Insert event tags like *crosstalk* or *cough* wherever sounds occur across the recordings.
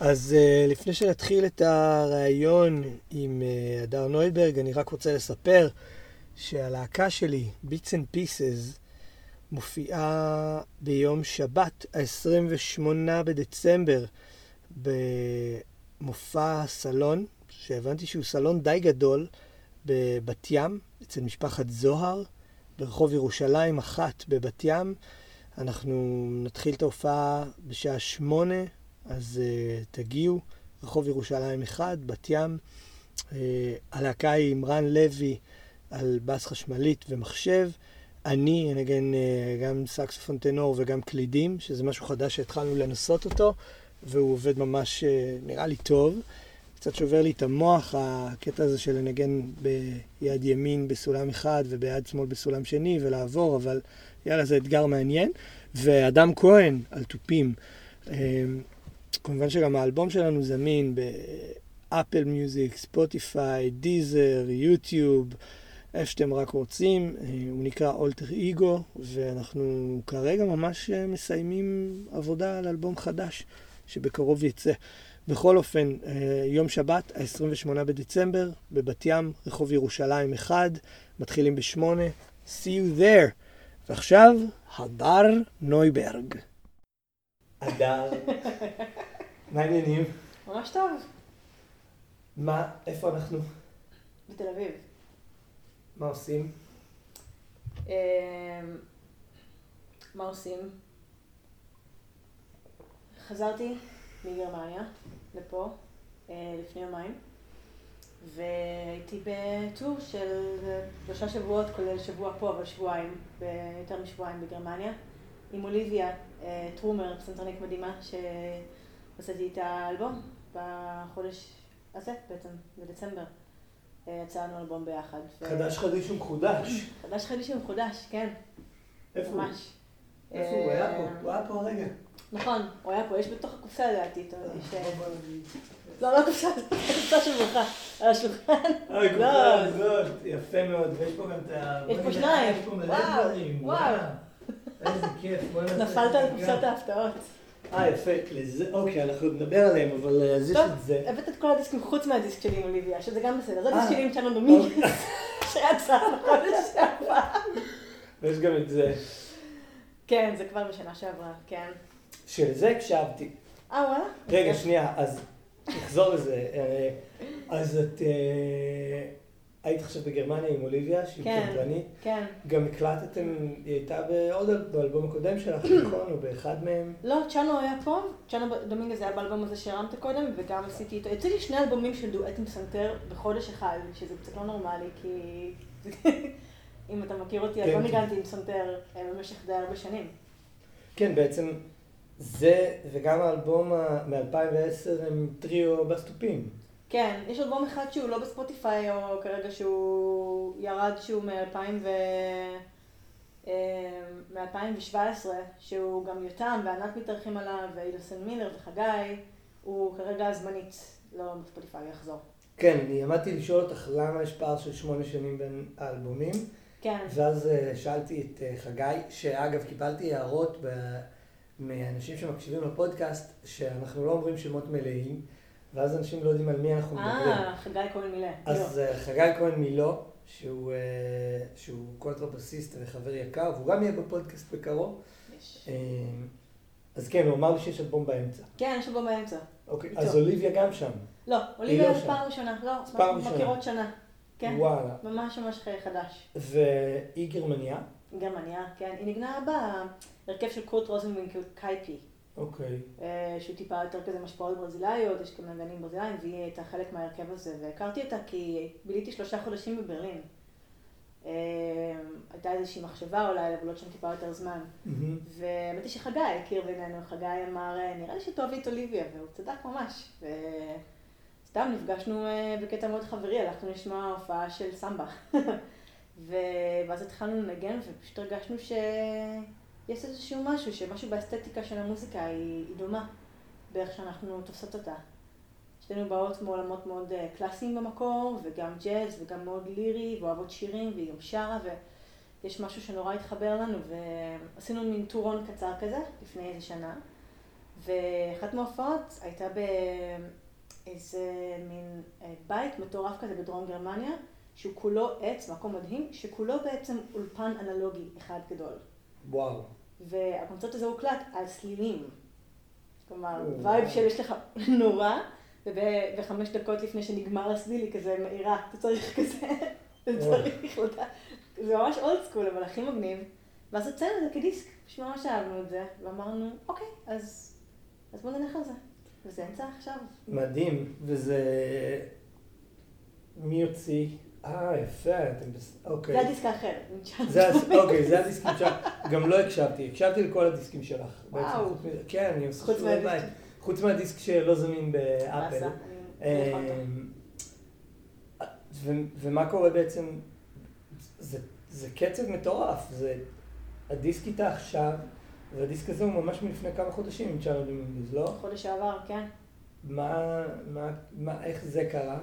אז uh, לפני שנתחיל את הראיון עם uh, הדר נויברג, אני רק רוצה לספר שהלהקה שלי, Beats and Pieces, מופיעה ביום שבת, ה-28 בדצמבר, במופע סלון, שהבנתי שהוא סלון די גדול, בבת ים, אצל משפחת זוהר, ברחוב ירושלים אחת בבת ים. אנחנו נתחיל את ההופעה בשעה שמונה, אז uh, תגיעו, רחוב ירושלים אחד, בת ים. Uh, הלהקה היא עם רן לוי על בס חשמלית ומחשב. אני אנגן uh, גם סקסופון טנור וגם קלידים, שזה משהו חדש שהתחלנו לנסות אותו, והוא עובד ממש, uh, נראה לי טוב. קצת שובר לי את המוח, הקטע הזה של לנגן ביד ימין בסולם אחד וביד שמאל בסולם שני ולעבור, אבל יאללה, זה אתגר מעניין. ואדם כהן על תופים. כמובן שגם האלבום שלנו זמין באפל מיוזיק, ספוטיפיי, דיזר, יוטיוב, איפה שאתם רק רוצים. הוא נקרא Alter Ego, ואנחנו כרגע ממש מסיימים עבודה על אלבום חדש, שבקרוב יצא. בכל אופן, יום שבת, ה-28 בדצמבר, בבת ים, רחוב ירושלים 1, מתחילים ב-8. See you there. ועכשיו, הדר נויברג. הדר, מה העניינים? ממש טוב. מה, איפה אנחנו? בתל אביב. מה עושים? אמ, מה עושים? חזרתי מגרמניה לפה אה, לפני יומיים, והייתי בטור של שלושה שבועות, כולל שבוע פה, אבל שבועיים, יותר משבועיים בגרמניה, עם אוליביה אה, טרומר, פסנתרנית מדהימה, שעשיתי איתה אלבום בחודש הזה בעצם, בדצמבר. אה, יצאנו אלבום ביחד. חדש חדיש ומחודש. חדש חדיש ומחודש, כן. איפה הוא? איפה הוא? היה פה, אה, הוא היה פה הרגע. נכון, הוא היה פה, יש בתוך הקופסה לדעתי, אתה יודע, יש... לא, לא קופסה, קופסה של ברכה, על השולחן. אוי, לא. קופסה הזאת, יפה מאוד, ויש פה גם את ה... יש פה שניים. פה וואו, וואו. איזה כיף, בוא נעשה... נפלת על. קופסת ההפתעות. אה, יפה, לזה, אוקיי, אנחנו נדבר עליהם, אבל אה, אז יש טוב, את זה. הבאת את כל הדיסקים חוץ מהדיסק שלי עם אוליביה, שזה גם בסדר. זה אה. דיסק שלי עם צ'אנו דומינגס, אוקיי. *laughs* שיצא בחודש שעבר. ויש גם את זה. כן, זה כבר בשנה שעברה, כן. שלזה הקשבתי. אה, וואלה? רגע, שנייה, אז נחזור לזה. אה, אז את היית עכשיו בגרמניה עם אוליביה, שהיא כן. כן. גם הקלטתם, היא הייתה בעוד, אל- באלבום הקודם שלך, נכון? *coughs* או באחד מהם? לא, צ'אנו היה פה, צ'אנו דומינגז היה באלבום הזה שהרמת קודם, וגם עשיתי איתו, יצא לי שני אלבומים של דואט עם פסנתר בחודש אחד, שזה קצת לא נורמלי, כי *laughs* אם אתה מכיר אותי, אז כן, לא כן. ניגנתי עם פסנתר אה, במשך די הרבה שנים. כן, בעצם זה, וגם האלבום מ-2010 הם טריו בסטופים. כן, יש אלבום אחד שהוא לא בספוטיפיי, או כרגע שהוא ירד שהוא מ-2000 ו... אה, מ-2017, שהוא גם יותם וענת מתארחים עליו, ואילוסן מילר וחגי, הוא כרגע זמנית, לא בספוטיפיי, הוא יחזור. כן, אני עמדתי לשאול אותך למה יש פער של שמונה שנים בין האלבומים, כן, ואז אה, שאלתי את אה, חגי, שאגב קיבלתי הערות ב- מאנשים שמקשיבים לפודקאסט, שאנחנו לא אומרים שמות מלאים, ואז אנשים לא יודעים על מי אנחנו מדברים. אה, חגי כהן מילה. אז אה, חגי כהן מילו, שהוא, אה, שהוא קונטרבסיסט וחבר יקר, והוא גם יהיה בפודקאסט בקרוב. יש. אה, אז כן, הוא אמר לי שיש אלבום באמצע. כן, יש אלבום באמצע. אוקיי, איתו. אז אוליביה גם שם. לא, אוליביה לא שם. פעם ראשונה, לא, פעם ראשונה. מכירות שנה. כן, וואלה. ממש ממש חדש. והיא גרמניה. גרמניה, כן, היא ניגנה בהרכב של קורט רוזנווינקל קייפי. אוקיי. אה, שהוא טיפה יותר כזה משפעות ברזילאיות, יש גם נגנים ברזילאים, והיא הייתה חלק מההרכב הזה, והכרתי אותה כי ביליתי שלושה חודשים בברלין. אה, הייתה איזושהי מחשבה אולי לבלות שם טיפה יותר זמן. והאמת היא שחגי הכיר בינינו, חגי אמר, אה, נראה לי שתאהבי את אוליביה, והוא צדק ממש. וסתם נפגשנו בקטע מאוד חברי, הלכנו לשמוע הופעה של סמבה. *laughs* ואז התחלנו לנגן, ופשוט הרגשנו שיש איזשהו משהו, שמשהו באסתטיקה של המוזיקה היא, היא דומה, באיך שאנחנו תופסות אותה. שתינו באות מעולמות מאוד אה, קלאסיים במקור, וגם ג'אז, וגם מאוד לירי, ואוהבות שירים, והיא גם שרה, ויש משהו שנורא התחבר לנו, ועשינו מין טורון קצר כזה, לפני איזה שנה. ואחת מההופעות הייתה באיזה מין אה, בית מטורף כזה בדרום גרמניה, שהוא כולו עץ, מקום מדהים, שכולו בעצם אולפן אנלוגי אחד גדול. וואו. והקונצרט הזה הוקלט על סלילים. כלומר, vibe של יש לך *laughs* נורה, ובחמש דקות לפני שנגמר הסליל היא כזה מאירה, אתה צריך כזה, אתה צריך לדעת. זה ממש אולד סקול, אבל הכי מגניב. ואז הוצאנו את זה כדיסק, פשוט ממש אהבנו את זה, ואמרנו, אוקיי, אז, אז בואו נלך על זה. וזה יצא עכשיו. מדהים, וזה... מי יוציא? אה, יפה, אתם בסדר, אוקיי. זה הדיסק האחר. זה, אוקיי, זה הדיסקים שלך. גם לא הקשבתי, הקשבתי לכל הדיסקים שלך. וואו. כן, אני עושה חוץ מהדיסק. חוץ מהדיסק שלא זמין באפל. אמ, ומה קורה בעצם, זה, זה קצב מטורף, זה הדיסק איתה עכשיו, והדיסק הזה הוא ממש מלפני כמה חודשים עם צ'ארלי מינגיז, לא? חודש שעבר, כן. מה, מה, מה, איך זה קרה?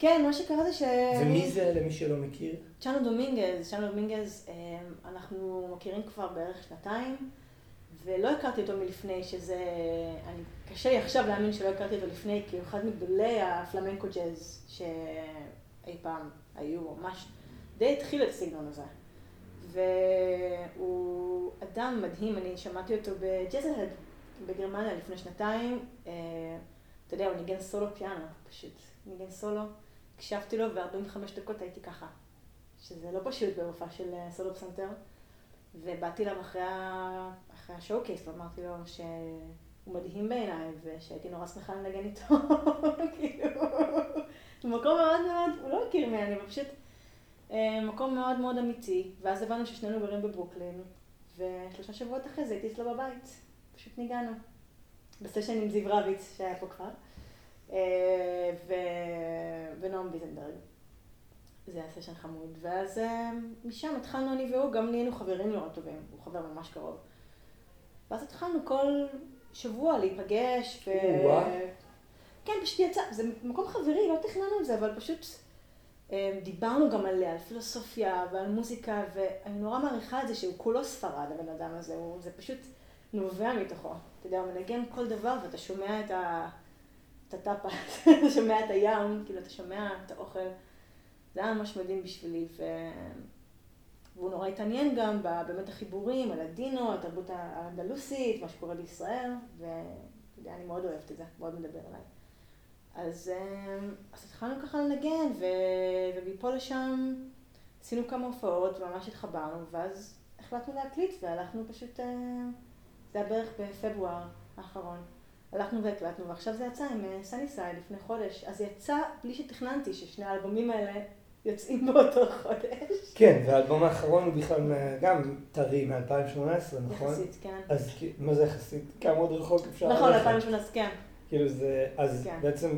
כן, מה שקרה זה ש... ומי זה למי שלא מכיר? צ'אנו דומינגז, צ'אנו דומינגז, אמ, אנחנו מכירים כבר בערך שנתיים, ולא הכרתי אותו מלפני, שזה... אני, קשה לי עכשיו להאמין שלא הכרתי אותו לפני, כי הוא אחד מגדולי הפלמנקו ג'אז שאי פעם היו, ממש די התחיל את הסגנון הזה. והוא אדם מדהים, אני שמעתי אותו בג'זלהד בגרמניה לפני שנתיים. אה, אתה יודע, הוא ניגן סולו פיאנו, פשוט ניגן סולו. הקשבתי לו ו-45 דקות הייתי ככה, שזה לא פשוט בהופעה של אה, סולו פסנתר. ובאתי אליו אחרי, אחרי השואו-קייס ואמרתי לו שהוא מדהים בעיניי ושהייתי נורא שמחה לנגן איתו. *laughs* כאילו, במקום מאוד מאוד, הוא לא הכיר ממני, אבל פשוט אה, מקום מאוד מאוד אמיתי. ואז הבנו ששנינו גרים בברוקלין, ושלושה שבועות אחרי זה הייתי אצלו בבית. פשוט ניגענו. בסשן עם זיו רביץ שהיה פה כבר, ו... ונועם ביזנברג. זה היה סשן חמוד. ואז אה, משם התחלנו אני והוא, גם נהיינו חברים נורא טובים, הוא חבר ממש קרוב. ואז התחלנו כל שבוע להיפגש, ו... כן, פשוט יצא, זה מקום חברי, לא תכננו את זה, אבל פשוט אה, דיברנו גם על, על פילוסופיה ועל מוזיקה, ואני נורא מעריכה את זה שהוא כולו ספרד, הבן אדם הזה, הוא, זה פשוט נובע מתוכו. אתה יודע, הוא מנגן כל דבר ואתה שומע את, ה, את הטאפה, אתה שומע את הים, כאילו אתה שומע את האוכל. זה היה ממש מדהים בשבילי, ו... והוא נורא התעניין גם באמת החיבורים, על הדינו, התרבות האנדלוסית, מה שקורה בישראל, ואני מאוד אוהבת את זה, מאוד מדבר עליי. אז, אמ, אז התחלנו ככה לנגן, ו... ומפה לשם עשינו כמה הופעות, ממש התחברנו, ואז החלטנו להקליט, והלכנו פשוט, אה, זה היה בערך בפברואר האחרון. הלכנו והקלטנו, ועכשיו זה יצא עם Sunny אה, Side לפני חודש. אז יצא בלי שתכננתי ששני האלבומים האלה יוצאים *laughs* באותו חודש. כן, והאלבום האחרון הוא בכלל גם טרי מ-2018, נכון? יחסית, כן. אז מה זה יחסית? כמה עוד רחוק אפשר ללכת? נכון, 2018, כן. כאילו זה, אז כן. בעצם,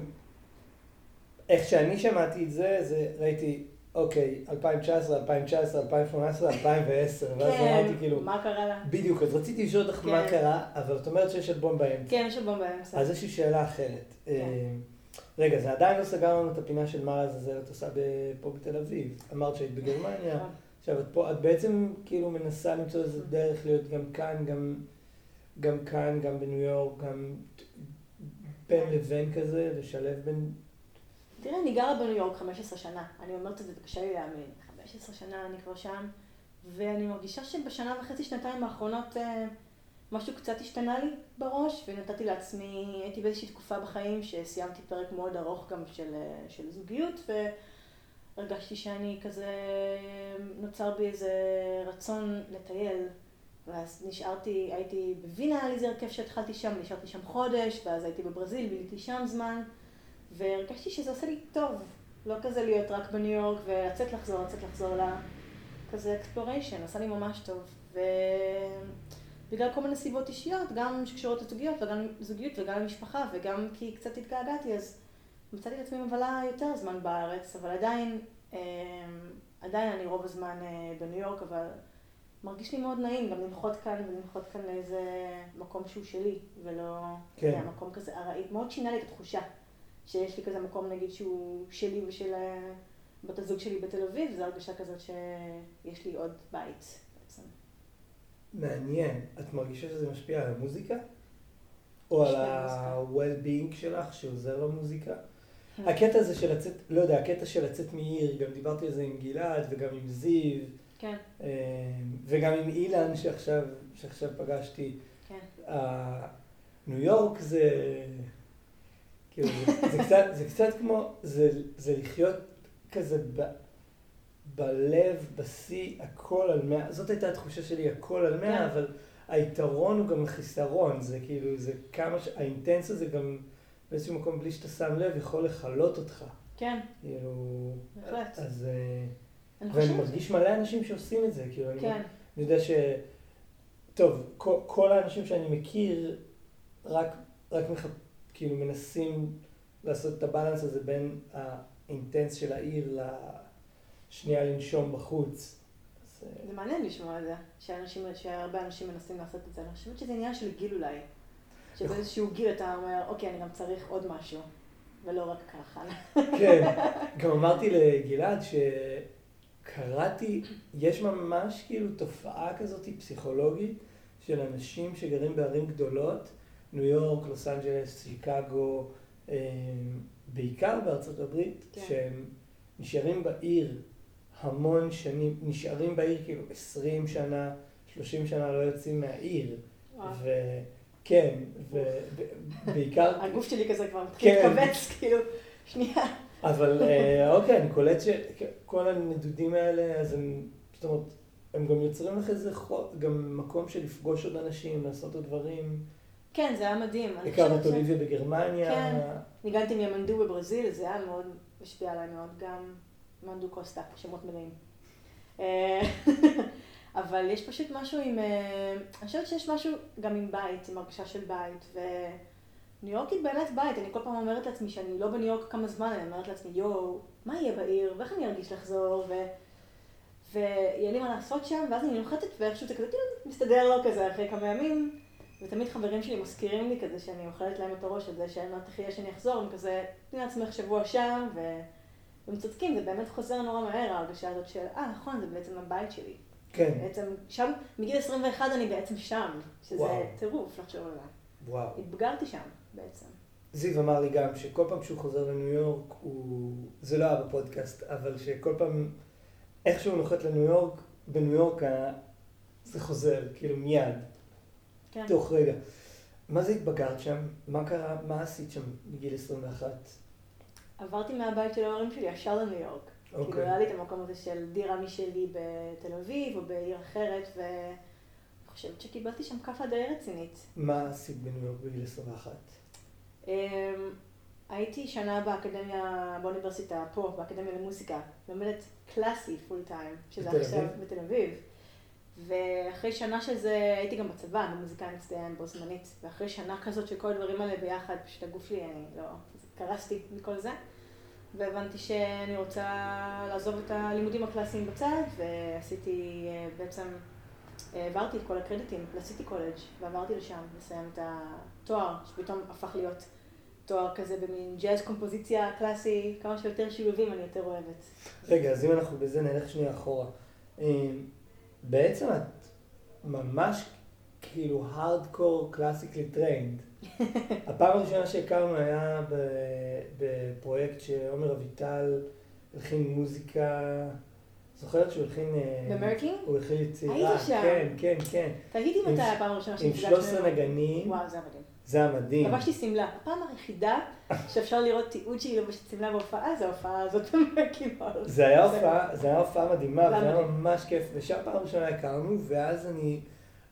איך שאני שמעתי את זה, זה ראיתי, אוקיי, 2019, 2019, 2018, 2010, ואז כן, אמרתי כאילו, מה קרה לה? בדיוק, אז רציתי לשאול אותך כן. מה קרה, אבל את אומרת שיש אלבום באמצע. כן, יש אלבום באמצע. אז יש לי שאלה אחרת. כן. אה, רגע, זה עדיין לא סגר לנו את הפינה של מה לעזאזל את עושה פה בתל אביב. אמרת שהיית בגרמניה. נכון. עכשיו, את פה, את בעצם כאילו מנסה למצוא איזה דרך להיות גם כאן, גם, גם כאן, גם בניו יורק, גם בין לבין כזה, לשלב בין... תראה, אני גרה בניו יורק 15 שנה. אני אומרת את זה וקשה לי להאמין. 15 שנה אני כבר שם, ואני מרגישה שבשנה וחצי, שנתיים האחרונות... אה, משהו קצת השתנה לי בראש, ונתתי לעצמי, הייתי באיזושהי תקופה בחיים שסיימתי פרק מאוד ארוך גם של, של זוגיות, והרגשתי שאני כזה, נוצר בי איזה רצון לטייל. ואז נשארתי, הייתי בווינה, היה לי איזה הרכב שהתחלתי שם, נשארתי שם חודש, ואז הייתי בברזיל, ביליתי שם זמן, והרגשתי שזה עושה לי טוב, לא כזה להיות רק בניו יורק ולצאת לחזור, לצאת לחזור לה, כזה exploration, עשה לי ממש טוב. ו... בגלל כל מיני סיבות אישיות, גם שקשורות לזוגיות וגם זוגיות וגם למשפחה וגם כי קצת התגעגעתי, אז מצאתי את עצמי מבלה יותר זמן בארץ, אבל עדיין, אה, עדיין אני רוב הזמן אה, בניו יורק, אבל מרגיש לי מאוד נעים גם לנחות כאן ולנחות כאן לאיזה מקום שהוא שלי, ולא כן. מקום כזה ארעי. מאוד שינה לי את התחושה שיש לי כזה מקום נגיד שהוא שלי ושל אה, בת הזוג שלי בתל אביב, זו הרגשה כזאת שיש לי עוד בית. מעניין. את מרגישה שזה משפיע על המוזיקה? או על. ה-well-being שלך, שעוזר למוזיקה. כן. הקטע הזה של לצאת, לא יודע, הקטע של לצאת מעיר, גם דיברתי על זה עם גלעד וגם עם זיו, כן, אה, וגם עם אילן שעכשיו, שעכשיו פגשתי. כן. ה- ניו יורק זה, כאילו, זה, זה, קצת, זה קצת כמו, זה, זה לחיות כזה ב, בלב, בשיא, הכל על מאה, זאת הייתה התחושה שלי, הכל על מאה, כן. אבל היתרון הוא גם חיסרון, זה כאילו, זה כמה, ש... האינטנס הזה גם באיזשהו מקום, בלי שאתה שם לב, יכול לכלות אותך. כן, כאילו, בהחלט. אז, אה, אני ואני מרגיש מלא אנשים שעושים את זה, כאילו, אני, כן, אני יודע ש... טוב, כל, כל האנשים שאני מכיר רק, רק מח... כאילו מנסים לעשות את הבלנס הזה בין האינטנס של העיר לשנייה לנשום בחוץ. אה, זה מעניין לשמוע את זה, שאנשים, שהרבה אנשים מנסים לעשות את זה. אני חושבת שזה עניין של גיל אולי. שבאיזשהו גיל אתה אומר, אוקיי, אני גם צריך עוד משהו, ולא רק ככה. כן, *laughs* גם אמרתי לגלעד שקראתי, יש ממש כאילו תופעה כזאת פסיכולוגית של אנשים שגרים בערים גדולות, ניו יורק, לוס אנג'לס, שיקגו, אה, בעיקר בארצות הברית, כן. שהם נשארים בעיר המון שנים, נשארים בעיר כאילו 20 שנה, 30 שנה לא יוצאים מהעיר. וכן, ובעיקר... *laughs* הגוף שלי כזה כבר מתחיל כן. להתכווץ, כאילו, שנייה. אבל אה, *laughs* אוקיי, אני קולט שכל הנדודים האלה, אז הם, זאת אומרת, הם גם יוצרים לך איזה חו... גם מקום של לפגוש עוד אנשים, לעשות עוד דברים. כן, זה היה מדהים. חושבת ש- אוליביה בגרמניה. כן. ניגנתי מימנדו בברזיל, זה היה מאוד, השפיע עליי מאוד, גם מנדו קוסטה, שמות מלאים. אה, *laughs* אבל יש פשוט משהו עם, אה, אני חושבת שיש משהו גם עם בית, עם הרגשה של בית, וניו יורק היא באמת בית, אני כל פעם אומרת לעצמי שאני לא בניו יורק כמה זמן, אני אומרת לעצמי, יואו, מה יהיה בעיר, ואיך אני ארגיש לחזור, ו... ויהיה לי מה לעשות שם, ואז אני נוחתת, ואיכשהו זה כזה, כאילו, מסתדר לו כזה אחרי כמה ימים, ותמיד חברים שלי מזכירים לי כזה שאני אוכלת להם את הראש על זה שאין מה תחיה שאני אחזור, הם כזה, תני לעצמך שבוע שם, ו... והם צודקים, זה באמת חוזר נורא מהר, ההרגשה הזאת של, אה, נכון, זה בעצם הבית שלי. כן, בעצם, שם, מגיל 21 אני בעצם שם, שזה. טירוף לחשוב על זה. וואו. התבגרתי שם, בעצם. זיו אמר לי גם שכל פעם שהוא חוזר לניו יורק, הוא... זה לא היה בפודקאסט, אבל שכל פעם, איך שהוא נוחת לניו יורק, בניו יורק זה חוזר, כאילו מיד, כן. תוך רגע. מה זה התבגרת שם? מה קרה? מה עשית שם בגיל 21? עברתי מהבית של ההורים שלי ישר לניו יורק. כאילו אוקיי. היה לי את המקום הזה של דירה משלי בתל אביב או בעיר אחרת, ואני חושבת שקיבלתי שם כאפה די רצינית. מה עשית בניו יורק בגיל 21? אמ, הייתי שנה באקדמיה, באוניברסיטה פה, באקדמיה למוסיקה, לומדת קלאסי פול טיים, שזה עכשיו? בתל אביב. ואחרי שנה של זה הייתי גם בצבא, במוזיקאי מצטיין בו זמנית, ואחרי שנה כזאת של כל הדברים האלה ביחד, פשוט הגוף שלי, אני לא, קרסתי מכל זה. והבנתי שאני רוצה לעזוב את הלימודים הקלאסיים בצד, ועשיתי אה, בעצם, אה, העברתי את כל הקרדיטים לסיטי קולג' ועברתי לשם לסיים את התואר, שפתאום הפך להיות תואר כזה במין ג'אז קומפוזיציה קלאסי, כמה שיותר שילובים אני יותר אוהבת. רגע, אז אם אנחנו בזה נלך שנייה אחורה. בעצם את ממש כאילו hardcore classically trained. הפעם הראשונה שהכרנו היה בפרויקט שעומר אביטל הלחין מוזיקה, זוכרת שהוא הלחין... אה, במרקינג? הוא הלחין יצירה. היית שם. כן, כן, כן. עם מתי ש- הפעם הראשונה עם שנפגשנו. 13 נגנים, וואו, זה מדהים. זה היה מדהים. לבשתי שמלה. הפעם היחידה שאפשר לראות תיעוד שלי לובשת שמלה בהופעה, זה ההופעה הזאת הול. *laughs* זה היה הופעה, זה היה הופעה מדהימה, זה היה. ממש כיף, ושם פעם ראשונה הכרנו, ואז אני,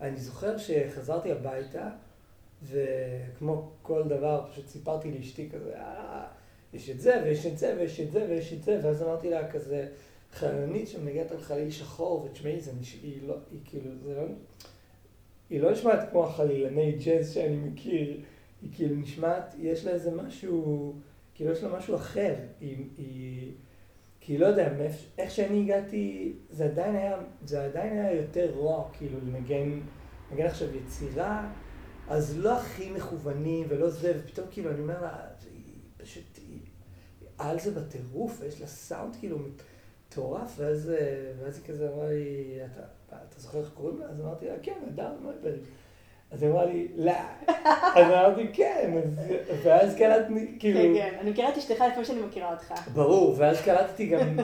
אני זוכר שחזרתי הביתה, וכמו כל דבר, פשוט סיפרתי לאשתי כזה, אה, יש את זה, ויש את זה, ויש את זה, ויש את זה, ואז אמרתי לה כזה, חללנית שמנגנת על חליל שחור, ותשמעי, זה נש... היא לא, היא כאילו, זה לא, היא לא נשמעת כמו החלילני ג'אז שאני מכיר, היא כאילו נשמעת, יש לה איזה משהו, כאילו יש לה משהו אחר, היא, היא כי לא יודע, איך שאני הגעתי, זה עדיין היה, זה עדיין היה יותר רוע, כאילו, לנגן, לנגן עכשיו יצירה, אז לא הכי מכוונים ולא זה, ופתאום כאילו, אני אומר לה, היא פשוט, היא, היא על זה בטירוף, ויש לה סאונד כאילו מטורף, ואז, אה, ואז היא כזה אמרה לי, אתה, אתה זוכר איך קוראים לה? אז אמרתי לה, כן, הדר נויברג. אז היא אמרה לי, לא. אז אמרתי, כן, אז- ואז קלטתי, כאילו, כן, כן. אני מכירה את אשתך לפני שאני מכירה אותך. ברור, ואז קלטתי גם,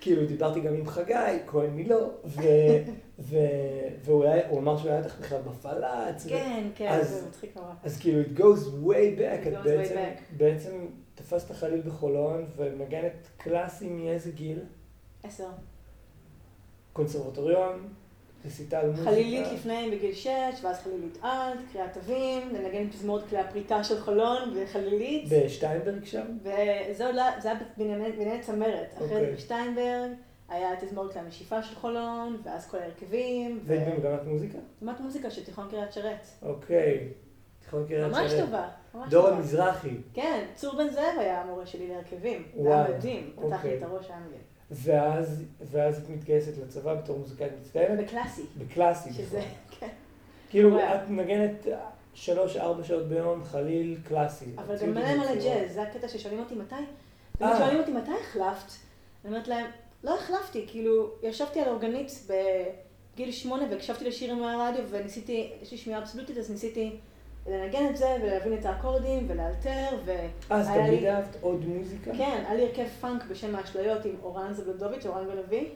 כאילו, דיברתי גם עם חגי, כהן מילו, ו- ו- והוא אמר שהוא היה איתך בכלל בפלאץ. כן, כן, זה מצחיק נורא. אז כאילו, it goes way back, It את goes way back. בעצם תפסת חליל בחולון ומנגנת קלאסי מאיזה גיל? עשר. קונסרבטוריון, רסיטל מוזיקה. חלילית לפני בגיל שש, ואז חלילית עד, קריאת תווים, לנגן פזמורת כלי הפריטה של חולון וחלילית. בשטיינברג שם? וזה עוד לא, זה היה בענייני צמרת. אחרי אוקיי. זה בשטיינברג, היה תזמורת כלי המשיפה של חולון, ואז כל ההרכבים. והיית במגמת מוזיקה? תזמורת מוזיקה של תיכון קריית שרת. אוקיי. תיכון קריית ממש שרת. טובה. ממש דורון טובה. מזרחי. כן, צור בן זאב היה המורה שלי להרכבים. זה וואו, היה מדהים, פתח לי אוקיי. את הראש, מדהים. ואז, ואז את מתגייסת לצבא בתור מוזיקאית מצטיינת? בקלאסי. בקלאסי. שזה, בכלל. כן. כאילו, וואו. את מנגנת שלוש-ארבע שעות ביום, חליל קלאסי. אבל גם מלא מלא ג'אז, זה הקטע ששואלים אותי מתי. אה. תמיד שואלים אותי מתי החלפת. אני אומרת להם, לא החלפתי, כאילו, ישבתי על אורגנית בגיל שמונה והקשבתי לשירים מהרדיו וניסיתי, יש לי שמיעה אבסולוטית, אז ניסיתי לנגן את זה ולהבין את האקורדים ולאלתר, אה, אז תמיד לי, אהבת עוד מוזיקה? כן, היה לי הרכב פאנק בשם האשליות עם אורן זבלודוביץ', אורן ולוי.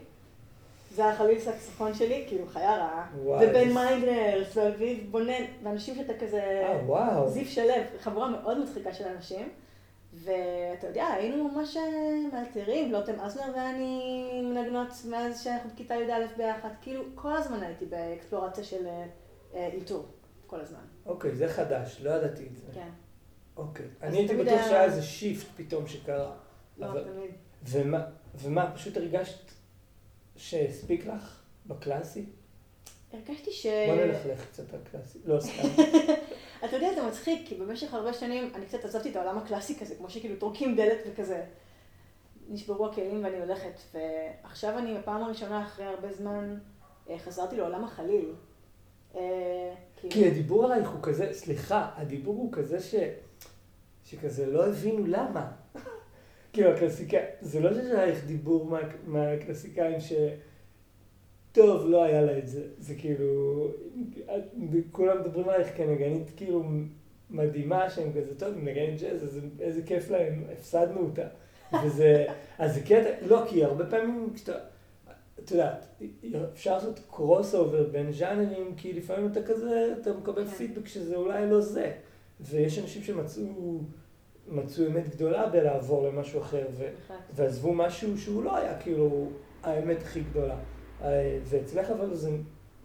זה החליל סקסופון שלי, כאילו חיה רעה. ובן מיינגנרס, ואביב בונן, ואנשים שאתה כזה... אה, וואו. זיו שלו, חבורה מאוד מצחיקה של אנשים. ואתה יודע, היינו ממש אה, מאלתרים, לוטם אזלר ואני מנגנות מאז שאנחנו בכיתה י"א ביחד. כאילו, כל הזמן הייתי באקספלורציה של אה, אה, אלתור, כל הזמן. אוקיי, זה חדש, לא ידעתי את זה. כן, אוקיי. אני הייתי בטוח היה- שהיה איזה שיפט פתאום שקרה. לא תמיד. ומה, ומה, פשוט הרגשת שהספיק לך בקלאסי? הרגשתי ש... בוא נלכלך קצת על קלאסי. לא, סתם. *laughs* אתה יודע, זה מצחיק, כי במשך הרבה שנים אני קצת עזבתי את העולם הקלאסי כזה, כמו שכאילו טורקים דלת וכזה. נשברו הכלים ואני הולכת, ועכשיו אני בפעם הראשונה אחרי הרבה זמן אה, חזרתי לעולם החליל. אה, כאילו- כי הדיבור עלייך הוא כזה, סליחה, הדיבור הוא כזה ש... שכזה לא הבינו למה. *laughs* כאילו הקלסיקאים, זה לא שיש עלייך דיבור מה, מהקלסיקאים ש... טוב, לא היה לה את זה. זה כאילו, כולם מדברים עלייך כנגנית כאילו מדהימה, שהם כזה, טוב, נגנית ג'אז, אז איזה כיף להם, הפסדנו אותה. וזה, אז זה קטע, לא, כי הרבה פעמים כשאתה, את יודעת, אפשר לעשות קרוס אובר בין ז'אנרים, כי לפעמים אתה כזה, אתה מקבל כן. פידבק שזה אולי לא זה. ויש אנשים שמצאו מצאו אמת גדולה בלעבור למשהו אחר, ו, בהחלט. ועזבו משהו שהוא לא היה כאילו האמת הכי גדולה. אה, ואצלך אבל זה,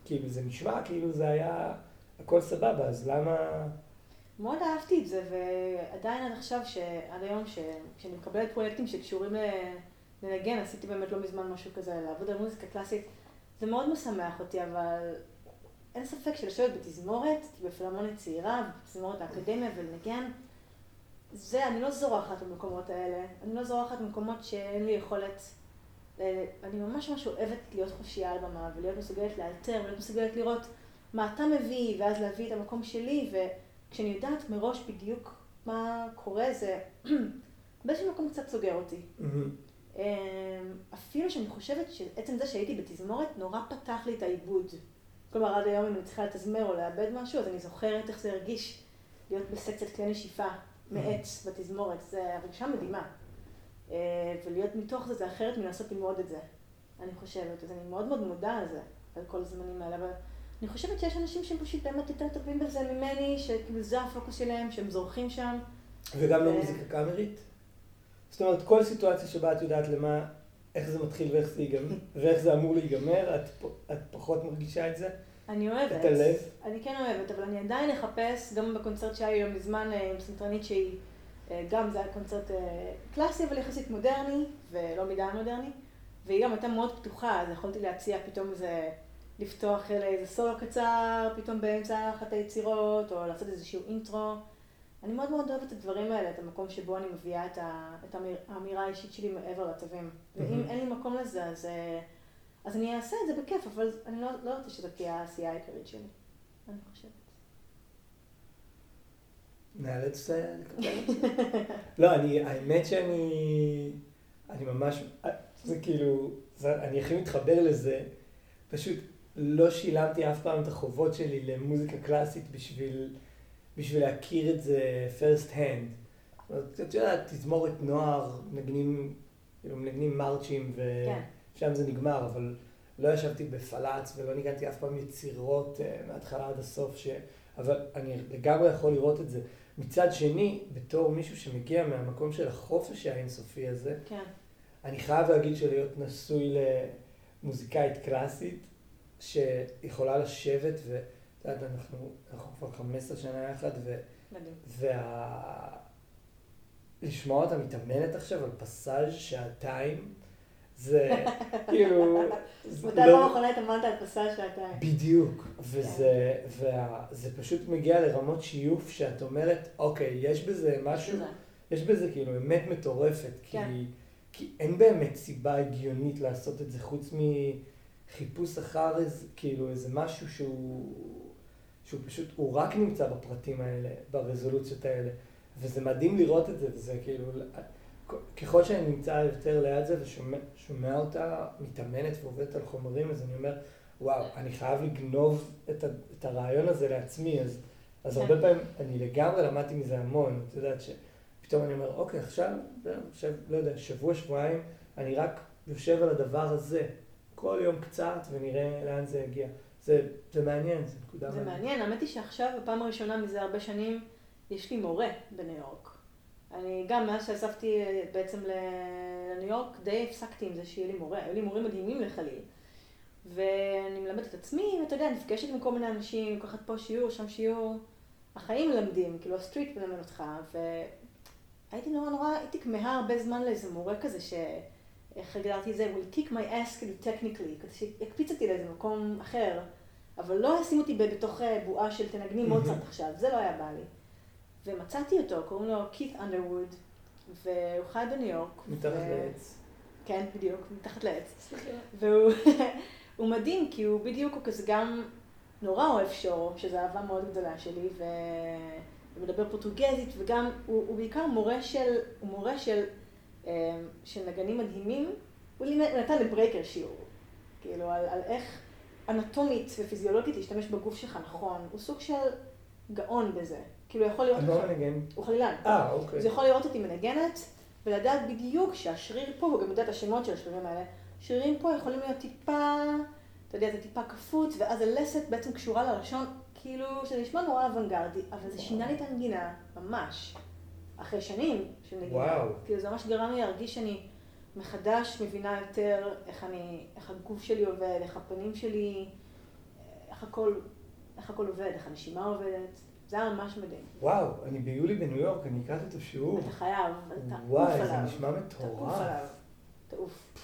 כאילו, זה נשמע כאילו זה היה הכל סבבה, אז למה... מאוד אהבתי את זה, ועדיין עד עכשיו, עד היום, כשאני מקבלת פרויקטים שקשורים ל- לנגן, עשיתי באמת לא מזמן משהו כזה, לעבוד על מוזיקה קלאסית, זה מאוד משמח אותי, אבל אין ספק שלשבת בתזמורת, בפילהרמונית צעירה, בתזמורת האקדמיה ולנגן, זה, אני לא זורחת במקומות האלה, אני לא זורחת במקומות שאין לי יכולת, אה, אני ממש ממש אוהבת להיות חופשייה על במה, ולהיות מסוגלת לאלתר, ולהיות מסוגלת לראות מה אתה מביא, ואז להביא את המקום שלי, וכשאני יודעת מראש בדיוק מה קורה, זה *clears throat* באיזשהו מקום קצת סוגר אותי. אמ, אפילו שאני חושבת שעצם זה שהייתי בתזמורת נורא פתח לי את העיבוד. כלומר, עד היום אם אני צריכה לתזמר או לאבד משהו, אז אני זוכרת איך זה הרגיש להיות בסקציית כלי נשיפה מעץ בתזמורת. זו הרגשה מדהימה. אה, ולהיות מתוך זה, זה אחרת מלנסות ללמוד את זה, אני חושבת. אז אני מאוד מאוד מודה על זה, על כל הזמנים האלה. אבל אני חושבת שיש אנשים שהם פשוט באמת יותר טובים בזה ממני, שכאילו זה הפוקוס שלהם, שהם זורחים שם. וגם לא אה. מוזיקה קאמרית? זאת אומרת, כל סיטואציה שבה את יודעת למה, איך זה מתחיל ואיך זה ייגמר, ואיך זה אמור להיגמר, את, את פחות מרגישה את זה? אני אוהבת. את הלב? אני כן אוהבת, אבל אני עדיין אחפש, גם בקונצרט שהיה לי לא מזמן אה, עם סנטרנית שהיא, אה, גם זה היה קונצרט אה, קלאסי, אבל יחסית מודרני, ולא מדי מודרני, והיא גם הייתה מאוד פתוחה, אז יכולתי להציע פתאום איזה, לפתוח לאיזה סולו קצר, פתאום באמצע אחת היצירות, או לעשות איזשהו אינטרו. אני מאוד מאוד אוהבת את הדברים האלה, את המקום שבו אני מביאה את, ה, את האמיר, האמירה האישית שלי מעבר לתווים. ואם. אין לי מקום לזה, אז, אה, אז אני אעשה את זה בכיף, אבל אני לא, לא רוצה שזאת תהיה העשייה העיקרית שלי. אני חושבת. נאלץ אה, לקבל. *laughs* לא, אני, האמת שאני, אני ממש, זה כאילו, זה, אני הכי מתחבר לזה, פשוט, לא שילמתי אף פעם את החובות שלי למוזיקה קלאסית בשביל, בשביל להכיר את זה first hand. את יודעת, תזמורת נוער, מנגנים, כאילו מנגנים מרצ'ים ושם כן. זה נגמר, אבל לא ישבתי בפלאץ ולא ניגנתי אף פעם יצירות uh, מההתחלה עד הסוף, ש... אבל אני לגמרי יכול לראות את זה. מצד שני, בתור מישהו שמגיע מהמקום של החופש האינסופי הזה, כן. אני חייב להגיד שלהיות נשוי למוזיקאית קלאסית, שיכולה לשבת, ואת יודעת, אנחנו, אנחנו כבר 15 שנה יחד, ו... וה... לשמוע אותה מתאמנת עכשיו על פסאז' שעתיים, זה *laughs* כאילו... מתי פעם לא- אחרונה התאמנת על פסאז' שעתיים? בדיוק, וזה, וזה פשוט מגיע לרמות שיוף שאת אומרת, אוקיי, יש בזה משהו, יש בזה כאילו אמת מטורפת, כי, כן. כי אין באמת סיבה הגיונית לעשות את זה חוץ מחיפוש אחר איזה, כאילו איזה משהו שהוא, שהוא פשוט, הוא רק נמצא בפרטים האלה, ברזולוציות האלה, וזה מדהים לראות את זה, וזה כאילו... ככל שאני נמצא יותר ליד זה ושומע אותה מתאמנת ועובדת על חומרים, אז אני אומר, וואו, אני חייב לגנוב את, ה, את הרעיון הזה לעצמי, אז, אז הרבה כן. פעמים, אני לגמרי למדתי מזה המון, את יודעת שפתאום אני אומר, אוקיי, עכשיו, עכשיו, לא יודע, שבוע, שבועיים, אני רק יושב על הדבר הזה, כל יום קצת, ונראה לאן זה יגיע. זה, זה מעניין, זה נקודה מעניינת. זה מעניין, האמת היא שעכשיו, בפעם הראשונה מזה הרבה שנים, יש לי מורה בניו יורק. אני גם מאז שאספתי אה, בעצם לניו יורק, די הפסקתי עם זה שיהיה לי מורה. היו לי מורים מדהימים לחליל. ואני מלמדת את עצמי, ואתה יודע, נפגשת עם כל מיני אנשים, לוקחת פה שיעור, שם שיעור. החיים מלמדים, כאילו הסטריט מלמד אותך. והייתי נורא נורא, הייתי כמהה הרבה זמן לאיזה מורה כזה, ש... איך הגדרתי את זה? will kick my ass כאילו technically, כזה שיקפיץ אותי לאיזה מקום אחר. אבל לא ישים אותי בתוך אה, בועה של תנגני מוצרט עכשיו, זה לא היה בא לי. ומצאתי אותו, קוראים לו קית' אנדרווד, והוא חי בניו יורק. מתחת ו... לעץ. כן, בדיוק, מתחת לעץ. והוא *laughs* מדהים, כי הוא בדיוק, הוא כזה גם נורא אוהב שור, שזו אהבה מאוד גדולה שלי, ו... ומדבר פורטוגזית, וגם, הוא, הוא בעיקר מורה של, הוא מורה של, של נגנים מדהימים. הוא נתן לברייקר שיעור, כאילו, על, על איך אנטומית ופיזיולוגית להשתמש בגוף שלך נכון. הוא סוג של גאון בזה. כאילו, יכול לראות אותך... לא מנגן. הוא חלילן. אה, אוקיי. אז יכול לראות אותי מנגנת, ולדעת בדיוק שהשריר פה, הוא גם יודע את השמות של השרירים האלה, שרירים פה יכולים להיות טיפה, אתה יודע, זה טיפה כפות, ואז הלסת בעצם קשורה ללשון, כאילו, שזה נשמע נורא אוונגרדי, אבל זה שינה לי את הנגינה, ממש. אחרי שנים של נגינה. וואו. כאילו, זה ממש גרם לי להרגיש שאני מחדש מבינה יותר איך אני, איך הגוף שלי עובד, איך הפנים שלי, איך הכל, איך הכל עובד, איך הנשימה עובדת. זה היה ממש מדהים. וואו, אני ביולי בניו יורק, אני אקח את השיעור. אתה חייב, אתה תעוף עליו. וואי, זה נשמע מטורף. תעוף עליו, תעוף.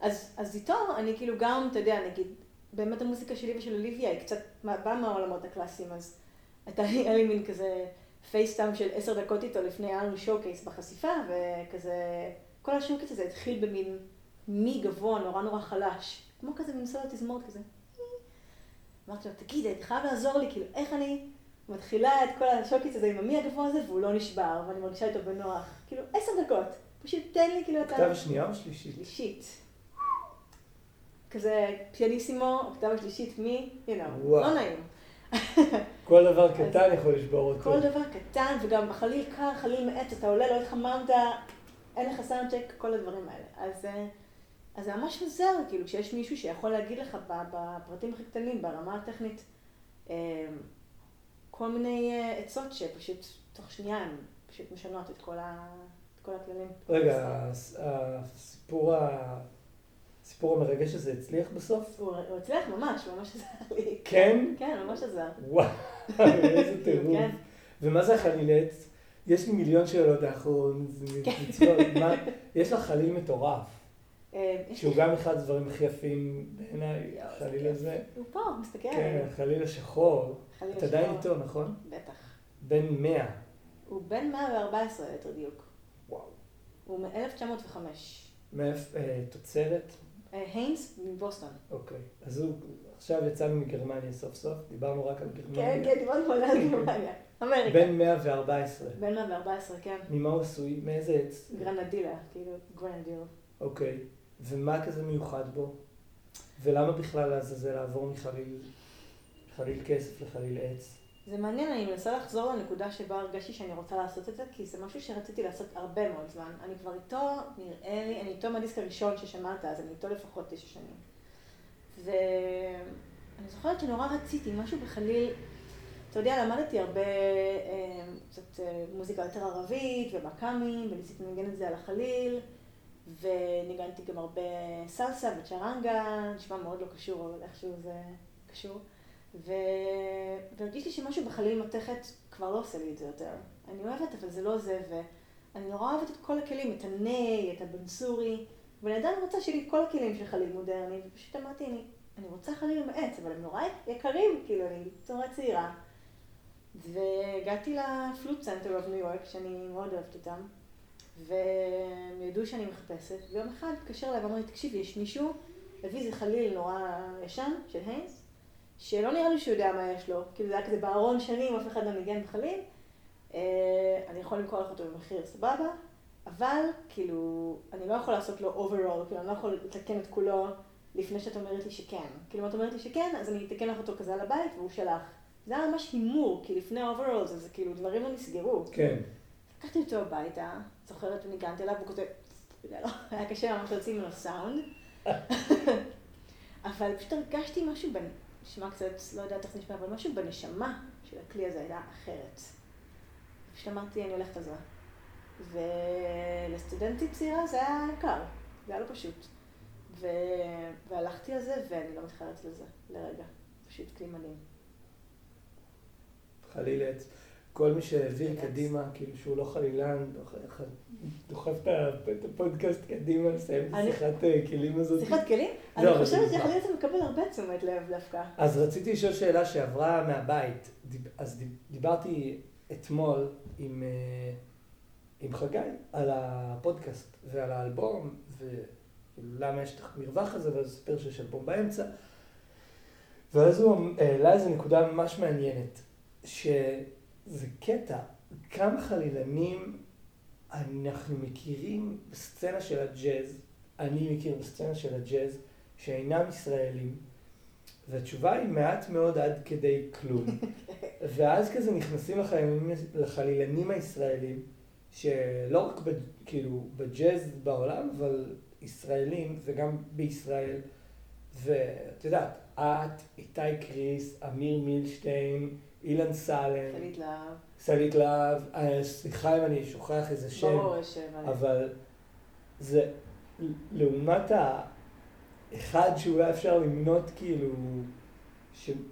אז, אז איתו אני כאילו גם, אתה יודע, נגיד, באמת המוזיקה שלי ושל אוליביה היא קצת באה מהעולמות הקלאסיים, אז הייתה לי מין כזה פייסטאם של עשר דקות איתו לפני, היה לנו שואו קייס בחשיפה, וכזה, כל השואו קייס הזה התחיל במין מי גבוה, נורא נורא חלש, כמו כזה מין סולו תזמורת כזה. אמרתי לו, תגיד, אתה חייב לעזור לי, כאילו, איך אני... מתחילה את כל השוקיץ הזה עם המי הגבוה הזה, והוא לא נשבר, ואני מרגישה איתו בנוח. כאילו, עשר דקות. פשוט תן לי כאילו את ה... אוקטבה שנייה או שלישית? שלישית. כזה פיאניסימו, אוקטבה שלישית מי, you know, לא נעים. כל דבר קטן יכול לשבור אותו. כל דבר קטן, וגם חליל קר, חליל מעץ, אתה עולה, לא התחממת, אין לך סאונדצ'ק, כל הדברים האלה. אז, אה, אז זה ממש עוזר, כאילו, כשיש מישהו שיכול להגיד לך בפרטים הכי קטנים, ברמה הטכנית, אה, כל מיני אה, עצות שפשוט תוך שנייה הן פשוט משנות את כל, ה... את כל הכללים. רגע, הסיפור, ה... הסיפור המרגש הזה הצליח בסוף? הוא, הצליח ממש, ממש עזר לי. כן? כן, ממש עזר. וואו, איזה *laughs* טירוף. כן. ומה זה החלילץ? יש לי מיליון שאלות האחרון, כן. יש לך חליל מטורף. אה, שהוא גם אחד הדברים הכי יפים בעיניי, החליל הזה. הוא פה, מסתכל. כן, החליל השחור. אתה עדיין איתו, נכון? בטח. בן 100. הוא בן 114, ליתר דיוק. וואו. הוא מ-1905. מאיפה, אה, תוצרת? אה, Haynes מבוסטון. אוקיי. אז הוא עכשיו יצאנו מגרמניה סוף סוף, דיברנו רק על גרמניה. כן, כן, דיברנו על גרמניה. אמריקה. בן 114. בן 114, כן. ממה הוא עשוי? מאיזה עץ? גרנדילה, כאילו גרנדיל. אוקיי. ומה כזה מיוחד בו? ולמה בכלל לעזאזל לעבור מחליל חליל כסף לחליל עץ? זה מעניין, אני מנסה לחזור לנקודה שבה הרגשתי שאני רוצה לעשות את זה, כי זה משהו שרציתי לעשות הרבה מאוד זמן. אני כבר איתו, נראה לי, אני איתו מהדיסק הראשון ששמעת, אז אני איתו לפחות תשע שנים. ואני זוכרת שנורא רציתי משהו בחליל, אתה יודע, למדתי הרבה, אה, קצת אה, מוזיקה יותר ערבית ומכ"מים, וניסיתי לנגן את זה על החליל, וניגנתי גם הרבה סלסה וצ'רנגה, נשמע מאוד לא קשור, אבל איכשהו זה קשור. ו... והרגיש לי שמשהו בחליל מתכת כבר לא עושה לי את זה יותר. אני אוהבת, אבל זה לא זה, ואני נורא אוהבת את כל הכלים, את הניי, את הבנסורי, ואני עדיין רוצה שיהיה לי כל הכלים של חליל מודרני, ופשוט אמרתי, אני, אני רוצה חליל מעץ, אבל הם נורא יקרים, כאילו, אני נורא צעירה. והגעתי ל Flute Center of New York, שאני מאוד אוהבת אותם, והם ידעו שאני מחפשת, ויום אחד התקשר אליי ואמר לי, תקשיבי, יש מישהו, הביא איזה חליל נורא ישן, של Haynes, שלא נראה לי שהוא יודע מה יש לו, כאילו זה היה כזה בארון שנים, אף אחד לא ניגן בחליל, אה, אני יכול למכור לך אותו במחיר סבבה, אבל כאילו, אני לא יכול לעשות לו overhaul, כאילו אני לא יכול לתקן את כולו לפני שאת אומרת לי שכן. כאילו אם את אומרת לי שכן, אז אני אתקן לך אותו כזה על הבית והוא שלך. זה היה ממש הימור, כי לפני overhaul זה, זה כאילו דברים לא נסגרו. כן. לקחתי אותו הביתה, זוכרת וניגנתי עליו, והוא כותב, לא, *laughs* היה קשה ממש להוציא ממנו סאונד. *laughs* אבל פשוט הרגשתי משהו בין... נשמע קצת, לא יודעת איך נשמע, אבל משהו בנשמה של הכלי הזה היה אחרת. פשוט אמרתי, אני הולכת על זה. ולסטודנטית צעירה זה היה יקר, זה היה לא פשוט. ו... והלכתי על זה, ואני לא מתחרט לזה לרגע. פשוט כלי מדהים. חליל עץ. כל מי שהעביר קדימה, כאילו שהוא לא חלילן, דוחף את הפודקאסט קדימה, לסיים את השיחת אה, כלים הזאת. שיחת כלים? לא, אני חושבת שחליל עץ מקבל הרבה תשומת לב דווקא. אז רציתי לשאול שאלה שעברה מהבית. אז דיברתי אתמול עם, אה, עם חגי על הפודקאסט ועל האלבום, ולמה יש את המרווח הזה, ואז סיפר שיש אלבום באמצע. ואז הוא העלה איזו נקודה ממש מעניינת, ש... זה קטע, כמה חלילנים אנחנו מכירים בסצנה של הג'אז, אני מכיר בסצנה של הג'אז, שאינם ישראלים, והתשובה היא מעט מאוד עד כדי כלום. *laughs* ואז כזה נכנסים לחלילנים, לחלילנים הישראלים, שלא רק ב, כאילו בג'אז בעולם, אבל ישראלים וגם בישראל. ואת יודעת, את, איתי קריס, אמיר מילשטיין, אילן סלם. סלית להב. סלית להב. אה, סליחה אם אני שוכח איזה שם. ברור, יש שם. אבל זה, לעומת האחד שאולי אפשר למנות כאילו,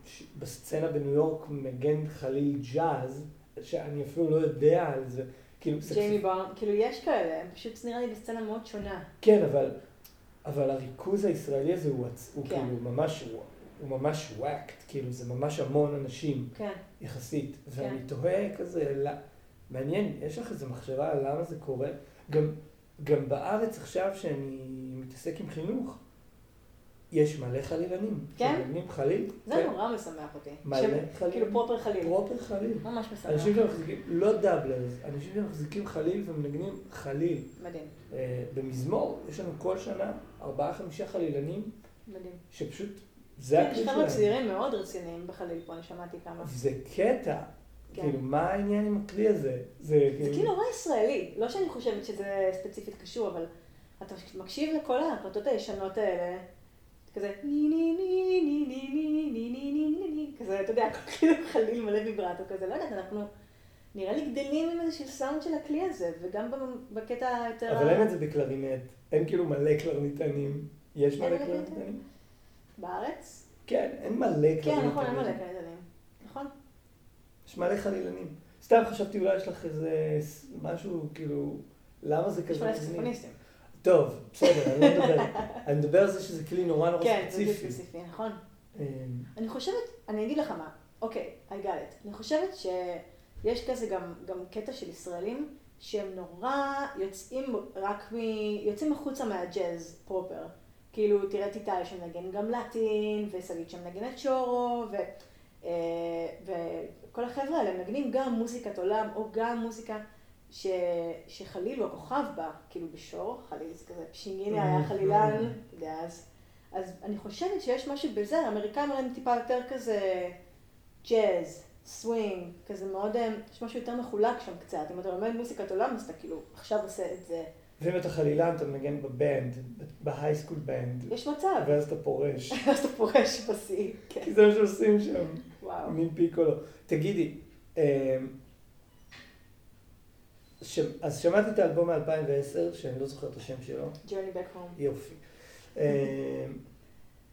שבסצנה בניו יורק מגן חליל ג'אז, שאני אפילו לא יודע על זה. כאילו, ג'יימי בארן, כאילו יש כאלה, הם פשוט נראה לי בסצנה מאוד שונה. כן, אבל, אבל הריכוז הישראלי הזה הוא, הוא כן. כאילו ממש, הוא, הוא ממש packed, כאילו זה ממש המון אנשים, כן. יחסית. כן. ואני תוהה כזה, לא, מעניין, יש לך איזו מחשבה על למה זה קורה? גם, גם בארץ עכשיו, שאני מתעסק עם חינוך, יש מלא חלילנים. כן? שמנגנים חליל. זה כן. נורא משמח אותי. מלא ש... חליל. כאילו proper חליל. proper חליל. ממש משמח. אנשים שמחזיקים, לא doublers, אנשים שמחזיקים חליל ומנגנים חליל. מדהים. אה, במזמור, יש לנו כל שנה ארבעה חמישה חלילנים. מדהים. שפשוט זה הכלי שלהם. יש חבר'ה צעירים מאוד רציניים בחליל פה, אני שמעתי כמה. זה קטע. כן. כאילו, מה העניין עם הכלי הזה? זה כאילו נורא ישראלי. לא שאני חושבת שזה ספציפית קשור, אבל אתה מקשיב לכל ההקלטות הישנות האלה, כזה ני ני ני ני ני ני ני ני ני ני ני כזה, אתה יודע, כאילו חליל מלא ויברטו כזה, לא יודעת, אנחנו נראה לי גדלים עם איזשהו סאונד של הכלי הזה, וגם בקטע יותר... אבל אין את זה בקלרינט, אין כאילו מלא קלרניטנים. יש מלא קלרניטנים? בארץ? כן, אין מלא קלרניטנים. כן, נכון, אין מלא קלרניטנים. נכון. יש מלא חלילנים. סתם חשבתי אולי יש לך איזה משהו, כאילו, למה זה כזה? יש מלא. טוב, בסדר, אני לא מדבר. *laughs* אני מדבר על זה שזה כלי נורא נורא ספציפי. כן, זה ספציפי, נכון. אמ. אני חושבת, אני אגיד לך מה, אוקיי, I got it. אני חושבת שיש כזה גם, גם קטע של ישראלים שהם נורא יוצאים רק מ... יוצאים החוצה מהג'אז פרופר. כאילו, תראה את איתי שמנגן גם לטין, ושגית שמנגנת שורו, ו... אה, וכל החבר'ה האלה מנגנים גם מוזיקת עולם, או גם מוזיקה ש... שחליל הוא הכוכב בה, כאילו בשור, חליל זה כזה, פשינינה היה חלילן, אתה יודע, אז, אז אני חושבת שיש משהו בזה, האמריקאים הם טיפה יותר כזה ג'אז, סווינג, כזה מאוד, אה, יש משהו יותר מחולק שם קצת. אם אתה לומד מוזיקת עולם, אז אתה כאילו עכשיו עושה את זה. ואם אתה חלילן, אתה מנגן ב band, ב high school band. יש מצב. ואז אתה פורש. *laughs* ואז אתה פורש בשיא, כן. כי זה מה שעושים שם. וואו. מין פיקולו. תגידי, ש... אז שמעתי את האלבום מ-2010, שאני לא זוכר את השם שלו. Journey Back Home. יופי. אה,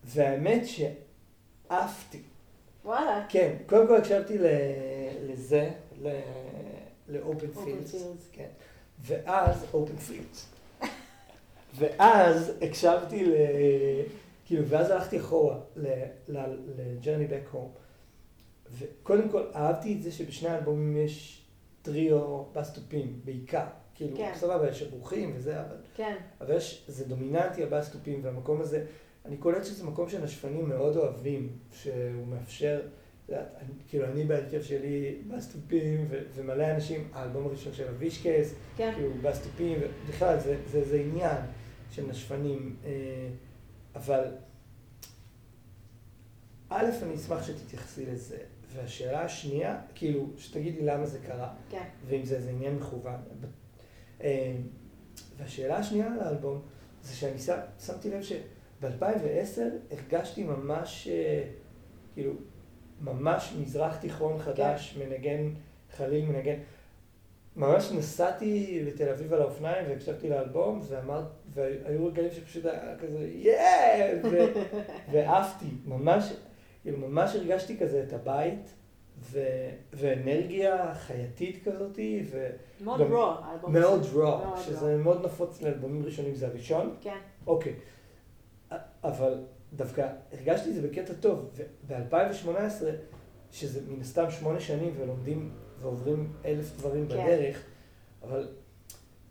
והאמת שעפתי. וואלה. כן, קודם כל הקשבתי לזה, ל Open Fields. כן. ואז, Open Fields. ואז הקשבתי ל... כאילו, ואז הלכתי אחורה ל Journey Back Home. וקודם כל, אהבתי את זה שבשני האלבומים יש טריו בס תופים, בעיקר. כאילו, כן. סבבה, יש אברוכים וזה, אבל... כן, אבל יש, זה דומיננטי הבסטופים, והמקום הזה, אני קולט שזה מקום שנשפנים מאוד אוהבים, שהוא מאפשר, כאילו אני בהרכב שלי בסטופים, ומלא אנשים, האלבום הראשון של אבישקס, כן. כאילו בסטופים, ובכלל זה, זה, זה עניין של נשפנים, אה, אבל א', אני אשמח שתתייחסי לזה, והשאלה השנייה, כאילו, שתגידי למה זה קרה. כן. ואם זה איזה עניין מכוון. אה, והשאלה השנייה על האלבום, זה שאני שמתי לב שב-2010 הרגשתי ממש, אה, כאילו, ממש מזרח תיכון חדש, מנגן, חליל מנגן. ממש נסעתי לתל אביב על האופניים והקשבתי לאלבום, ואמרת, והיו רגעים שפשוט היה כזה, יאה! ו- *laughs* ועפתי, ממש, כאילו, ממש הרגשתי כזה את הבית, ו- ואנרגיה חייתית כזאתי, ו... מאוד גם- רוע, האלבום מאוד הזה. מאוד שזה מאוד נפוץ לאלבומים ראשונים, זה הראשון? כן, אוקיי. אבל דווקא הרגשתי את זה בקטע טוב, וב-2018, שזה מן הסתם שמונה שנים ולומדים ועוברים אלף דברים כן. בדרך, אבל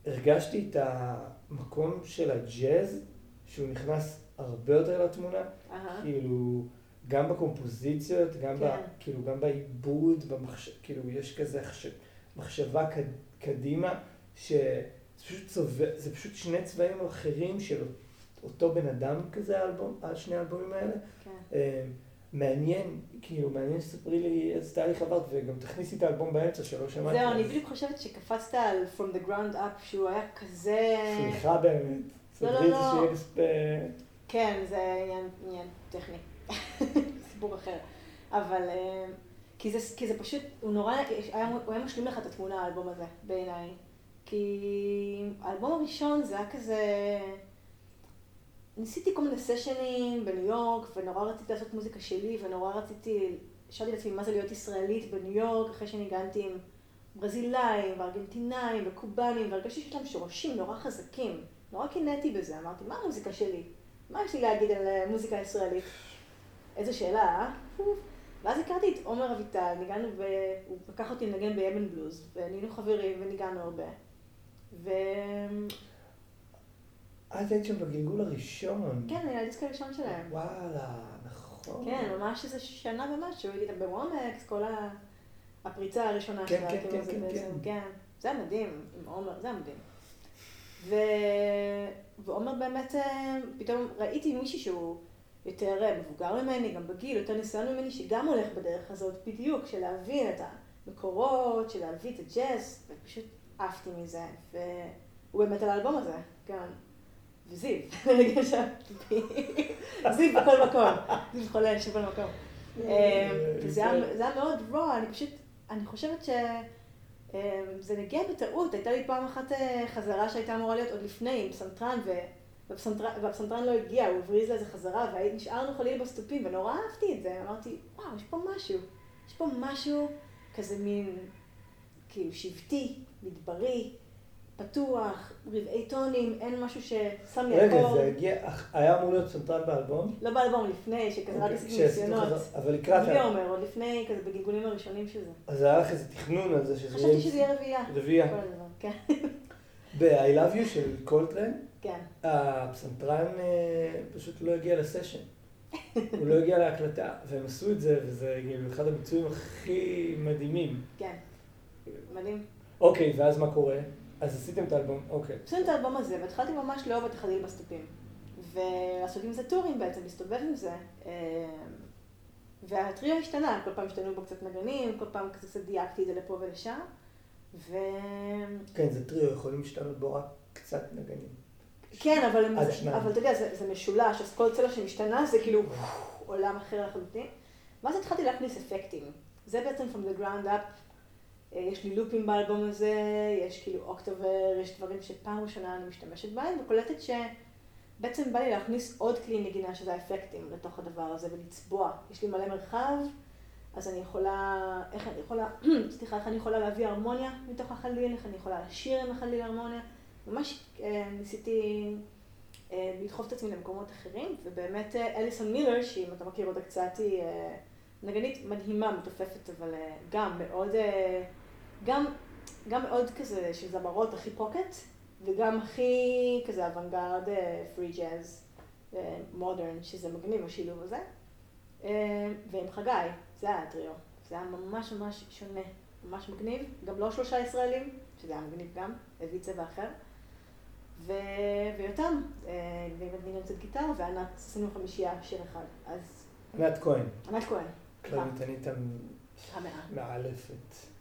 הרגשתי את המקום של הג'אז, שהוא נכנס הרבה יותר לתמונה, אהה. כאילו, גם בקומפוזיציות, גם, ב, כן. כאילו, גם בעיבוד, במחש... כאילו, יש כזה חש... מחשבה קד... קדימה, שזה פשוט, צובע... פשוט שני צבעים אחרים של אותו בן אדם כזה, האלבום, השני האלבומים האלה. כן. אה, מעניין, כאילו, מעניין שתספרי לי איזה תהליך עברת, וגם תכניסי את האלבום באמצע שלא שמעתי. זהו, אני בדיוק חושבת שקפצת על From the Ground Up, שהוא היה כזה... סליחה באמת. לא, לא, לא. כן, זה עניין, עניין טכני. *laughs* סיפור אחר. אבל... אה, כי זה, כי זה פשוט, הוא נורא, היה, הוא היה משלים לך את התמונה, האלבום הזה, בעיניי. כי האלבום הראשון זה היה כזה... ניסיתי כל מיני סשנים בניו יורק, ונורא רציתי לעשות מוזיקה שלי, ונורא רציתי, שאלתי לעצמי מה זה להיות ישראלית בניו יורק, אחרי שניגנתי עם ברזילאים, וארגנטינאים, וקובנים, והרגשתי שיש להם שורשים נורא חזקים. נורא קינאתי בזה, אמרתי, מה המוזיקה שלי? מה יש לי להגיד על אה, מוזיקה ישראלית? איזה שאלה, אה? ואז הכרתי את עומר אביטל, ניגענו, ב... הוא לקח אותי לנגן בימן בלוז, ונהיינו חברים וניגענו הרבה. ו... את היית שם בגלגול הראשון. כן, היה הדיסק הראשון שלהם. וואלה, נכון. כן, ממש איזה שנה ומשהו, הייתי איתם בוומקס, כל. הפריצה הראשונה כן, שלה, כן, כאילו, כן, כן, כן. כן. זה היה מדהים, עם עומר, זה היה מדהים. ו... ועומר באמת, אה, פתאום ראיתי מישהי שהוא יותר אה, מבוגר ממני, גם בגיל, יותר ניסיון ממני, שגם הולך בדרך הזאת בדיוק, של להבין את המקורות, של להביא את הג'אז, ופשוט עפתי מזה. והוא באמת על האלבום הזה, כן. שאלתי. *laughs* זיו בכל מקום, זיו חולש בכל מקום. אה, זה היה מאוד רוע, אני פשוט, אני חושבת שזה נגיע בטעות, הייתה לי פעם אחת אה, חזרה שהייתה אמורה להיות עוד לפני עם פסנתרן, והפסנתרן- לא הגיע, הוא הבריז לאיזה חזרה, ונשארנו חליל בס תופים, ונורא אהבתי את זה, אמרתי, וואו, יש פה משהו, יש פה משהו כזה מין, כאילו, שבטי, מדברי, פתוח, רבעי טונים, אין משהו ששם לי רגע. זה הגיע, היה אמור להיות פסנתרן באלבום? לא באלבום, לפני, שכזה רק אוקיי, עשיתי שעשיתם ניסיונות. אבל לקראת, בלי ה- עומר, עוד לפני, כזה בגלגולים הראשונים של זה. אז היה לך איזה תכנון על זה שזה חשבתי שזה יהיה רביעייה. רביעייה. כל הדבר, כן. ב-I Love You של קולטרן, כן. הפסנתרן אה, פשוט לא הגיע לסשן. הוא לא הגיע להקלטה, והם עשו את זה, וזה כאילו אחד הביצועים הכי מדהימים. כן. מדהים. אוקיי, ואז מה קורה? אז עשיתם את האלבום, אוקיי. עשינו את האלבום הזה, והתחלתי ממש לאהוב את החליל בס תופים. ולעשות עם זה טורים בעצם, להסתובב עם זה. והטריו השתנה, כל פעם השתנו בו קצת נגנים, כל פעם קצת דייקתי את זה לפה ולשם. ו... כן, זה טריו, יכולים להשתנות בו רק קצת נגנים. כן, אבל, זה, אבל אתה יודע, זה, זה משולש, אז כל צלע שמשתנה זה כאילו עולם אחר לחלוטין. ואז התחלתי להכניס אפקטים. זה בעצם from the ground up. אה, יש לי לופים באלבום הזה, יש כאילו אוקטובר, יש דברים שפעם ראשונה אני משתמשת בהם, וקולטת שבעצם בא לי להכניס עוד כלי נגינה שזה האפקטים לתוך הדבר הזה ולצבוע. יש לי מלא מרחב, אז אני יכולה, איך אני יכולה, *clears throat* סליחה, איך אני יכולה להביא הרמוניה מתוך החליל, איך אני יכולה לשיר עם החליל הרמוניה. ממש אה, ניסיתי אה, לדחוף את עצמי למקומות אחרים, ובאמת אה, אליסון מילר, שאם אתה מכיר אותה קצת, היא אה, נגנית מדהימה, מתופפת, אבל אה, גם מאוד, אה, גם, גם מאוד כזה של זמרות הכי פוקט, וגם הכי כזה אוונגרד, פרי ג'אז, מודרן, שזה מגניב השילוב הזה. אה, ועם חגי, זה היה הטריו. זה היה ממש ממש שונה, ממש מגניב, גם לא שלושה ישראלים, שזה היה מגניב גם, הביא צבע אחר. ו... ויותם, אה, ועם ניגן קצת גיטר, וענת, עשינו חמישייה שיר אחד. אז... ענת כהן. ענת כהן. כללית ענית מאלפת.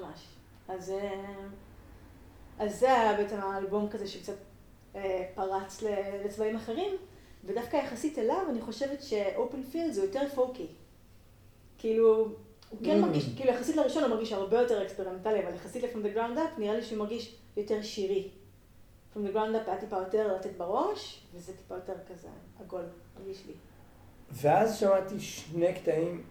ממש. אז, אה, אז זה היה בעצם האלבום כזה שקצת אה, פרץ לצבעים אחרים, ודווקא יחסית אליו אני חושבת ש Open Field זה יותר folky. כאילו, הוא כן mm. מרגיש, כאילו יחסית לראשון הוא מרגיש הרבה יותר אקספרימנטלי, אבל יחסית ל-From the Ground Up נראה לי שהוא מרגיש יותר שירי. From the Ground Up היה טיפה יותר לתת בראש, וזה טיפה יותר כזה עגול, מרגיש לי. ואז שמעתי שני קטעים,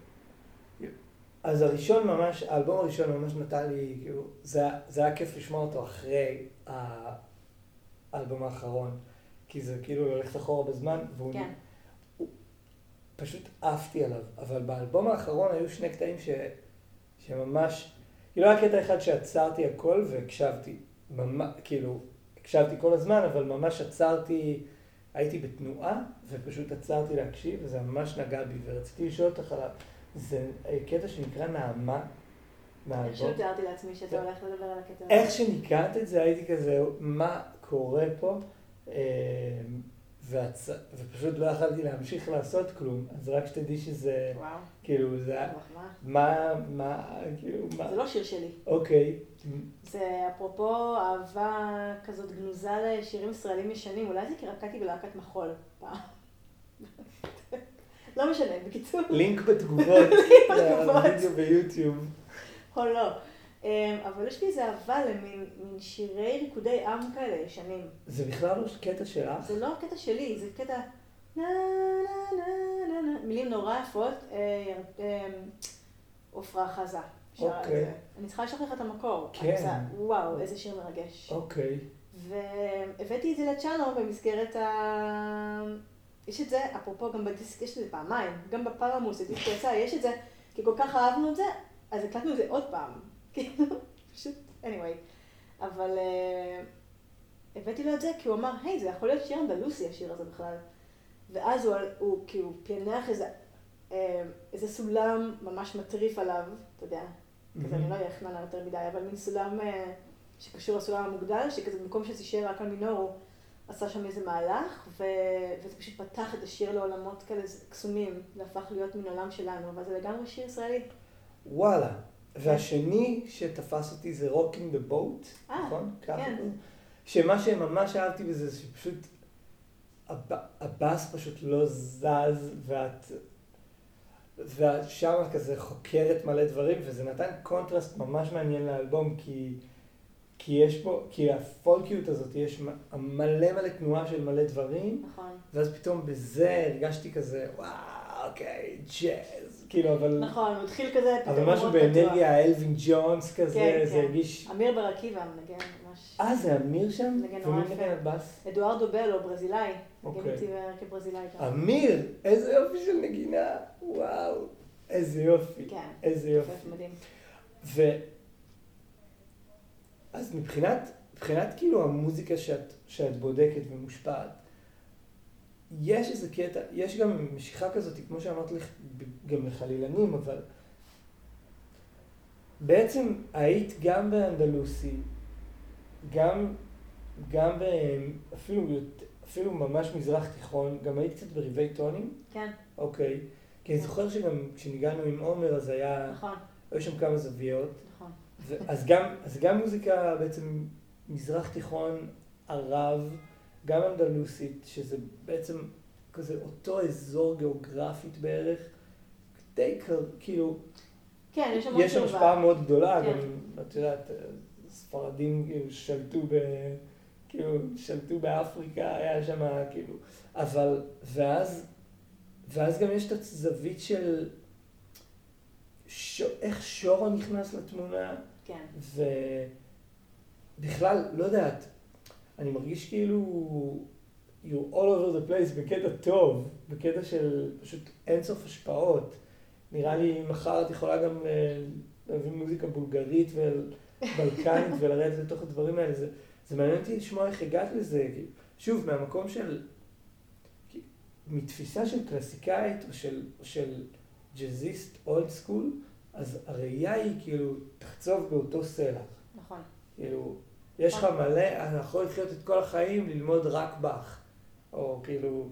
אז הראשון ממש, האלבום הראשון ממש נתן לי, כאילו, זה, זה היה כיף לשמוע אותו אחרי האלבום האחרון, כי זה כאילו ללכת אחורה בזמן, והוא כן. הוא, פשוט עפתי עליו, אבל באלבום האחרון היו שני קטעים ש, שממש, כאילו היה קטע אחד שעצרתי הכל והקשבתי, ממש, כאילו, הקשבתי כל הזמן, אבל ממש עצרתי, הייתי בתנועה, ופשוט עצרתי להקשיב, וזה ממש נגע בי, ורציתי לשאול אותך עליו. זה קטע שנקרא נעמה. פשוט תיארתי לעצמי שאתה הולך לדבר על הקטע הזה. איך שניקנת את זה, הייתי כזה, מה קורה פה? אמ, והצ... ופשוט לא יכלתי להמשיך לעשות כלום, אז רק שתדעי שזה, וואו. כאילו, זה, מה, מה, כאילו, מה. זה לא שיר שלי. אוקיי. זה אפרופו אהבה כזאת גנוזה לשירים ישראלים ישנים, אולי זה כי רקדתי בלהקת מחול פעם. לא משנה, בקיצור. לינק בתגובות, *laughs* לוידאו ביוטיוב. או לא. אמ, אבל יש לי איזה אהבה למין שירי ריקודי עם כאלה ישנים. זה בכלל לא קטע שלך? זה לא קטע שלי, זה קטע... מילים נורא יפות, אה, אמ, עופרה חזה. אוקיי. אני צריכה לשלוח לך את המקור. כן. וואו, איזה שיר מרגש. אוקיי. והבאתי את זה לצ'אנו במסגרת ה... יש את זה, אפרופו גם בדיסק, יש את זה פעמיים, גם בפרמוס, הדיסק שיצא, יש את זה, כי כל כך אהבנו את זה, אז הקלטנו את זה עוד פעם. *laughs* כאילו, פשוט, anyway. אבל uh, הבאתי לו את זה כי הוא אמר, היי, זה יכול להיות שיר אנדלוסי השיר הזה בכלל. ואז הוא, הוא כאילו פענח איזה, uh, איזה סולם ממש מטריף עליו, אתה יודע, mm-hmm. כזה אני לא אהיה חננה יותר מדי, אבל מין סולם uh, שקשור לסולם המוגדל, שכזה במקום שזה יישאר רק על מינור, הוא עשה שם איזה מהלך, ו... וזה פשוט פתח את השיר לעולמות כאלה קסומים, זה הפך להיות מן עולם שלנו, אבל זה לגמרי שיר ישראלי. וואלה. והשני שתפס אותי זה Rocking the Boat, נכון? כן. שמה שממש אהבתי בזה זה שפשוט הבאס פשוט לא זז ואת... ואת שמה כזה חוקרת מלא דברים וזה נתן קונטרסט ממש מעניין לאלבום כי, כי יש פה, כי הפולקיות הזאת יש מלא מלא תנועה של מלא דברים. נכון. ואז פתאום בזה הרגשתי כזה וואו אוקיי ג'אז כאילו, אבל... נכון, הוא התחיל כזה... אבל משהו באנרגיה אלווין ג'ונס כזה, כן, זה כן. הרגיש... אמיר ברקיבה מנגן ממש. אה, זה אמיר שם? מנגן נורא יפה. אדוארדו בלו, ברזילאי. אוקיי. מנגן איתי כברזילאי. אמיר, איזה יופי של נגינה, וואו. איזה יופי. כן. איזה יופי. מדהים. אז מבחינת, מבחינת כאילו המוזיקה שאת, שאת בודקת ומושפעת, יש איזה קטע, יש גם משיכה כזאת, כמו שאמרת לך, גם לחלילנים, אבל בעצם היית גם באנדלוסי, גם, גם אפילו, אפילו ממש מזרח תיכון, גם היית קצת בריבי טונים? כן. אוקיי. כי אני זוכר שגם כשניגענו עם עומר אז היה, נכון, היו שם כמה זוויות. נכון. אז גם, אז גם מוזיקה בעצם מזרח תיכון, ערב, גם אנדלוסית, שזה בעצם כזה אותו אזור גיאוגרפית בערך, די כאילו, כן, יש שם. השפעה מאוד גדולה, כן. גם, את יודעת, ספרדים כאילו שלטו ב... כאילו, שלטו באפריקה, היה שם כאילו, אבל, ואז, ואז גם יש את הזווית של ש... איך שורו נכנס לתמונה, כן. ובכלל, לא יודעת, אני מרגיש כאילו you're all over the place בקטע טוב, בקטע של פשוט אינסוף השפעות. נראה לי מחר את יכולה גם אה, להביא מוזיקה בולגרית ובלקנית *laughs* ולרדת לתוך הדברים האלה. זה, זה מעניין אותי לשמוע איך הגעת לזה. שוב, מהמקום של... מתפיסה של קלאסיקאית או של, של ג'אזיסט אולד סקול, אז הראייה היא כאילו, תחצוב באותו סלע. נכון. כאילו, יש לך מלא, אתה יכול לחיות את כל החיים ללמוד רק באך. או כאילו,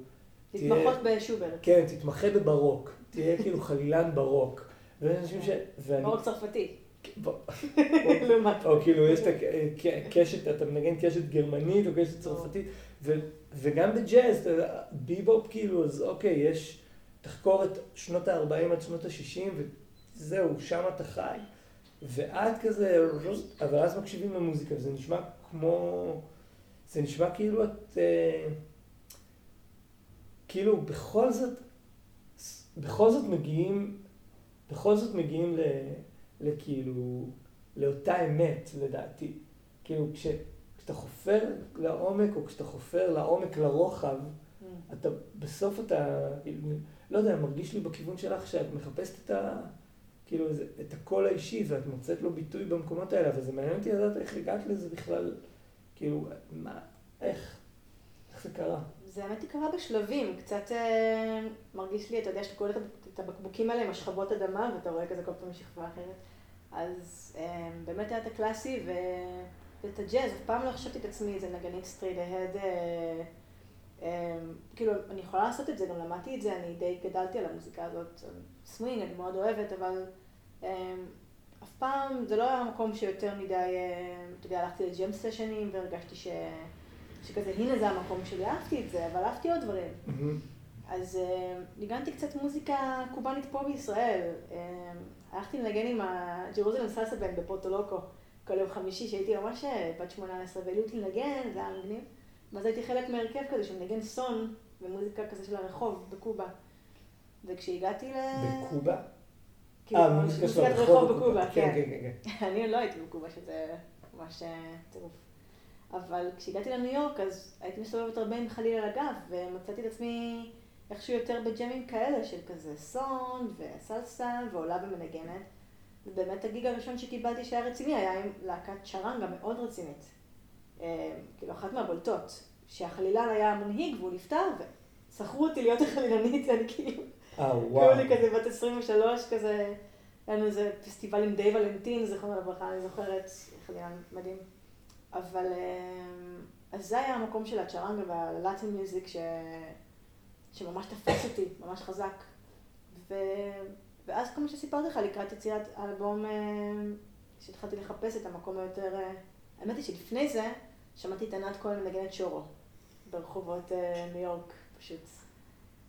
להתמחות בשוברט. כן, תתמחה בברוק. תהיה כאילו חלילן ברוק. ויש אנשים ש... ואני... ברוק צרפתי. *laughs* או כאילו, יש את הקשת, אתה מנגן קשת גרמנית או קשת צרפתית, וגם בג'אז, ביבופ כאילו, אז אוקיי, יש, תחקור את שנות ה-40 עד שנות ה-60, וזהו, שם אתה חי. ואת כזה, אבל אז מקשיבים למוזיקה, וזה נשמע כמו, זה נשמע כאילו את, אה, כאילו בכל זאת, בכל זאת מגיעים, בכל זאת מגיעים ל, לכאילו, לאותה אמת, לדעתי. כאילו, כש, כשאתה חופר לעומק, או כשאתה חופר לעומק לרוחב, אתה, בסוף אתה, כאילו, לא יודע, מרגיש לי בכיוון שלך שאת מחפשת את ה... כאילו, זה- את הקול האישי, ואת מוצאת לו ביטוי במקומות האלה, אבל זה מעניין אותי לדעת איך הגעת לזה בכלל, כאילו, מה, איך, איך זה קרה? זה האמת היא קרה בשלבים, קצת אה, מרגיש לי, אתה יודע, שאתה קורא את- את הבקבוקים האלה עם השכבות אדמה, ואתה רואה כזה כל פעם שכבה אחרת. אז אה, באמת היה את הקלאסי ו... ואת הג'אז, אף פעם לא חשבתי את עצמי איזה נגנית straight ahead, אה, אה, כאילו, אני יכולה לעשות את זה, גם למדתי את זה, אני די גדלתי על המוזיקה הזאת, סווינג, אני מאוד אוהבת, אבל אף פעם, זה לא היה מקום שיותר מדי, אה, אתה יודע, הלכתי לג'ם סשנים והרגשתי ש... שכזה, הנה זה המקום שלי, אהבתי את זה, אבל אהבתי עוד דברים. אז אה, ניגנתי קצת מוזיקה קובאנית פה בישראל. הלכתי לנגן עם הג'רוזלם סלסה בן בפורטולוקו כל יום חמישי, שהייתי ממש אה, בת 18, והעלו אותי לנגן, זה היה מגניב. ואז הייתי חלק מהרכב כזה שמנגן סון ומוזיקה כזה של הרחוב בקובה. וכשהגעתי ל... בקובה? כאילו, הרחוב רחוב בקובה, כן, כן. כן, כן. *laughs* אני לא הייתי בקובה, שזה ממש אה, טירוף. אבל כשהגעתי לניו יורק, אז הייתי מסתובבת הרבה עם חליל על הגב, ומצאתי את עצמי איכשהו יותר בג'מים כאלה, של כזה סון וסלסה, ועולה ומנגנת. ובאמת הגיג הראשון שקיבלתי שהיה רציני היה עם להקת שרנגה מאוד רצינית. אה, כאילו, אחת מהבולטות, שהחלילן היה המנהיג והוא נפטר, ושכרו אותי להיות החלילנית, *laughs* ואני כאילו... אה, וואו. קראו לי כזה בת 23, כזה, היה לנו איזה פסטיבל עם די ולנטין, זיכרונו לברכה, אני זוכרת, חלילה מדהים. אבל, אמ, אז זה היה המקום של הצ'רנגה והלאטין מיוזיק ש... שממש תפס אותי, ממש חזק. ו... ואז כמו שסיפרתי לך, לקראת יצירת האלבום, אמ, שהתחלתי לחפש את המקום היותר... אה, האמת היא שלפני זה, שמעתי את ענת כהן מנגנת שורו, ברחובות אה, ניו יורק, פשוט.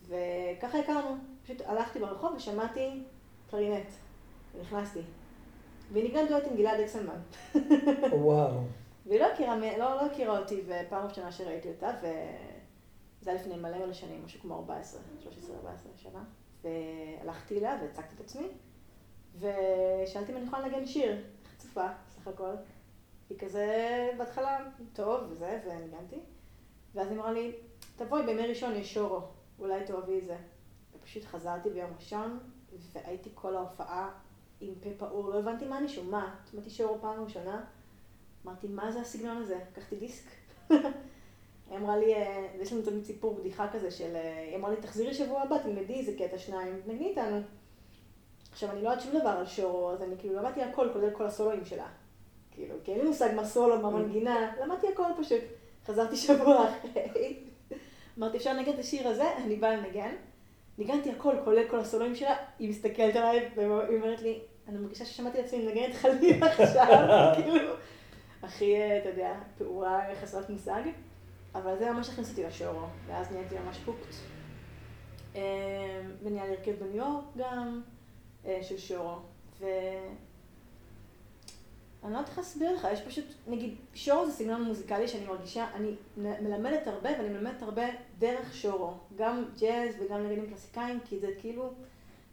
וככה הכרנו, פשוט הלכתי ברחוב ושמעתי קלרינט, ונכנסתי. והיא ניגנת דואט עם גלעד אקסלמן. וואו. והיא לא הכירה, לא, לא הכירה אותי, ופעם ראשונה שראיתי אותה, וזה היה לפני מלא מלא שנים, משהו כמו 14, 13-14 שנה. והלכתי אליה והצגתי את עצמי, ושאלתי אם אני יכולה לנגן שיר, חצופה, סך הכל. היא כזה בהתחלה, טוב וזה, וניגנתי. ואז היא אמרה לי, תבואי בימי ראשון יש שורו, אולי תאהבי את זה. ופשוט חזרתי ביום ראשון, והייתי כל ההופעה עם פה פעור, לא הבנתי מה אני שומעת. שמעתי שורו פעם ראשונה, אמרתי, מה זה הסגנון הזה? לקחתי דיסק. *laughs* היא אמרה לי, אה, יש לנו תמיד סיפור בדיחה כזה של, אה, היא אמרה לי, תחזירי שבוע הבא, תלמדי איזה קטע שניים, תנגני איתנו. עכשיו, אני לא יודעת שום דבר על שורו, אז אני כאילו למדתי הכל, כולל כל הסולואים שלה. כאילו, כי אין לי מושג מה סולו, מה מנגינה, למדתי הכל פשוט. חזרתי שבוע אחרי, *laughs* אמרתי, אפשר לנגן את השיר הזה? אני באה לנגן. ניגנתי הכל, כולל כל הסולואים שלה, היא מסתכלת עליי, והיא אומרת לי, אני מרגישה ששמעתי את עצמי מנגנת חלילה עכשיו, *laughs* כאילו, הכי, אתה יודע, פעורה חסרת מושג. אבל זה ממש הכניס אותי לשורו, ואז נהייתי ממש פוקט. ונהיה לי הרכב בניו יורק גם, אה, של שורו. אני לא יודעת איך להסביר לך, יש פשוט, נגיד, שורו זה סגנון מוזיקלי שאני מרגישה, אני מלמדת הרבה ואני מלמדת הרבה דרך שורו. גם ג'אז וגם נגנים קלאסיקאים, כי זה כאילו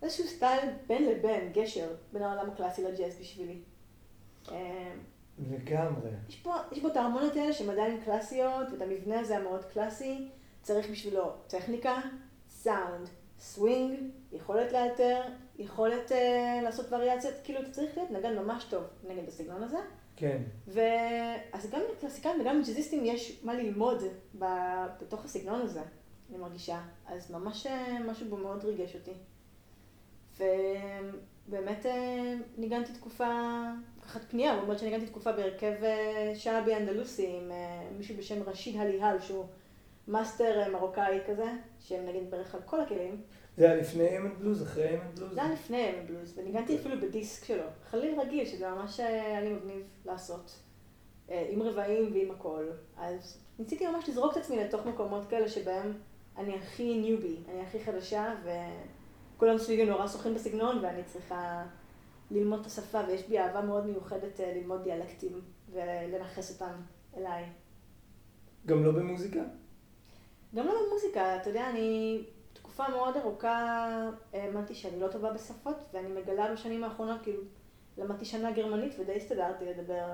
איזשהו סטייל בין לבין, גשר, בין העולם הקלאסי לג'אז בשבילי. אמ, לגמרי. יש פה, יש פה את ההרמוניות האלה שהן עדיין קלאסיות, ואת המבנה הזה המאוד קלאסי, צריך בשבילו טכניקה, סאונד, סווינג, יכולת לאלתר, יכולת אה, לעשות וריאציות, כאילו אתה צריך להיות נגן ממש טוב נגן הסגנון הזה. כן. ואז גם לקלאסיקאים וגם לג'אזיסטים יש מה ללמוד ב... בתוך הסגנון הזה, אני מרגישה. אז ממש אה, משהו בו מאוד ריגש אותי. ובאמת אה, ניגנתי תקופה, לקחת פנייה, למרות שניגנתי תקופה בהרכב שעבי אנדלוסי עם מישהו בשם רשיד הליהל, שהוא מאסטר מרוקאי כזה, שנגן בערך על כל הכלים. זה היה לפני אמן בלוז, אחרי אמן בלוז? זה היה לפני אמן בלוז, וניגנתי אפילו בדיסק שלו. חליל רגיל, שזה ממש היה לי מגניב לעשות. אה, עם רבעים ועם הכל. אז ניסיתי ממש לזרוק את עצמי לתוך מקומות כאלה שבהם אני הכי newbie, אני הכי חדשה, וכולם סביבי נורא שוחים בסגנון, ואני צריכה ללמוד את השפה, ויש בי אהבה מאוד מיוחדת אה, ללמוד דיאלקטים ולנכס אותם אליי. גם לא במוזיקה? גם לא במוזיקה, אתה יודע, אני תקופה מאוד ארוכה האמנתי שאני לא טובה בשפות, ואני מגלה בשנים האחרונות, כאילו, למדתי שנה גרמנית ודי הסתדרתי לדבר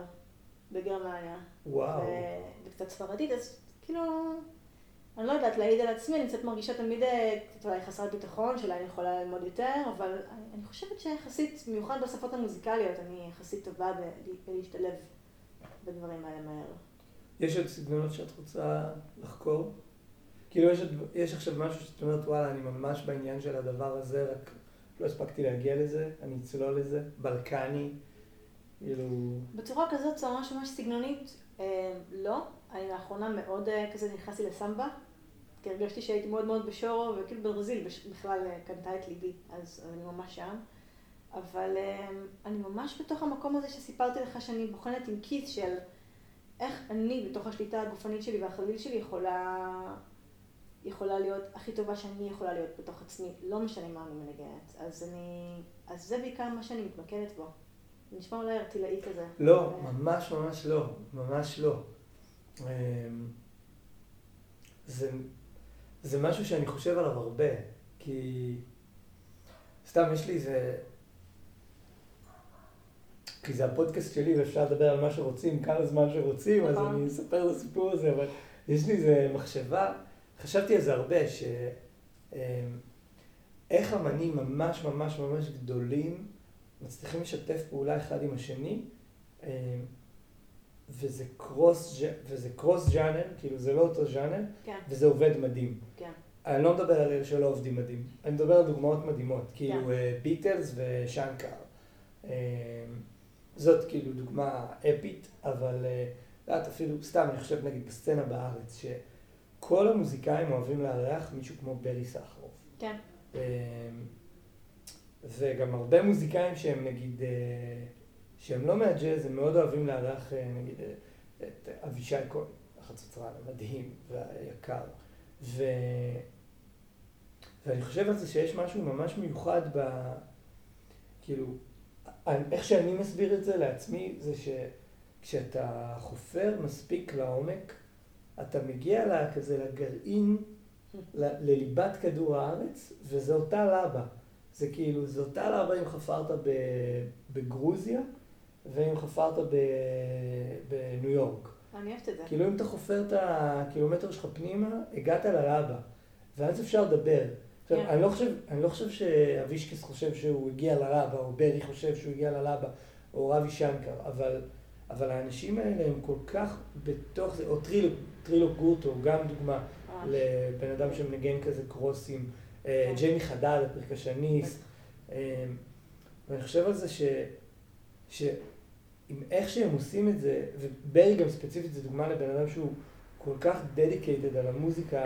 בגרמניה. וואו. וקצת ספרדית, אז כאילו, אני לא יודעת להעיד על עצמי, אני קצת מרגישה תמיד אה, קצת אולי חסרת ביטחון, שאולי אני יכולה ללמוד יותר, אבל אני חושבת שיחסית, במיוחד בשפות המוזיקליות, אני יחסית טובה בלהשתלב בדברים האלה מהר. יש עוד סגנונות שאת רוצה לחקור? כאילו יש, יש עכשיו משהו שאת אומרת, וואלה, אני ממש בעניין של הדבר הזה, רק לא הספקתי להגיע לזה, אני אצלול לזה, בלקני, כאילו... בצורה כזאת, זה ממש ממש סגנונית, אה, לא. אני לאחרונה מאוד אה, כזה נכנסתי לסמבה, כי הרגשתי שהייתי מאוד מאוד בשורו, וכאילו ברזיל בכלל אה, קנתה את ליבי, אז אני ממש שם. אבל אה, אני ממש בתוך המקום הזה שסיפרתי לך שאני בוחנת עם כיס של איך אני, בתוך השליטה הגופנית שלי והחליל שלי, יכולה יכולה להיות הכי טובה שאני יכולה להיות בתוך עצמי, לא משנה מה אני מנגנת. אז אני, אז זה בעיקר מה שאני מתמקדת בו. נשמע אולי ארטילאי כזה. לא, ממש ממש לא, ממש לא. אמ, זה, זה משהו שאני חושב עליו הרבה, כי סתם יש לי איזה... כי זה הפודקאסט שלי ואפשר לדבר על מה שרוצים, כמה זמן שרוצים, אז נכון. אני אספר את הסיפור הזה, אבל יש לי איזה מחשבה חשבתי על זה הרבה, ש... אמ, איך אמנים ממש ממש ממש גדולים מצליחים לשתף פעולה אחד עם השני, אמ, וזה קרוס, וזה קרוס ג'אנר, כאילו זה לא אותו ג'אנר, כן. וזה עובד מדהים. כן. אני לא מדבר על אלה שלא עובדים מדהים, אני מדבר על דוגמאות מדהימות, כאילו כן. ביטלס ושנקר. זאת כאילו דוגמה אפית, אבל אה, את יודעת, אפילו, סתם, אני חושב נגיד בסצנה בארץ, ש... כל המוזיקאים אוהבים לארח מישהו כמו ברי סחרוף. כן. אמ, וגם הרבה מוזיקאים שהם נגיד, אה, שהם לא מהג'אז, הם מאוד אוהבים לארח אה, נגיד אה, את אבישי כהן, החצוצרן המדהים והיקר. ו... ואני חושב על זה שיש משהו ממש מיוחד ב... כאילו, איך שאני מסביר את זה לעצמי, זה שכשאתה חופר מספיק לעומק, אתה מגיע כזה לגרעין, לליבת כדור הארץ, וזה אותה לבה. זה כאילו, זה אותה לבה אם חפרת בגרוזיה, ואם חפרת בניו יורק. אני אוהבת את זה. כאילו אם אתה חופר את הקילומטר שלך פנימה, הגעת ללבה, ואז אפשר לדבר. עכשיו, כן. אני לא חושב, אני לא חושב שאבישקס חושב שהוא הגיע ללבה, או ברי חושב שהוא הגיע ללבה, או רבי שנקר, אבל, אבל האנשים האלה הם כל כך בתוך זה, או טרילו, גורטו, גם דוגמה לבן אדם שמנגן כזה קרוסים, אה, כן. ג'יימי חדד, הפרקשניסט, אה, ואני חושב על זה ש... שעם איך שהם עושים את זה, וברי גם ספציפית זה דוגמה לבן אדם שהוא כל כך דדיקייטד על המוזיקה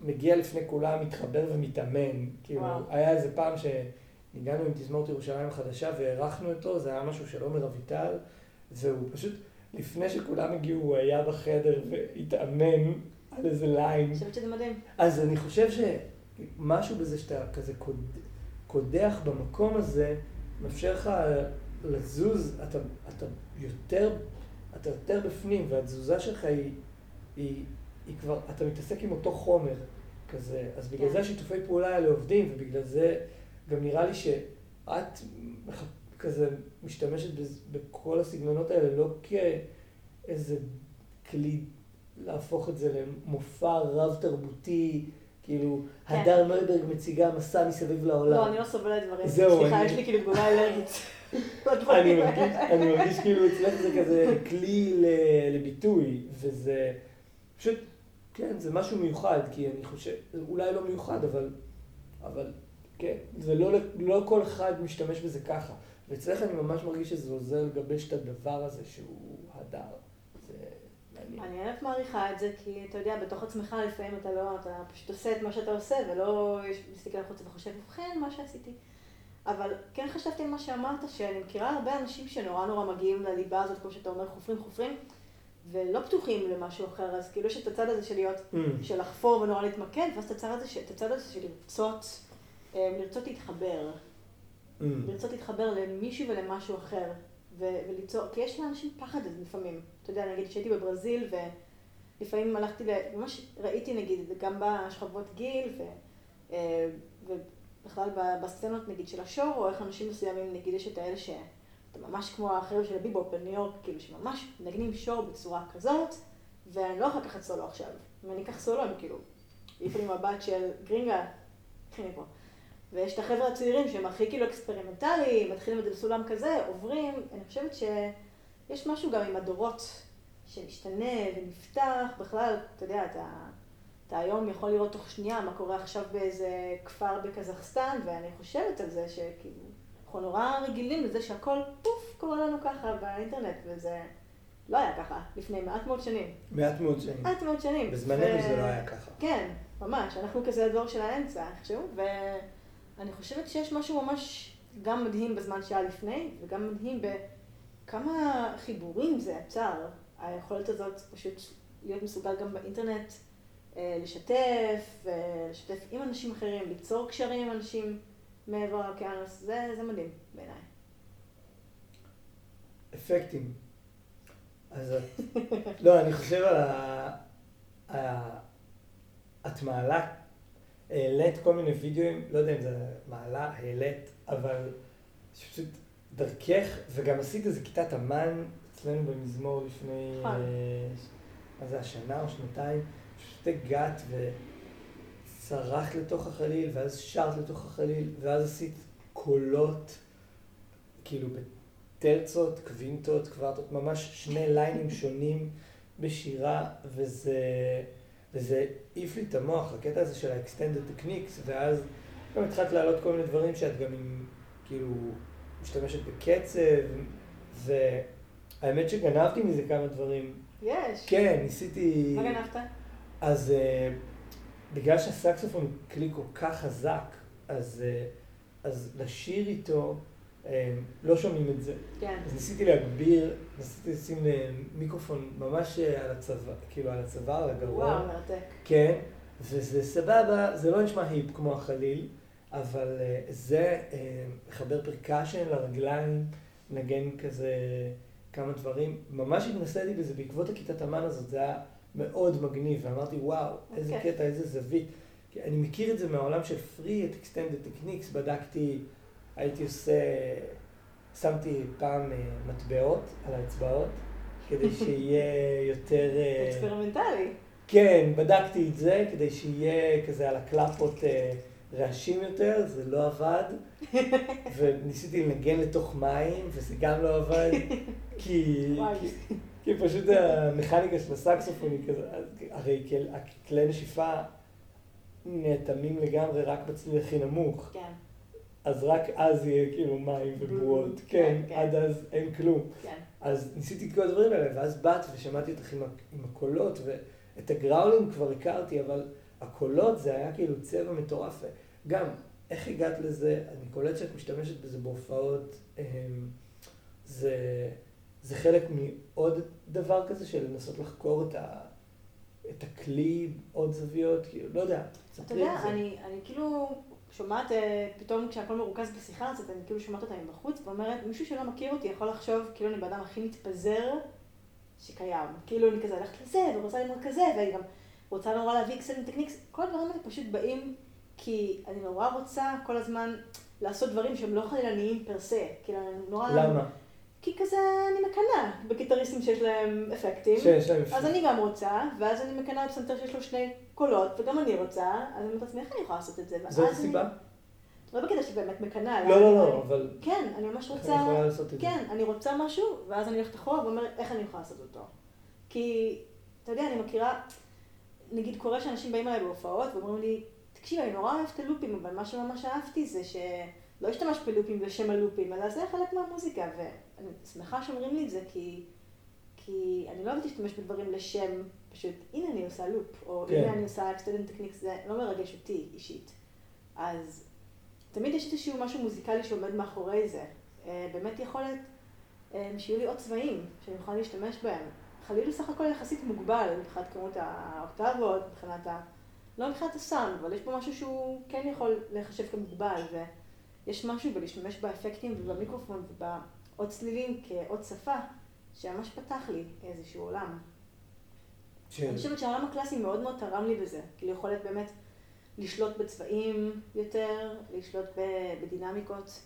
מגיע לפני כולם, מתחבר ומתאמן. כאילו. היה איזה פעם שניגענו עם תזמורת ירושלים החדשה והערכנו אותו, זה היה משהו של עומר אביטל, והוא פשוט, לפני שכולם הגיעו, הוא היה בחדר והתאמן על איזה ליין. אני חושבת שזה מדהים. אז אני חושב שמשהו בזה שאתה כזה קוד, קודח במקום הזה, מאפשר לך לזוז, אתה, אתה יותר, אתה יותר בפנים, והתזוזה שלך היא, היא, היא כבר, אתה מתעסק עם אותו חומר כזה, אז בגלל כן. זה השיתופי פעולה האלה עובדים, ובגלל זה גם נראה לי שאת מח- כזה משתמשת בכל הסגנונות האלה, לא כאיזה כלי להפוך את זה למופע רב-תרבותי, כאילו, כן. הדר נויברג מציגה מסע מסביב לעולם. לא, אני לא סובלת דברים. זהו, סליחה, אני- יש לי כאילו תגובה אלרגית. *laughs* אני מרגיש, אני מרגיש כאילו אצלך זה כזה כלי לביטוי, וזה פשוט, כן, זה משהו מיוחד, כי אני חושב, אולי לא מיוחד, אבל, אבל כן, זה לא, לא כל אחד משתמש בזה ככה. ואצלך אני ממש מרגיש שזה עוזר לגבש את הדבר הזה שהוא הדר. זה מעניין. אני א' מעריכה את זה, כי אתה יודע, בתוך עצמך לפעמים אתה לא, אתה פשוט עושה את מה שאתה עושה, ולא מסתכל החוצה וחושב, ובכן, מה שעשיתי. אבל כן חשבתי על מה שאמרת, שאני מכירה הרבה אנשים שנורא נורא מגיעים לליבה הזאת, כמו שאתה אומר, חופרים חופרים, ולא פתוחים למשהו אחר, אז כאילו יש את הצד הזה של להיות, Mm, של לחפור ונורא להתמקד, ואז את הצד הזה, את הצד הזה של לרצות, אה, לרצות להתחבר. Mm. לרצות להתחבר למישהו ולמשהו אחר, וליצור, כי יש לאנשים פחד לפעמים. אתה יודע, נגיד שהייתי בברזיל, ולפעמים הלכתי, ממש ראיתי נגיד, גם בשכבות גיל, אה, ובכלל בסצנות נגיד של השור, או איך אנשים מסוימים, נגיד יש את האלה ש... ממש כמו החבר'ה של הביבופ בניו יורק, כאילו שממש מנגנים שור בצורה כזאת, ואני לא יכולה לקחת סולו עכשיו. אם אני אקח סולו, הם כאילו, העיפו לי מבט של גרינגה, קחי מפה. ויש את החבר'ה הצעירים שהם הכי כאילו אקספרימנטליים, מתחילים את זה בסולם כזה, עוברים. אני חושבת שיש משהו גם עם הדורות שמשתנה ונפתח. בכלל, אתה יודע, אתה, אתה היום יכול לראות תוך שנייה מה קורה עכשיו באיזה כפר בקזחסטן, ואני חושבת על זה שכאילו, אנחנו נורא רגילים לזה שהכל פוף קורה לנו ככה באינטרנט, וזה לא היה ככה לפני מעט מאוד שנים. מעט מאוד שנים. מעט מאוד שנים. בזמננו ו- זה לא היה ככה. כן, ממש. אנחנו כזה הדור של האמצע, איכשהו, ואני חושבת שיש משהו ממש גם מדהים בזמן שהיה לפני, וגם מדהים בכמה חיבורים זה יצר. היכולת הזאת פשוט להיות מסוגל גם באינטרנט אה, לשתף, אה, לשתף עם אנשים אחרים, ליצור קשרים עם אנשים מעבר לאוקיינוס, זה, זה מדהים בעיניי. אפקטים. אז את... *laughs* לא, אני חושב על. ה... את מעלה, העלית כל מיני וידאוים, לא יודע אם זה מעלה, העלית, אבל שפשוט דרכך, וגם עשית איזה כיתת אמן אצלנו במזמור לפני, נכון. אה, מה זה, השנה או שנתיים, פשוט הגעת וצרחת לתוך החליל, ואז שרת לתוך החליל, ואז עשית קולות, כאילו טרצות, קווינטות, קוורטות, ממש שני ליינים שונים בשירה, וזה, וזה העיף לי את המוח, הקטע הזה של ה-extended techniques, ואז גם התחלת להעלות כל מיני דברים שאת גם עם, כאילו, משתמשת בקצב, והאמת שגנבתי מזה כמה דברים. יש. כן, ניסיתי... מה גנבת? אז uh, בגלל שהסקסופון הוא כלי כל כך חזק, אז, uh, אז לשיר איתו, לא שומעים את זה. כן. אז ניסיתי להגביר, ניסיתי לשים אה, מיקרופון ממש אה, על הצוואר, כאילו על הצוואר, על הגרון. וואו, מרתק. כן, וזה סבבה, זה לא נשמע היפ כמו החליל, אבל אה, זה מחבר פרקשן לרגליים, נגן כזה כמה דברים. ממש התנסיתי בזה בעקבות הכיתת אמן הזאת, זה היה מאוד מגניב, ואמרתי, וואו, איזה אוקיי. קטע, איזה זווית. אני מכיר את זה מהעולם של free, את extended techniques, בדקתי, הייתי עושה, שמתי פעם אה, מטבעות על האצבעות, כדי *laughs* שיהיה יותר... אה, אקספרימנטלי. כן, בדקתי את זה כדי שיהיה כזה על הקלפות אה, רעשים יותר, זה לא עבד. *laughs* וניסיתי לנגן לתוך מים, וזה גם לא עבד. כי. כי, כי פשוט המכניקה של הסקסופון היא כזה, הרי כל- כלי נשיפה נאטמים לגמרי רק בצליל הכי נמוך. כן, אז רק אז יהיה כאילו מים ובועות. כן, כן, כן. עד אז אין כלום. כן. אז ניסיתי את כל הדברים האלה, ואז באת ושמעתי אותך עם, הקולות, את הגראולינג כבר הכרתי, אבל הקולות זה היה כאילו צבע מטורף. גם, איך הגעת לזה? אני קולט שאת משתמשת בזה בהופעות. אמ, זה, זה חלק מעוד דבר כזה של לנסות לחקור את, ה, את הכלי, עוד זוויות, כאילו, לא יודע. אתה יודע, אני, אני כאילו שומעת, אה, פתאום כשהכל מרוכז בשיחה הזאת, אני כאילו שומעת אותה מבחוץ, ואומרת, מישהו שלא מכיר אותי יכול לחשוב כאילו אני באדם הכי מתפזר שקיים. כאילו אני כזה הולכת לזה, ורוצה ללמוד כזה, ואני גם רוצה נורא להביא קסמים טקניקס, כל הדברים האלה פשוט באים כי אני נורא רוצה כל הזמן לעשות דברים שהם לא חלילניים פר סה. כאילו אני נורא... למה? כי כזה אני מקנאה בגיטריסטים שיש להם אפקטים. שיש להם אפקטים. אז אני גם רוצה, ואז אני מקנאה בפסנתר שיש לו שני קולות, וגם אני רוצה, אז אני אומרת לעצמי, איך אני יכולה לעשות את זה? זאת ואז הסיבה? לא בקטע שבאמת מקנאה. לא, לא, לא, אבל כן, אני ממש איך רוצה... אני יכולה לעשות את זה? כן, אני רוצה משהו, ואז אני הולכת אחורה ואומרת, איך אני יכולה לעשות אותו? כי, אתה יודע, אני מכירה, נגיד קורה שאנשים באים אליי בהופעות ואומרים לי, תקשיב, אני נורא אוהבת את הלופים, אבל מה שממש אהבתי זה שלא השתמשת בלופים לשם הלופים, אלא זה חלק מהמוזיקה, ואני שמחה שאומרים לי את זה, כי, כי אני לא אוהבת להשתמש בדברים לשם, פשוט, הנה אני עושה לופ, או כן. הנה אני עושה extended techniques, זה לא מרגש אותי אישית. אז תמיד יש איזשהו משהו מוזיקלי שעומד מאחורי זה. אה, באמת יכולת אה, שיהיו לי עוד צבעים שאני יכולה להשתמש בהם. חליל הוא סך הכל יחסית מוגבל מבחינת כמות האוקטבות, מבחינת ה... לא מבחינת הסאונד, אבל יש פה משהו שהוא כן יכול להיחשב כמוגבל, ויש משהו בלהשתמש באפקטים ובמיקרופון ובעוד צלילים כעוד שפה, שממש פתח לי איזשהו עולם. כן. אני חושבת שהעולם הקלאסי מאוד מאוד תרם לי בזה, כאילו יכולת באמת לשלוט בצבעים יותר, לשלוט בדינמיקות.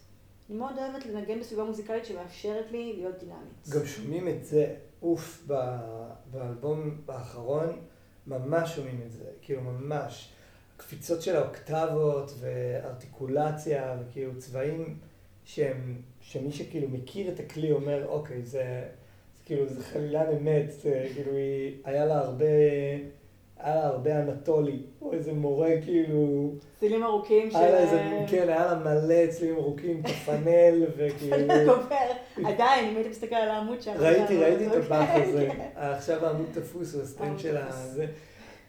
אני מאוד אוהבת לנגן בסביבה מוזיקלית שמאפשרת לי להיות דינמית. גם שומעים את זה, אוף, ב- באלבום האחרון, ממש שומעים את זה, כאילו ממש. קפיצות של האוקטבות וארטיקולציה וכאילו צבעים שהם, שמי שכאילו מכיר את הכלי אומר, אוקיי, זה כאילו, זה חלילן אמת, כאילו, היא, היה לה הרבה, היה לה הרבה אנטולי, או איזה מורה כאילו, צלילים ארוכים של... איזה, כן, היה לה מלא צלילים ארוכים, כפנל, *laughs* וכאילו... עדיין, אם היית מסתכל על העמוד שם. ראיתי, ראיתי את הבאח הזה. *laughs* כן. עכשיו העמוד תפוס, הוא הסטנד של. הזה.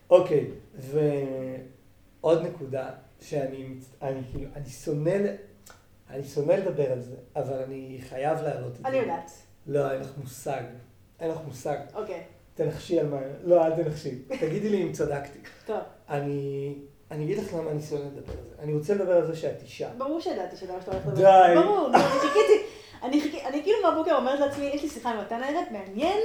אוקיי, ועוד נקודה, שאני אני כאילו, אני שונא, אני שונא לדבר על זה, אבל אני חייב להעלות את זה. אני יודעת. לא, אין לך מושג. אין לך מושג. אוקיי, תנחשי על מה... לא, אל תנחשי. תגידי לי אם צדקתי. טוב. אני... אני אגיד לך למה אני שונא לדבר על זה. אני רוצה לדבר על זה שאת אישה. ברור שידעתי שזה מה שאתה הולך לדבר. די. ברור, אני חיכיתי. אני חיכיתי, אני כאילו מהבוקר אומרת לעצמי, יש לי שיחה עם מתן הערב, מעניין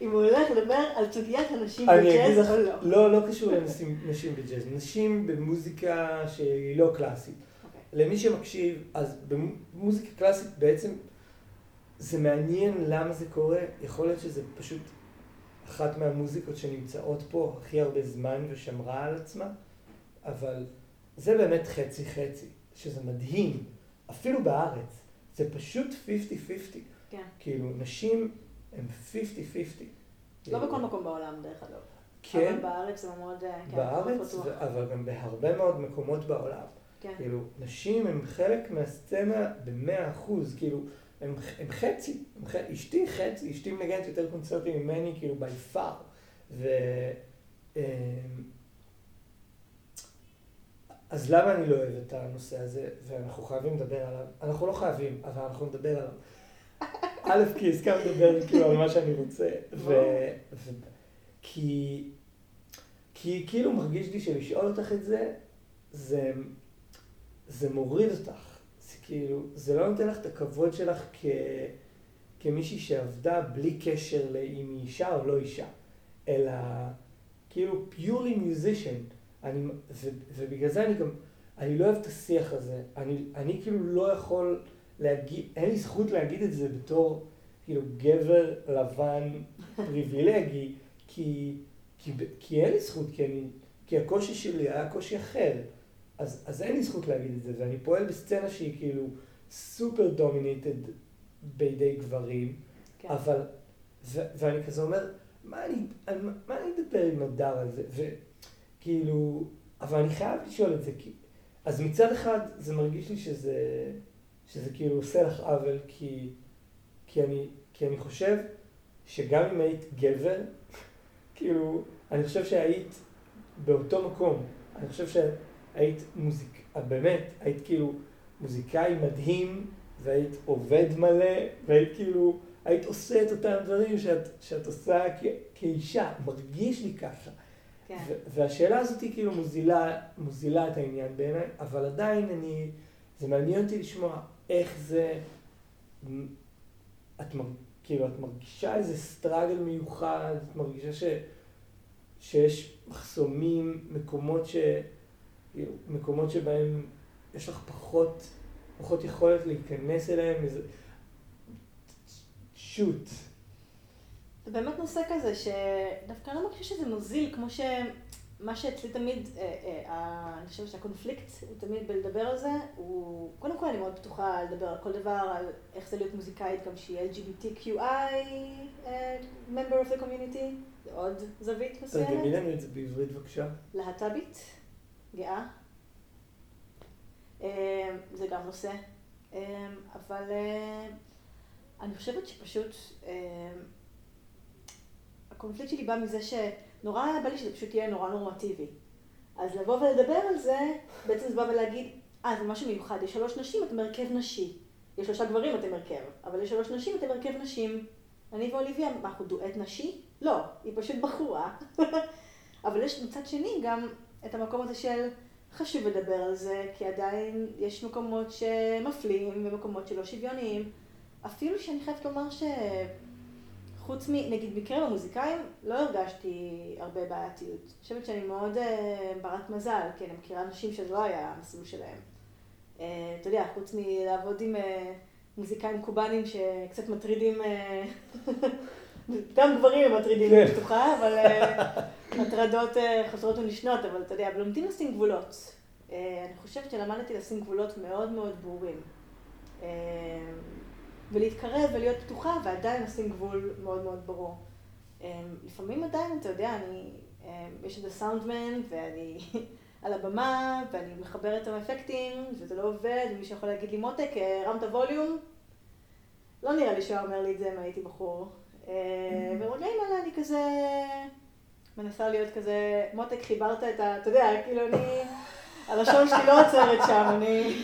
אם הוא הולך לדבר על סוגיית הנשים אני אגיד בג'אז לך, או לא. לא, לא קשור לנשים נשים בג'אז, נשים במוזיקה שהיא לא קלאסית. אוקיי. למי שמקשיב, אז במוזיקה קלאסית בעצם זה מעניין למה זה קורה, יכול להיות שזה פשוט אחת מהמוזיקות שנמצאות פה הכי הרבה זמן ושמרה על עצמה, אבל זה באמת חצי חצי, שזה מדהים, אפילו בארץ, זה פשוט 50-50, כן. כאילו נשים הן 50-50. לא בכל מקום בעולם, דרך אגב. כן, אבל בארץ זה מאוד, אה, כן, בארץ, מאוד אבל גם בהרבה מאוד מקומות בעולם. כן. כאילו, נשים הן חלק מהסצנה במאה אחוז, כאילו, הם, הם חצי, הם ח... אשתי חצי, אשתי מנגנת יותר קונצרטים ממני, כאילו, by far. ו... אמ, אז למה אני לא אוהב את הנושא הזה, ואנחנו חייבים לדבר עליו? אנחנו לא חייבים, אבל אנחנו נדבר עליו. *laughs* א', כי הסכמת לדבר כאילו על מה שאני רוצה, ו... ו... כי... כי כאילו מרגיש לי שלשאול אותך את זה, זה, זה מוריד אותך. זה כאילו, זה לא נותן לך את הכבוד שלך כ, כמישהי שעבדה בלי קשר לאם היא אישה או לא אישה, אלא כאילו פיורלי מיוזישן. אני, ו, ובגלל זה אני גם, אני לא אוהב את השיח הזה. אני, אני כאילו לא יכול להגיד, אין לי זכות להגיד את זה בתור כאילו גבר לבן *laughs* פריבילגי, כי, כי, כי אין לי זכות, כי, אני, כי הקושי שלי היה קושי אחר. אז, אז אין לי זכות להגיד את זה, ואני פועל בסצנה שהיא כאילו סופר דומיניטד בידי גברים, כן. אבל, ו, ואני כזה אומר, מה אני, על מה אני אדבר עם הדר על זה? וכאילו, אבל אני חייב לשאול את זה, כי, אז מצד אחד זה מרגיש לי שזה, שזה כאילו עושה לך עוול, כי, כי, אני, כי אני חושב שגם אם היית גבר, *laughs* כאילו, אני חושב שהיית באותו מקום. אני חושב שהיית מוזיק... באמת, היית כאילו מוזיקאי מדהים, והיית עובד מלא, והיית כאילו, היית עושה את אותם דברים שאת, שאת עושה כ, כאישה, מרגיש לי ככה. כן. והשאלה הזאת היא כאילו מוזילה, מוזילה את העניין בעיניי, אבל עדיין אני, זה מעניין אותי לשמוע איך זה, את, כאילו, את מרגישה איזה סטראגל מיוחד, את מרגישה ש, שיש מחסומים, מקומות, ש, מקומות שבהם יש לך פחות, פחות יכולת להיכנס אליהם, איזה... שוט. זה באמת נושא כזה שדווקא אני לא מרגישה שזה מוזיל, כמו שמה שאצלי תמיד, אה, אה, אני חושבת שהקונפליקט הוא תמיד בלדבר על זה, הוא, קודם כל אני מאוד פתוחה לדבר על כל דבר, על איך זה להיות מוזיקאית גם שהיא LGBTQI uh, member of the community, זה עוד זווית מסוימת. תרגמי לנו את זה בעברית בבקשה. להט"בית, גאה. זה גם נושא, אבל אני חושבת שפשוט הקונפליקט שלי בא מזה שנורא בא לי שזה פשוט יהיה נורא נורמטיבי. אז לבוא ולדבר על זה, בעצם זה בא ולהגיד, אה, זה משהו מיוחד, יש שלוש נשים, אתם הרכב נשי. יש שלושה גברים, אתם הרכב. אבל יש שלוש נשים, אתם הרכב נשים. אני ואוליביה, מה, אנחנו דואט נשי? לא, היא פשוט בחורה. *laughs* אבל יש מצד שני גם את המקום הזה של חשוב לדבר על זה, כי עדיין יש מקומות שמפלים ומקומות שלא שוויוניים. אפילו שאני חייבת לומר ש... חוץ מנגיד מקרב המוזיקאים, לא הרגשתי הרבה בעייתיות. אני חושבת שאני מאוד uh, ברת מזל, כי אני מכירה אנשים שזה לא היה המסלול שלהם. Uh, אתה יודע, חוץ מלעבוד עם uh, מוזיקאים קובאנים שקצת מטרידים, uh, *laughs* גם גברים הם מטרידים, אני כן. בטוחה, אבל הטרדות uh, חוזרות ונשנות, אבל אתה יודע, לומדים לשים גבולות. Uh, אני חושבת שלמדתי לשים גבולות מאוד מאוד ברורים. ולהתקרב ולהיות פתוחה ועדיין לשים גבול מאוד מאוד ברור. לפעמים עדיין, אתה יודע, אני, יש איזה סאונדמן ואני *laughs* על הבמה ואני מחברת את האפקטים וזה לא עובד ומי שיכול להגיד לי מותק, הרמת ווליום? לא נראה לי שהוא אומר לי את זה אם הייתי בחור. אמ, ורגעים האלה אני כזה מנסה להיות כזה, מותק חיברת את ה... אתה יודע, כאילו אני... הלשון שלי לא עוצרת שם, אני...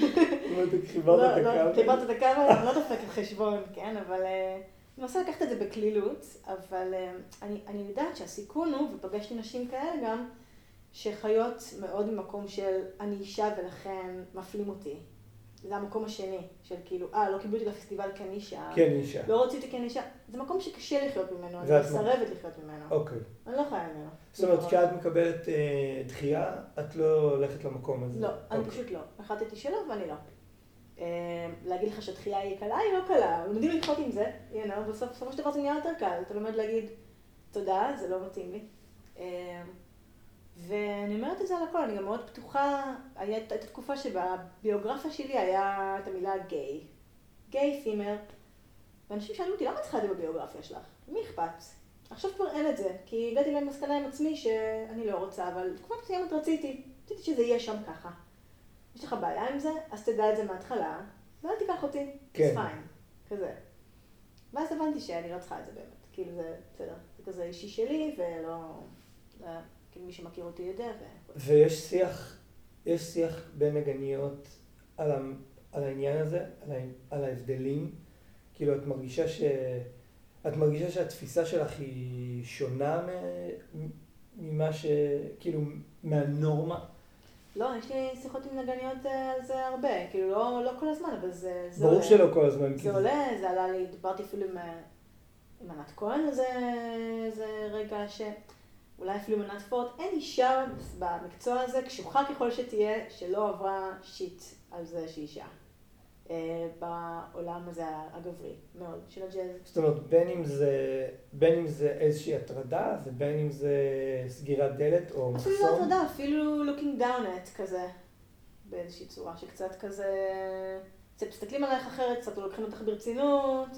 חיברת את לא, לא, הקו. חיברת את הקו, אני לא דופקת חשבון, כן, אבל אה, אני מנסה לקחת את זה בקלילות, אבל אה, אני יודעת שהסיכון הוא, ופגשתי נשים כאלה גם, שחיות מאוד ממקום של אני אישה ולכן מפלים אותי. זה המקום השני, של כאילו, אה, לא קיבלו אותי לפסטיבל כנישה. כנישה. לא רציתי כנישה. זה מקום שקשה לחיות ממנו, אני מסרבת לחיות ממנו. אוקיי. אני לא חיה ממנו. זאת אומרת, כשאת מקבלת אה, דחייה, את לא הולכת למקום הזה. לא, אני אוקיי. פשוט לא. החלטתי שלא ואני לא. אה, להגיד לך שהדחייה היא קלה, היא לא קלה. לומדים לחיות עם זה, בסופו של דבר זה נהיה יותר קל. אתה לומד להגיד, תודה, זה לא מתאים לי. אה, ואני אומרת את זה על הכל, אני גם מאוד פתוחה, הייתה תקופה שבביוגרפיה שלי היה את המילה גיי. גיי, פימר. ואנשים שאלו אותי, למה צריכה את זה בביוגרפיה שלך? מי אכפת? עכשיו כבר אין את זה, כי הגעתי למסקנה עם עצמי שאני לא רוצה, אבל תקופה מסוימת רציתי, רציתי שזה יהיה שם ככה. יש לך בעיה עם זה? אז תדע את זה מההתחלה, ואל תיקח אותי, כן. פיין, כזה. ואז הבנתי שאני לא צריכה את זה באמת, כאילו זה בסדר, זה כזה אישי שלי, ולא... מי שמכיר אותי יודע. ו... ויש שיח, יש שיח בין נגניות על, ה, על העניין הזה, על, ה, על ההבדלים. כאילו, את מרגישה ש... את מרגישה שהתפיסה שלך היא שונה ממה ש... כאילו, מהנורמה? לא, יש לי שיחות עם נגניות אה, על זה הרבה, כאילו לא, לא כל הזמן, אבל זה, זה ברור עולה. שלא כל הזמן. זה. עולה, זה עלה לי, דיברתי אפילו עם, אה, עם ענת כהן איזה, איזה רגע ש... אולי אפילו מנת פורט, אין אישה במקצוע הזה, קשוחה ככל שתהיה, שלא עברה שיט על זה שהיא אישה. אה, בעולם הזה הגברי מאוד של הג'אז. זאת אומרת, בין אם זה, בין אם זה איזושהי הטרדה, ובין אם זה סגירת דלת או מחסום. אפילו לא הטרדה, אפילו looking down at כזה, באיזושהי צורה שקצת כזה, קצת מסתכלים עלייך אחרת, קצת לוקחים אותך ברצינות,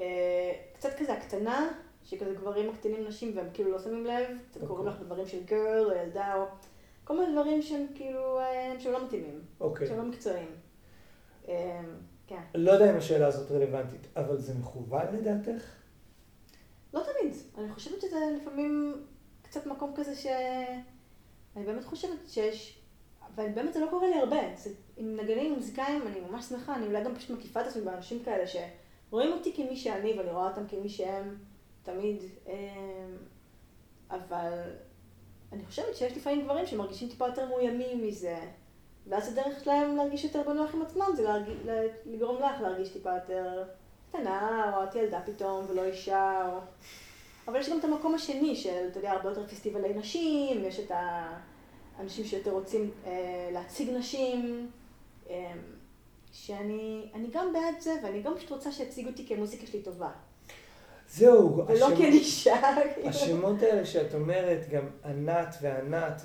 אה, קצת כזה הקטנה. שכזה גברים מקטינים נשים והם כאילו לא שמים לב, אתם קוראים לך דברים של גרל או ילדה או כל מיני דברים שהם כאילו, אה, שהם לא מתאימים, אוקיי. שהם לא מקצועיים. אה, כן. לא יודע אם השאלה הזאת רלוונטית, אבל זה מכוון לדעתך? לא תמיד. אני חושבת שזה לפעמים קצת מקום כזה ש... אני באמת חושבת שיש... ובאמת זה לא קורה לי הרבה. זה, עם נגנים מוזיקאים אני ממש שמחה, אני אולי גם פשוט מקיפה את עצמי באנשים כאלה שרואים אותי כמי שאני ואני רואה אותם כמי שהם תמיד. אמ, אבל אני חושבת שיש לפעמים גברים שמרגישים טיפה יותר מאוימים מזה. ואז הדרך שלהם להרגיש יותר בנוח עם עצמם זה להרג... לגרום לך להרגיש טיפה יותר קטנה, או את ילדה פתאום ולא אישה, או... אבל יש גם את המקום השני של, אתה יודע, הרבה יותר פסטיבלי נשים, יש את האנשים שיותר רוצים אה, להציג נשים, אה, שאני גם בעד זה, ואני גם פשוט רוצה שיציגו אותי כי המוזיקה שלי טובה. זהו, ולא השמות, כאישה. השמות האלה שאת אומרת, גם ענת וענת,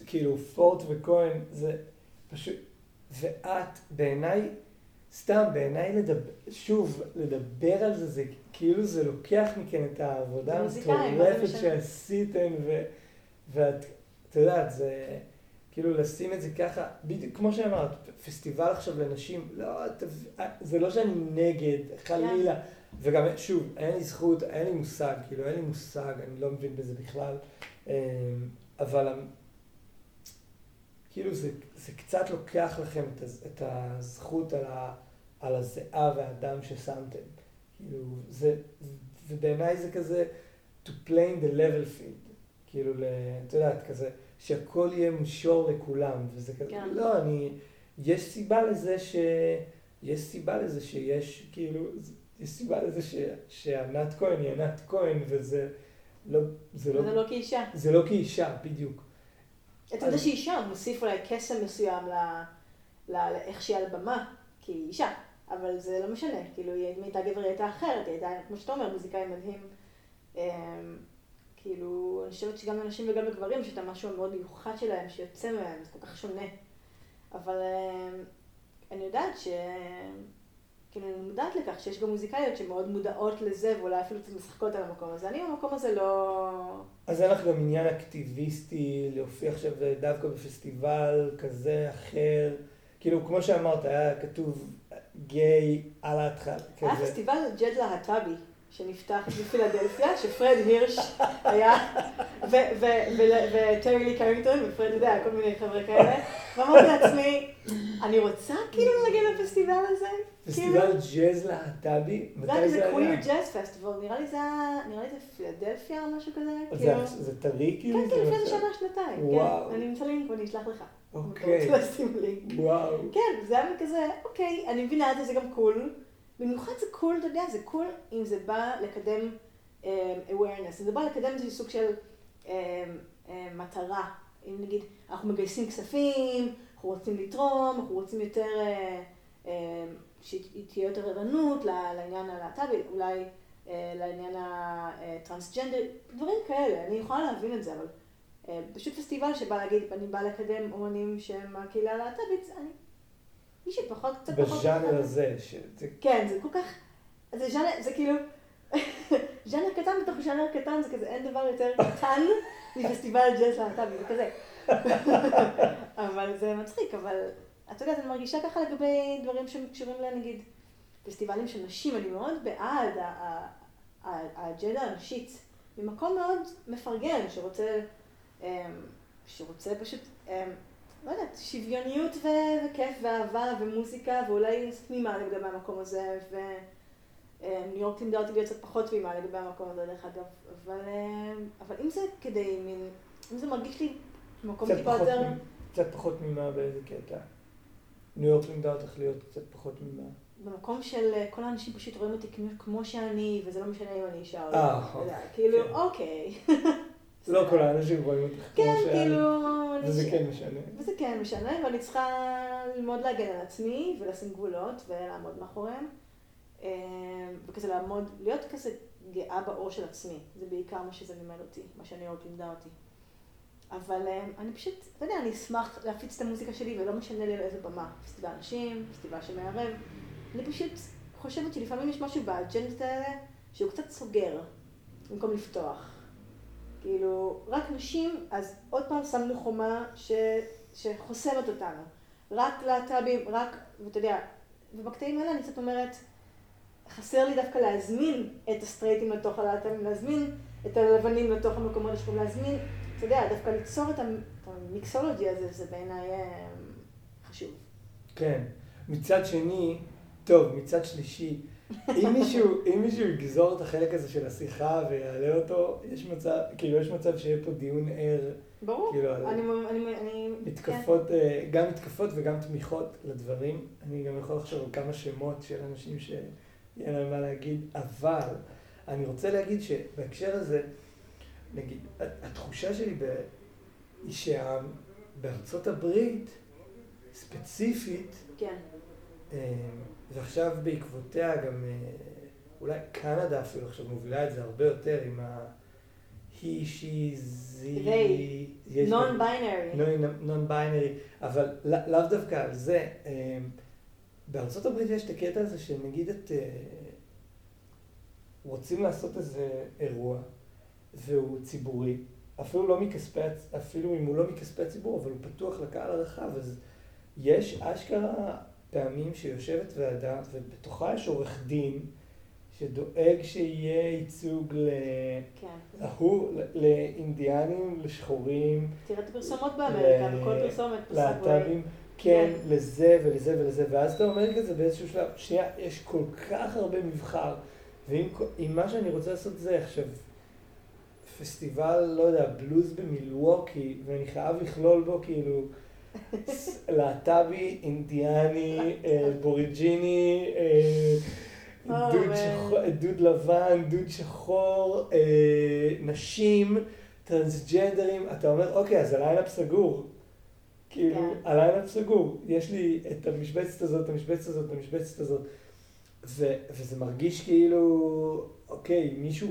וכאילו פורט וכהן, זה פשוט, ואת, בעיניי, סתם, בעיניי לדבר, שוב, לדבר על זה, זה כאילו זה לוקח מכן את העבודה המטורפת שעשיתן, ו, ואת, את יודעת, זה כאילו לשים את זה ככה, בדיוק כמו שאמרת, פסטיבל עכשיו לנשים, לא, זה לא שאני נגד, חלילה. Yeah. וגם, שוב, אין לי זכות, אין לי מושג, כאילו, אין לי מושג, אני לא מבין בזה בכלל, אמ, אבל כאילו זה, זה קצת לוקח לכם את, את הזכות על, ה, על הזיעה והדם ששמתם. כאילו, זה, ובעיניי זה כזה to play in the level field. כאילו, את יודעת, כזה, שהכל יהיה משור לכולם, וזה כזה, כן. לא, אני, יש סיבה לזה ש... יש סיבה לזה שיש, כאילו, יש סיבה לזה ש, שענת כהן היא ענת כהן, וזה לא, זה לא... זה לא כאישה. זה לא כאישה, בדיוק. אתה יודע שאישה מוסיף אולי קסם מסוים לאיך שהיא על הבמה, כי היא אישה, אבל זה לא משנה, כאילו אם היא הייתה גבר היא הייתה אחרת, היא הייתה, כמו שאתה אומר, מוזיקאי מדהים. אמ, כאילו, אני חושבת שגם לנשים וגם לגברים יש את המשהו המאוד מיוחד שלהם, שיוצא מהם, זה כל כך שונה. אבל אמ, אני יודעת ש... כאילו, אני מודעת לכך שיש גם מוזיקאיות שמאוד מודעות לזה, ואולי אפילו קצת משחקות על המקום הזה. אני במקום הזה לא... אז אין לך גם עניין אקטיביסטי להופיע עכשיו דווקא בפסטיבל כזה, אחר. כאילו, כמו שאמרת, היה כתוב גיי על ההתחלה. היה פסטיבל ג'ד להט"בי. שנפתח בפילדלפיה, שפרד הירש היה, וטרי לי קרינגטון, ופרד, אתה יודע, כל מיני חבר'ה כאלה, ואמרתי לעצמי, אני רוצה כאילו לנגן לפסטיבל הזה. פסטיבל ג'אז להט"בי? מתי זה היה? קוויר ג'אז פסטיבל, נראה לי זה פילדלפיה או משהו כזה. כאילו. זה טרי כאילו? כן, כן, לפני שנה, שנתיים. וואו. אני אמצא לינק ואני אשלח לך. אוקיי. וואו. כן, זה היה כזה, אוקיי, אני מבינה את זה, זה גם cool. במיוחד זה cool, אתה יודע, זה cool אם זה בא לקדם אמ, awareness, אם זה בא לקדם איזשהו סוג של אמ, אמ, מטרה. אם נגיד, אנחנו מגייסים כספים, אנחנו רוצים לתרום, אנחנו רוצים יותר, אה, אמ, שתהיה יותר ערנות לעניין הלהט"בי, אולי uh, לעניין הטרנסג'נדר, דברים כאלה. אני יכולה להבין את זה, אבל פשוט פסטיבל שבא להגיד, אני באה לקדם אומנים שהם מהקהילה הלהט"בית, אני... מי שפחות, קצת פחות... בז'אנר הזה. כן, זה כל כך... זה ז'אנר, זה כאילו... *laughs* ז'אנר קטן בתוך ז'אנר קטן, זה כזה, אין דבר יותר קטן מפסטיבל ג'אז להט"בי, זה כזה. *laughs* אבל זה מצחיק, אבל את יודעת, אני מרגישה ככה לגבי דברים שקשורים לנגיד פסטיבלים של נשים, אני מאוד בעד האג'נדה הנשית, ממקום מאוד מפרגן, שרוצה, אמ, שרוצה פשוט אמ, לא יודעת, שוויוניות ו- וכיף ואהבה ומוזיקה, ואולי תמימה לגבי המקום הזה, וניו יורק לימדה אותי להיות קצת פחות תמימה לגבי המקום הזה, דרך אגב, אבל, אה, אבל אם זה כדי מין, אם זה מרגיש לי מקום טיפה יותר... קצת פחות תמימה באיזה קטע. ניו יורק לימדה אותך להיות קצת פחות תמימה. במקום של אה, כל האנשים פשוט רואים אותי כמו שאני, וזה לא משנה אם אני אישה או לא. אה, אוקיי. *laughs* לא כל האנשים רואים אותך כן, כאילו... וזה כן משנה. וזה כן משנה, ואני צריכה ללמוד להגן על עצמי ולשים גבולות ולעמוד מאחוריהם. אמ, וכזה לעמוד, להיות כזה גאה באור של עצמי. זה בעיקר מה שזה לימד אותי, מה שאני עוד לימדה אותי. אבל אמ, אני פשוט, אתה יודע, אני אשמח להפיץ את המוזיקה שלי, ולא משנה לי על איזה במה. פסטיבל נשים, פסטיבל שמערב. אני פשוט חושבת שלפעמים יש משהו באג'נדות האלה שהוא קצת סוגר, במקום לפתוח. כאילו, רק נשים, אז עוד פעם שמנו חומה ש, שחוסמת אותנו. רק להט"בים, רק, ואתה יודע, ובקטעים האלה אני קצת אומרת, חסר לי דווקא להזמין את הסטרייטים לתוך הלהט"בים, להזמין את הלבנים לתוך המקומות השחורים, להזמין, אתה יודע, דווקא ליצור את המיקסולוגי הזה, זה בעיניי אה, חשוב. כן. מצד שני, טוב, מצד שלישי, אם מישהו, אם מישהו יגזור את החלק הזה של השיחה ויעלה אותו, יש מצב, כאילו, יש מצב שיהיה פה דיון ער. ברור, כאילו, אני, אני, אני, מתקפות, כן. גם מתקפות וגם תמיכות לדברים. אני גם יכול לחשוב על כמה שמות של אנשים שיהיה להם מה להגיד, אבל אני רוצה להגיד שבהקשר הזה, נגיד, התחושה שלי ב... היא שבארצות הברית, ספציפית, כן. ועכשיו בעקבותיה גם, אולי קנדה אפילו עכשיו מובילה את זה הרבה יותר עם ה... he, she. נון ביינרי. נון ביינרי, אבל לאו דווקא על זה. בארצות הברית יש את הקטע הזה שנגיד את... רוצים לעשות איזה אירוע, והוא ציבורי, אפילו לא מכספי, אפילו אם הוא לא מכספי הציבור, אבל הוא פתוח לקהל הרחב, אז יש אשכרה פעמים שיושבת ועדה, ובתוכה יש עורך דין, שדואג שיהיה ייצוג להוא, כן. לאינדיאנים, לשחורים. תראה את הפרסומות באמריקה, בכל פרסומת להט"בים, כן, כן, לזה ולזה ולזה, ואז אתה אומר כזה באיזשהו שלב, שנייה, יש כל כך הרבה מבחר, ואם מה שאני רוצה לעשות זה עכשיו פסטיבל, לא יודע, בלוז במילווקי, ואני חייב לכלול בו כאילו להט"בי, אינדיאני, אה, בוריג'יני, אה, דוד, שחור, דוד לבן, דוד שחור, אה, נשים, טרנסג'נדרים, אתה אומר, אוקיי, אז הליינאפ סגור. כאילו, כן. הליינאפ סגור. יש לי את המשבצת הזאת, את המשבצת הזאת, את המשבצת הזאת. וזה מרגיש כאילו, אוקיי, מישהו,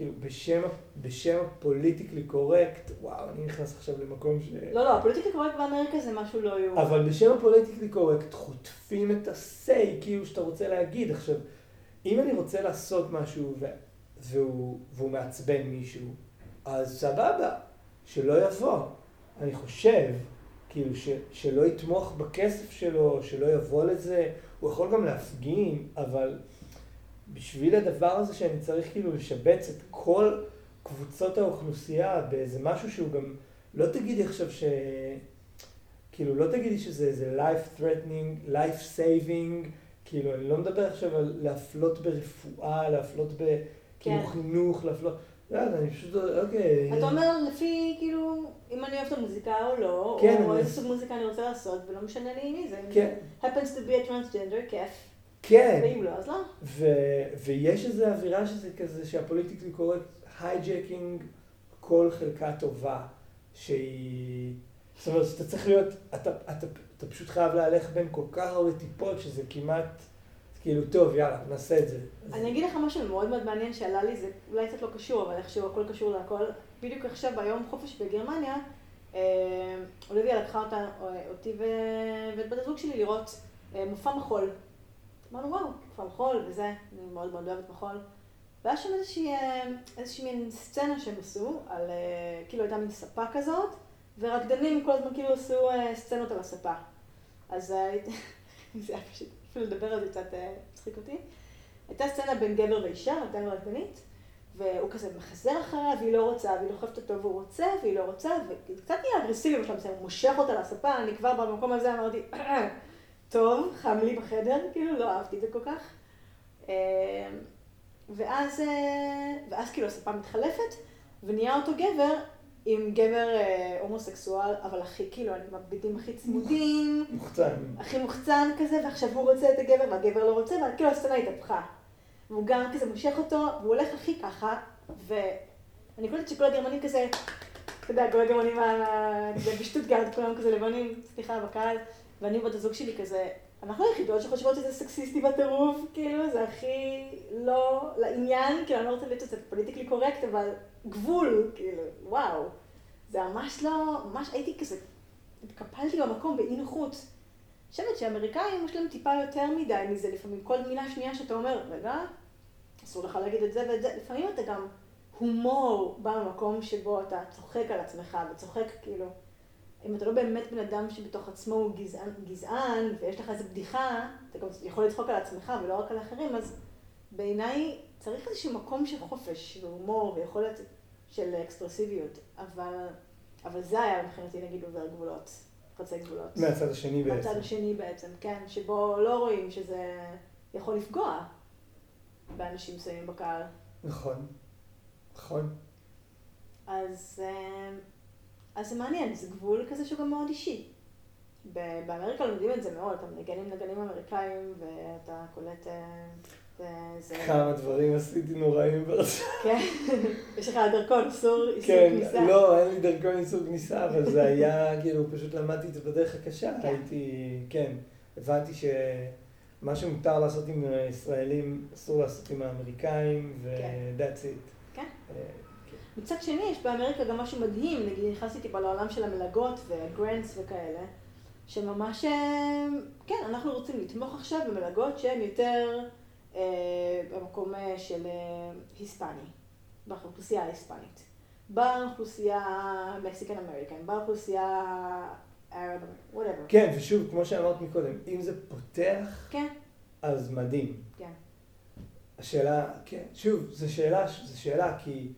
כאילו, בשם, בשם הפוליטיקלי קורקט, וואו, אני נכנס עכשיו למקום ש... לא, לא, הפוליטיקלי קורקט באמריקה זה משהו לא יאומן. אבל בשם הפוליטיקלי קורקט חוטפים את ה-say, כאילו, שאתה רוצה להגיד. עכשיו, אם אני רוצה לעשות משהו ו... והוא, והוא מעצבן מישהו, אז סבבה, שלא יבוא. אני חושב, כאילו, ש... שלא יתמוך בכסף שלו, שלא יבוא לזה. הוא יכול גם להפגין, אבל בשביל הדבר הזה שאני צריך כאילו לשבץ את כל קבוצות האוכלוסייה באיזה משהו שהוא גם, לא תגידי עכשיו ש... כאילו, לא תגידי שזה איזה life threatening, life saving, כאילו, אני לא מדבר עכשיו על להפלות ברפואה, להפלות בכאילו כן. חינוך, להפלות... לא, אני פשוט, אוקיי. אתה אומר לפי, כאילו, אם אני אוהבת את המוזיקה או לא, כן, או איזה סוג מוזיקה אני רוצה לעשות, ולא משנה לי מי זה. כן. happens to be a transgender, כיף. כן. ואם לא, אז לא. ויש איזו אווירה שזה כזה, שהפוליטיקלי קורקט hijacking כל חלקה טובה, שהיא... זאת אומרת, אתה צריך להיות, אתה, אתה, אתה פשוט חייב להלך בין כל כך הרבה טיפות, שזה כמעט... כאילו, טוב, יאללה, נעשה את זה. אני אגיד לך משהו מאוד מאוד מעניין שעלה לי, זה אולי קצת לא קשור, אבל איכשהו הכל קשור להכל. בדיוק עכשיו, ביום חופש בגרמניה, אה, אוליביה לקחה אותה, אותי ואת בת הזוג שלי לראות אה, מופע מחול. אמרנו, וואו, מופע מחול וזה, אני מאוד מאוד אוהבת מחול. והיה שם איזושהי, אה, איזושהי מין סצנה שהם עשו, על, כאילו הייתה מין ספה כזאת, ורקדנים כל הזמן כאילו עשו סצנות על הספה. אז *laughs* זה היה פשוט... אפילו לדבר על זה קצת מצחיק אותי. הייתה סצנה בין גבר ואישה, נתן לו רקדנית, והוא כזה מחזר אחריה, והיא לא רוצה, והיא דוחפת אותו והוא רוצה, והיא לא רוצה, וזה קצת נהיה אגרסיבי בשלב מסוים, הוא מושך אותה לספה, אני כבר במקום הזה אמרתי, *clears throat* טוב, חם לי בחדר, כאילו לא אהבתי את זה כל כך. ואז, ואז כאילו הספה מתחלפת, ונהיה אותו גבר עם גבר אה, הומוסקסואל, אבל הכי, כאילו, אני בבגדים הכי צמודים. מוחצן. הכי מוחצן כזה, ועכשיו הוא רוצה את הגבר, והגבר לא רוצה, וכאילו הסצנה התהפכה. והוא גם כזה מושך אותו, והוא הולך הכי ככה, ואני קולטת שכל הגרמנים כזה, אתה יודע, כל הגרמנים בשטוטגרד, כולם כזה לבנים, סליחה, בקהל, ואני ובת הזוג שלי כזה, אנחנו היחידות שחושבות שזה סקסיסטי בטירוף, כאילו, זה הכי לא לעניין, כאילו, אני לא רוצה להיות שזה פוליטיקלי קורקט, אבל גבול, כאילו, וואו. זה ממש לא, ממש הייתי כזה, התקפלתי במקום באי נוחות. אני חושבת שאמריקאים יש להם טיפה יותר מדי מזה לפעמים. כל מילה שנייה שאתה אומר, רגע, אסור לך להגיד את זה ואת זה. לפעמים אתה גם, הומור בא ממקום שבו אתה צוחק על עצמך וצוחק כאילו. אם אתה לא באמת בן אדם שבתוך עצמו הוא גזען, גזען ויש לך איזו בדיחה, אתה גם יכול לצחוק על עצמך ולא רק על אחרים, אז בעיניי צריך איזשהו מקום של חופש והומור ויכולת של אקספרסיביות, אבל, אבל זה היה מבחינתי נגיד עובר גבולות, חצי גבולות. מהצד השני בעצם. מהצד השני בעצם, כן, שבו לא רואים שזה יכול לפגוע באנשים מסוימים בקהל. נכון, נכון. אז, אה, אז זה מעניין, זה גבול כזה שהוא גם מאוד אישי. באמריקה לומדים את זה מאוד, אתה מנגן עם נגנים אמריקאים ואתה קולט... אה, זה... כמה דברים עשיתי נוראים בארצות. כן, יש לך דרכון, איסור כן, כניסה. לא, אין לי דרכון איסור כניסה, אבל זה היה, כאילו, פשוט למדתי את זה בדרך הקשה. כן. הייתי, כן, הבנתי שמה שמותר לעשות עם ישראלים, אסור לעשות עם האמריקאים, ו-that's it. כן. מצד שני, יש באמריקה גם משהו מדהים, נגיד נכנסתי טיפה לעולם של המלגות והגרנטס וכאלה, שממש, אה, כן, אנחנו רוצים לתמוך עכשיו במלגות שהן יותר אה, במקום אה, של אה, היספני, באוכלוסייה ההיספנית. באוכלוסייה מקסיקן אמריקן, באוכלוסייה ערב, whatever. כן, ושוב, כמו שאמרת מקודם, אם זה פותח, כן, אז מדהים. כן. השאלה, כן, שוב, זו שאלה, זו שאלה, כי,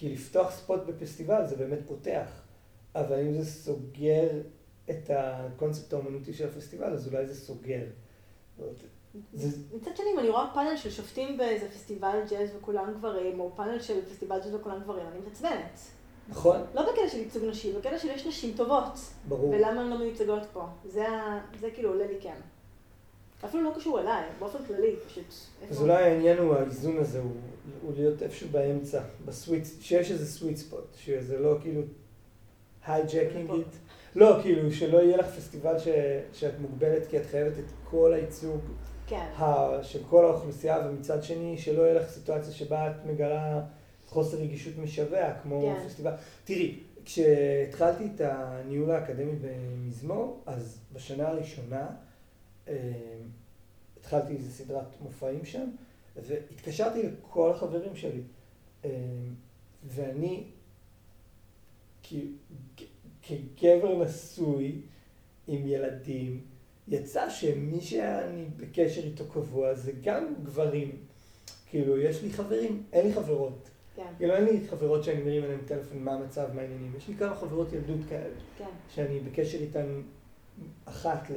כי לפתוח ספוט בפסטיבל זה באמת פותח, אבל אם זה סוגר את הקונספט האומנותי של הפסטיבל, אז אולי זה סוגר. מצד שני, אם אני רואה פאנל של שופטים באיזה פסטיבל ג'אז וכולם גברים, או פאנל של פסטיבל ג'אז וכולם גברים, אני מתעצבנת. נכון, לא בקטע של ייצוג נשים, בקטע של יש נשים טובות. ברור. ולמה הן לא מיוצגות פה? זה, זה כאילו עולה לי כן. אפילו לא קשור אליי, באופן כללי, פשוט. אז אולי העניין הוא האיזון הזה, הוא, הוא להיות איפשהו באמצע, ב sweet, שיש איזה sweet spot, שזה לא כאילו hijacking it, לא, כאילו שלא יהיה לך פסטיבל ש, שאת מוגבלת כי את חייבת את כל הייצוג כן, ה- של כל האוכלוסייה, ומצד שני שלא יהיה לך סיטואציה שבה את מגלה חוסר רגישות משווע, כמו כן. פסטיבל. תראי, כשהתחלתי את הניהול האקדמי במזמור, אז בשנה הראשונה התחלתי איזו סדרת מופעים שם, והתקשרתי לכל החברים שלי. אה, ואני, כגבר נשוי עם ילדים, יצא שמי שאני בקשר איתו קבוע זה גם גברים. כאילו, יש לי חברים, אין לי חברות. כן, כאילו, אין לי חברות שאני מרים אליהן טלפון, מה המצב, מה העניינים. יש לי כמה חברות ילדות כאלה, כן, שאני בקשר איתן אחת ל...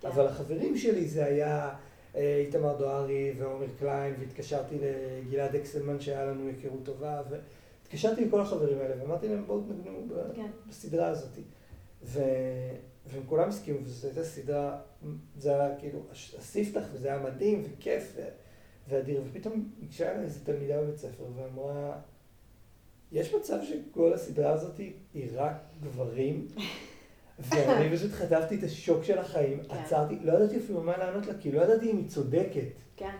כן. אבל החברים שלי זה היה אה, איתמר דוהרי ועומר קליין, והתקשרתי לגלעד אקסלמן שהיה לנו היכרות טובה, והתקשרתי לכל החברים האלה, ואמרתי להם בואו תנגנו כן. בסדרה הזאת. ו... והם כולם הסכימו, וזו הייתה סדרה, זה היה כאילו הספתח, וזה היה מדהים וכיף. ואדיר, ופתאום ניגשה אליי איזו תלמידה בבית ספר ואמרה, יש מצב שכל הסדרה הזאת היא רק גברים? *laughs* ואני פשוט חטפתי את השוק של החיים, כן. עצרתי, לא ידעתי אפילו מה לענות לה, כי לא ידעתי אם היא צודקת, כן.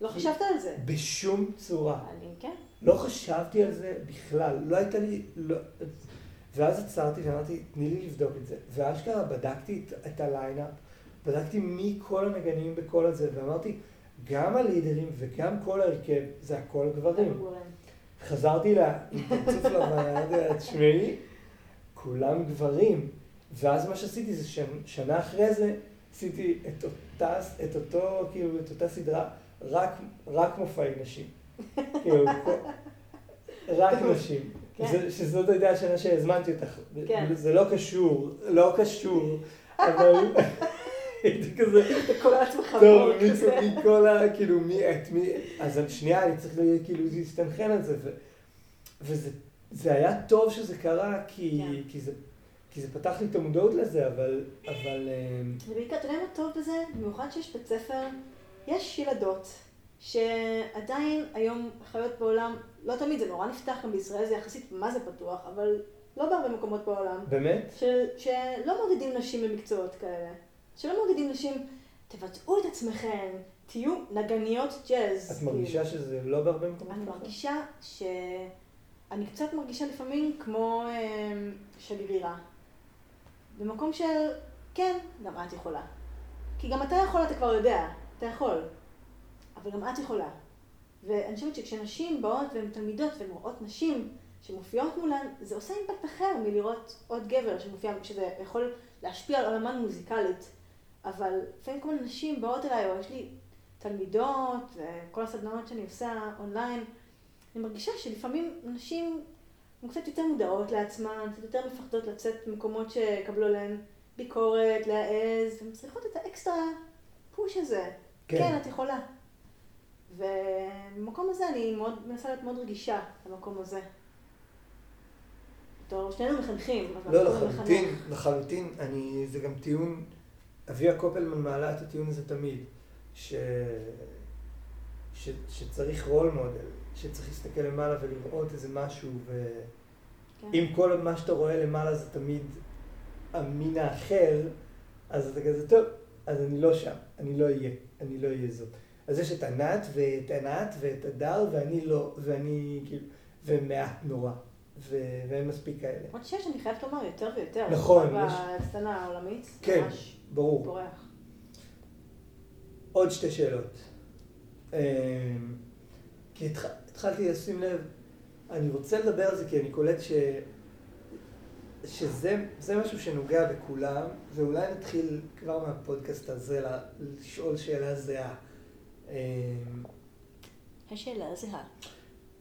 לא חשבת על זה. בשום צורה. אני, כן. לא חשבתי על זה בכלל, לא הייתה לי, לא... ואז עצרתי ואמרתי, תני לי לבדוק את זה. ואשכרה בדקתי את, את הליינאפ, בדקתי מי כל הנגנים בכל הזה, ואמרתי, גם הלידרים וגם כל ההרכב, זה הכל גברים. חזרתי לה עם פרצוף לבן, תשמעי, כולם גברים. ואז מה שעשיתי זה שנה אחרי זה, עשיתי את אותה, את אותו, כאילו, את אותה סדרה, רק, רק מופעי נשים. *laughs* כאילו, רק נשים. כן. זה, שזאת הייתה השנה שהזמנתי אותך. כן. זה לא קשור, לא קשור, *laughs* אבל הייתי כזה, אתה קורא לעצמך טוב, מי. מכל ה... כאילו, מי את מי... אז שנייה, אני צריך כאילו להסתנכרן על זה. וזה זה היה טוב שזה קרה, כי, כן. כי, זה, כי זה פתח לי את המודעות לזה, אבל... אבל אמ, ובעיקר, אתה יודע מה טוב בזה? במיוחד שיש בית ספר, יש ילדות שעדיין היום חיות בעולם, לא תמיד זה נורא נפתח, גם בישראל זה יחסית מה זה פתוח, אבל לא בהרבה מקומות בעולם, באמת? של, שלא מורידים נשים במקצועות כאלה. שלא מורידים נשים, תבצעו את עצמכם, תהיו נגניות ג'אז. את מרגישה שזה לא בהרבה מקומות? אני? מרגישה ש... אני קצת מרגישה לפעמים כמו אה, שגרירה. במקום של, כן, גם את יכולה. כי גם אתה יכול, אתה כבר יודע, אתה יכול. אבל גם את יכולה. ואני חושבת שכשנשים באות והן תלמידות והן רואות נשים שמופיעות מולן, זה עושה אימפקט אחר מלראות עוד גבר שמופיע, שזה יכול להשפיע על עולמן מוזיקלית. אבל לפעמים כל נשים באות אליי, או יש לי תלמידות, כל הסדנאות שאני עושה אונליין, אני מרגישה שלפעמים נשים הן קצת יותר מודעות לעצמן, קצת יותר מפחדות לצאת ממקומות שיקבלו עליהן ביקורת, להעז, הן צריכות את האקסטרה פוש הזה. כן, כן את יכולה. ובמקום הזה אני מאוד, מנסה להיות מאוד רגישה למקום הזה. בתור שנינו מחנכים. לא, לחלוטין, לחלוטין. אני, זה גם טיעון, אביה קופלמן מעלה את הטיעון הזה תמיד, ש, ש, שצריך רול מודל, שצריך להסתכל למעלה ולראות איזה משהו, ואם כן. כל מה שאתה רואה למעלה זה תמיד המין האחר, אז אתה כזה, טוב, אז אני לא שם, אני לא אהיה, אני לא אהיה זאת. אז יש את ענת ואת ענת ואת הדר, ואני לא, ואני כאילו, ומעט נורא. ואין מספיק כאלה. עוד שיש, אני חייבת לומר, יותר ויותר. נכון. בסצנה העולמית. כן, ברור. פורח. עוד שתי שאלות. אמ, כי התחלתי לשים לב, אני רוצה לדבר על זה כי אני קולט ש... שזה משהו שנוגע בכולם, ואולי נתחיל כבר מהפודקאסט הזה לשאול שאלה זהה. אמ, השאלה זהה.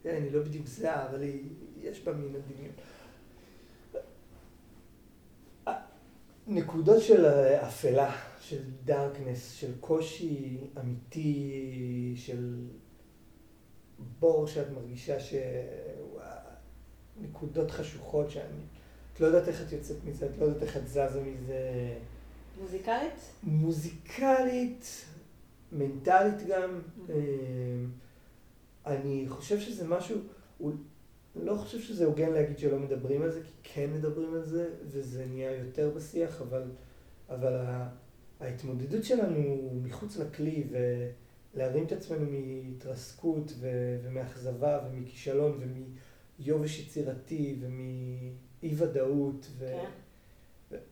כן, אני לא בדיוק זהה, אבל היא, יש בה מין הדמיון. נקודות של אפלה, של דארקנס, של קושי אמיתי, של בור שאת מרגישה ש... נקודות חשוכות שאני... את לא יודעת איך את יוצאת מזה, את לא יודעת איך את זזה מזה. מוזיקלית? מוזיקלית, מנטלית גם. Mm-hmm. אני חושב שזה משהו, הוא, לא חושב שזה הוגן להגיד שלא מדברים על זה, כי כן מדברים על זה, וזה נהיה יותר בשיח, אבל, אבל ההתמודדות שלנו מחוץ לכלי, ולהרים את עצמנו מהתרסקות ו, ומאכזבה ומכישלון ומיובש יצירתי ומאי ודאות. ו... כן.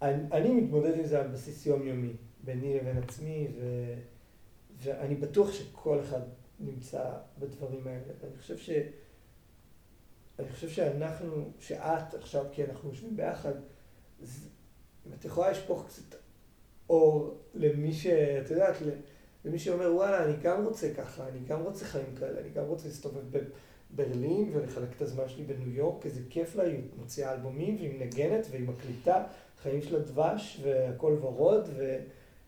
אני, אני מתמודד עם זה על בסיס יומיומי, ביני לבין עצמי, ו, ואני בטוח שכל אחד נמצא בדברים האלה. אני חושב ש... אני חושב שאנחנו, שאת עכשיו, כי אנחנו יושבים ביחד, אם את יכולה לשפוך קצת אור למי ש... את יודעת, למי שאומר, וואלה, אני גם רוצה ככה, אני גם רוצה חיים כאלה, אני גם רוצה להסתובב בברלין ולחלק את הזמן שלי בניו יורק, איזה כיף לה, היא מוציאה אלבומים והיא מנגנת והיא מקליטה, חיים של הדבש והכל ורוד, ו...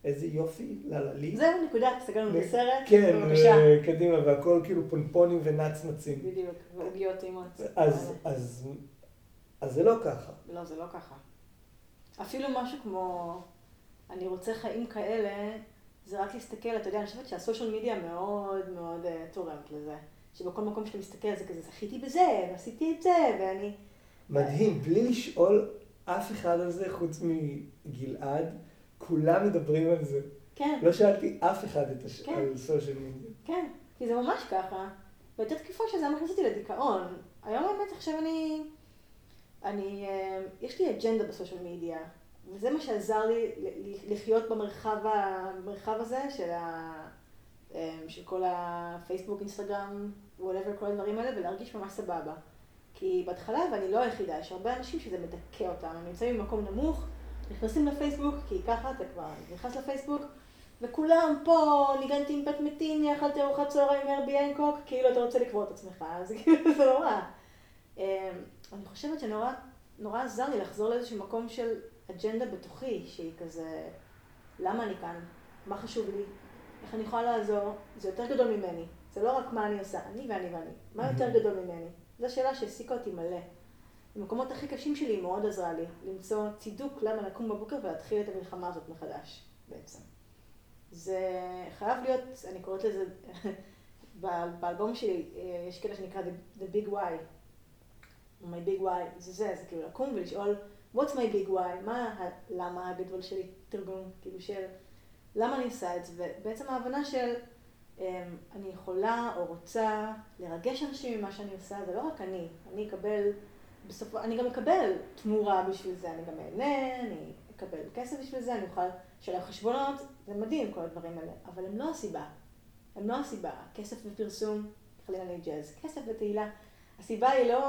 איזה יופי, לה לה לי. זהו, נקודה, סגרנו את הסרט, כן, בבקשה. כן, קדימה, והכל כאילו פונפונים ונצנצים. בדיוק, ועוגיות טעימות. אז, אז, אז זה לא ככה. לא, זה לא ככה. אפילו משהו כמו, אני רוצה חיים כאלה, זה רק להסתכל, אתה יודע, אני חושבת שהסושיאל מדיה מאוד מאוד uh, תורמת לזה. שבכל מקום שאתה מסתכל זה כזה, זכיתי בזה, ועשיתי את זה, ואני... מדהים, בלי לשאול אף אחד על זה חוץ מגלעד. כולם מדברים על זה. כן. לא שאלתי אף אחד את הש... כן. על סושיאל מדיה. כן, כי זה ממש ככה. והייתה תקופה שזה מכניס אותי לדיכאון. היום באמת עכשיו אני... אני... אה, יש לי אג'נדה ב social media, וזה מה שעזר לי לחיות במרחב, במרחב הזה של, ה... אה, של כל הפייסבוק, אינסטגרם, whatever, כל הדברים האלה, ולהרגיש ממש סבבה. כי בהתחלה, ואני לא היחידה, יש הרבה אנשים שזה מדכא אותם, הם נמצאים במקום נמוך, נכנסים לפייסבוק, כי ככה אתה כבר נכנס לפייסבוק, וכולם פה ניגנתי עם פט מטיני, אכלתי ארוחת צהריים עם ארבי אנקוק, כאילו אתה רוצה לקבור את עצמך, אז כאילו זה נורא. אמ, אני חושבת שנורא נורא עזר לי לחזור לאיזשהו מקום של אג'נדה בתוכי, שהיא כזה, למה אני כאן? מה חשוב לי? איך אני יכולה לעזור? זה יותר גדול ממני. זה לא רק מה אני עושה, אני ואני ואני. מה יותר גדול ממני? זו שאלה שהעסיקה אותי מלא. במקומות הכי קשים שלי היא מאוד עזרה לי, למצוא צידוק למה לקום בבוקר ולהתחיל את המלחמה הזאת מחדש, בעצם. זה חייב להיות, אני קוראת לזה, *laughs* באלבום שלי יש קטע שנקרא The, The Big Why. My Big Why, זה זה, זה כאילו לקום ולשאול, What's my big why? מה הלמה הגדול שלי, תרגום, כאילו של למה אני עושה את זה, ובעצם ההבנה של אמ, אני יכולה או רוצה לרגש אנשים ממה שאני עושה, זה לא רק אני, אני אקבל בסופו, אני גם אקבל תמורה בשביל זה, אני גם אהנה, אני אקבל כסף בשביל זה, אני אוכל של החשבונות, זה מדהים כל הדברים האלה, אבל הם לא הסיבה. הם לא הסיבה. כסף ופרסום, חלילה אני ג'אז, כסף ותהילה. הסיבה היא לא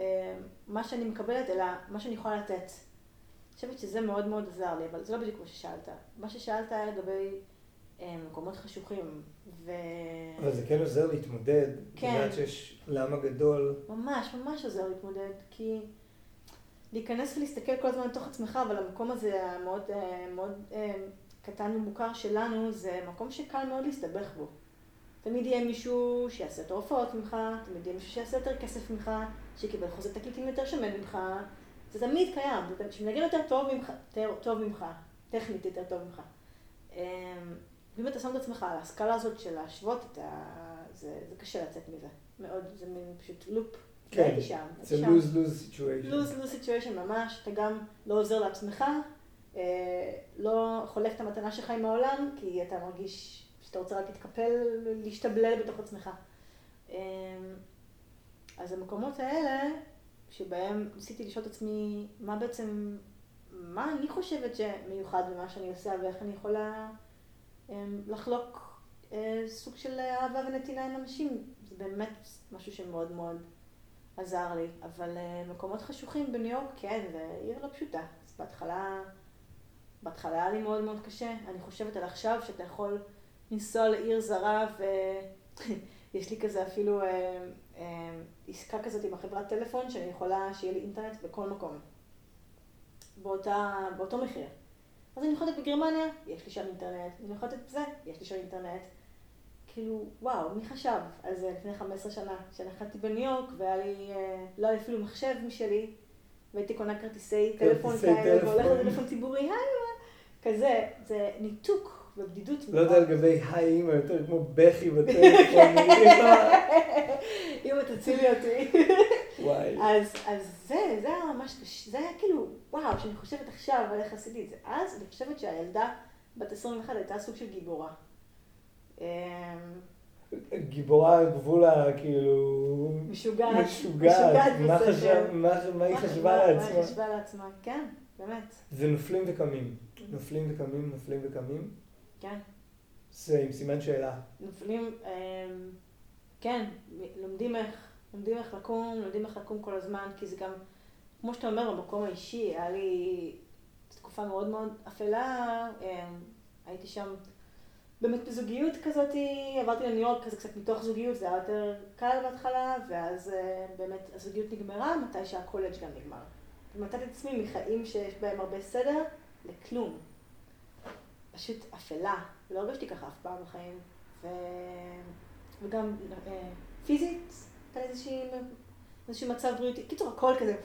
אה, מה שאני מקבלת, אלא מה שאני יכולה לתת. אני חושבת שזה מאוד מאוד עזר לי, אבל זה לא בדיוק מה ששאלת. מה ששאלת היה לגבי אה, מקומות חשוכים. ו... אבל זה כן עוזר להתמודד. כן. יודעת שיש למה גדול. ממש, ממש עוזר להתמודד, כי להיכנס ולהסתכל כל הזמן לתוך עצמך, אבל המקום הזה המאוד אה, מאוד אה, קטן ומוכר שלנו, זה מקום שקל מאוד להסתבך בו. תמיד יהיה מישהו שיעשה יותר הופעות ממך, תמיד יהיה מישהו שיעשה יותר כסף ממך, שיקבל חוזה תקליטים יותר שמן ממך, זה תמיד קיים, שמנגן יותר טוב ממך, יותר טוב ממך, טכנית יותר טוב ממך. אמ, ואם אתה שם את עצמך על הסקאלה הזאת של להשוות, אתה, זה, זה קשה לצאת מזה. מאוד, זה מין פשוט לופ. כן, הייתי שם, זה lose-lose situation. לוז לוז סיטואשן ממש, אתה גם לא עוזר לעצמך, אה, לא חולק את המתנה שלך עם העולם, כי אתה מרגיש שאתה רוצה רק להתקפל, להשתבלל בתוך עצמך. אה, אז המקומות האלה, שבהם ניסיתי לשאול את עצמי, מה בעצם, מה אני חושבת שמיוחד במה שאני עושה, ואיך אני יכולה אה, לחלוק אה, סוג של אהבה ונתינה עם אנשים, זה באמת משהו שמאוד מאוד עזר לי. אבל uh, מקומות חשוכים בניו יורק, כן, זה עיר לא פשוטה. אז בהתחלה, בהתחלה היה לי מאוד מאוד קשה. אני חושבת על עכשיו שאתה יכול לנסוע לעיר זרה, ויש *laughs* לי כזה אפילו uh, uh, עסקה כזאת עם החברת טלפון, שאני יכולה שיהיה לי אינטרנט בכל מקום. באותה, באותו מחיר. אז אני יכולה להיות בגרמניה, יש לי שם אינטרנט. אני יכולה להיות בזה, יש לי שם אינטרנט. כאילו, וואו, מי חשב על זה לפני 15 שנה? כשנחתתי בניו יורק והיה לי, אה, לא היה לי אפילו מחשב משלי, והייתי קונה כרטיסי טלפון כאלה. והולכת לטלפון ציבורי, היי? כזה, זה ניתוק ובדידות. לא יודע לגבי היי אימא, יותר כמו בכי בטלפון. אימא. תצילי אותי. וואי. אז, אז זה, זה היה ממש זה היה כאילו, וואו, שאני חושבת עכשיו על איך עשיתי את זה. אז אני חושבת שהילדה בת 21 הייתה סוג של גיבורה. אמ, גיבורה על גבול הכאילו... משוגעת. משוגעת. מה בשכל. חשב- מה- מה היא חשבה מה- מה היא לעצמה? חשבה לעצמה, כן, באמת, זה נופלים וקמים. נופלים וקמים, נופלים וקמים. כן. זה עם סימן שאלה. נופלים, אמ, כן, לומדים איך, לומדים איך לקום, לומדים איך לקום כל הזמן, כי זה גם, כמו שאתה אומר, במקום האישי, היה לי תקופה מאוד מאוד אפלה, אמ, הייתי שם באמת בזוגיות כזאת, עברתי לניו יורק כזה קצת מתוך זוגיות, זה היה יותר קל בהתחלה, ואז אה, באמת הזוגיות נגמרה, מתי שהקולג' גם נגמר. ומצאתי את עצמי מחיים שיש בהם הרבה סדר, לכלום. פשוט אפלה, לא הרגשתי ככה אף פעם בחיים. ו... וגם אה, פיזית, הייתה איזושהי, איזשהו מצב בריאותי, קיצור הכל כזה,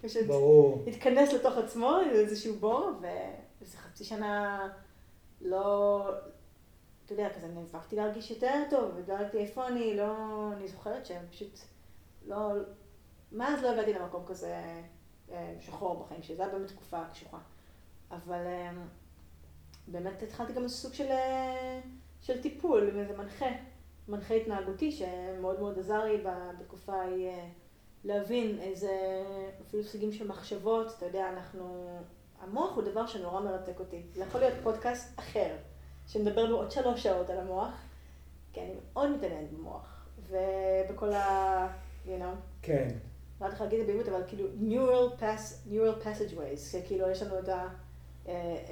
פשוט ברור. התכנס לתוך עצמו, איזשהו בור, ואיזה חצי שנה לא, אתה יודע, כזה נאבקתי להרגיש יותר טוב, ודאגתי איפה אני, לא, אני זוכרת שהם פשוט לא, מאז לא הגעתי למקום כזה אה, שחור בחיים שלי, זה היה באמת תקופה קשוחה. אבל אה, באמת התחלתי גם סוג של, אה, של טיפול איזה מנחה, מנחה התנהגותי שמאוד מאוד עזר לי בתקופה ההיא אה, להבין איזה, אפילו סוגים של מחשבות, אתה יודע, אנחנו, המוח הוא דבר שנורא מרתק אותי. זה יכול להיות פודקאסט אחר, שמדבר בו עוד שלוש שעות על המוח, כי אני מאוד מתעניינת במוח, ובכל ה... you know, כן. לא יודעת איך להגיד את זה בעברית, אבל כאילו neural, pass, neural passageways, שכאילו יש לנו את, ה,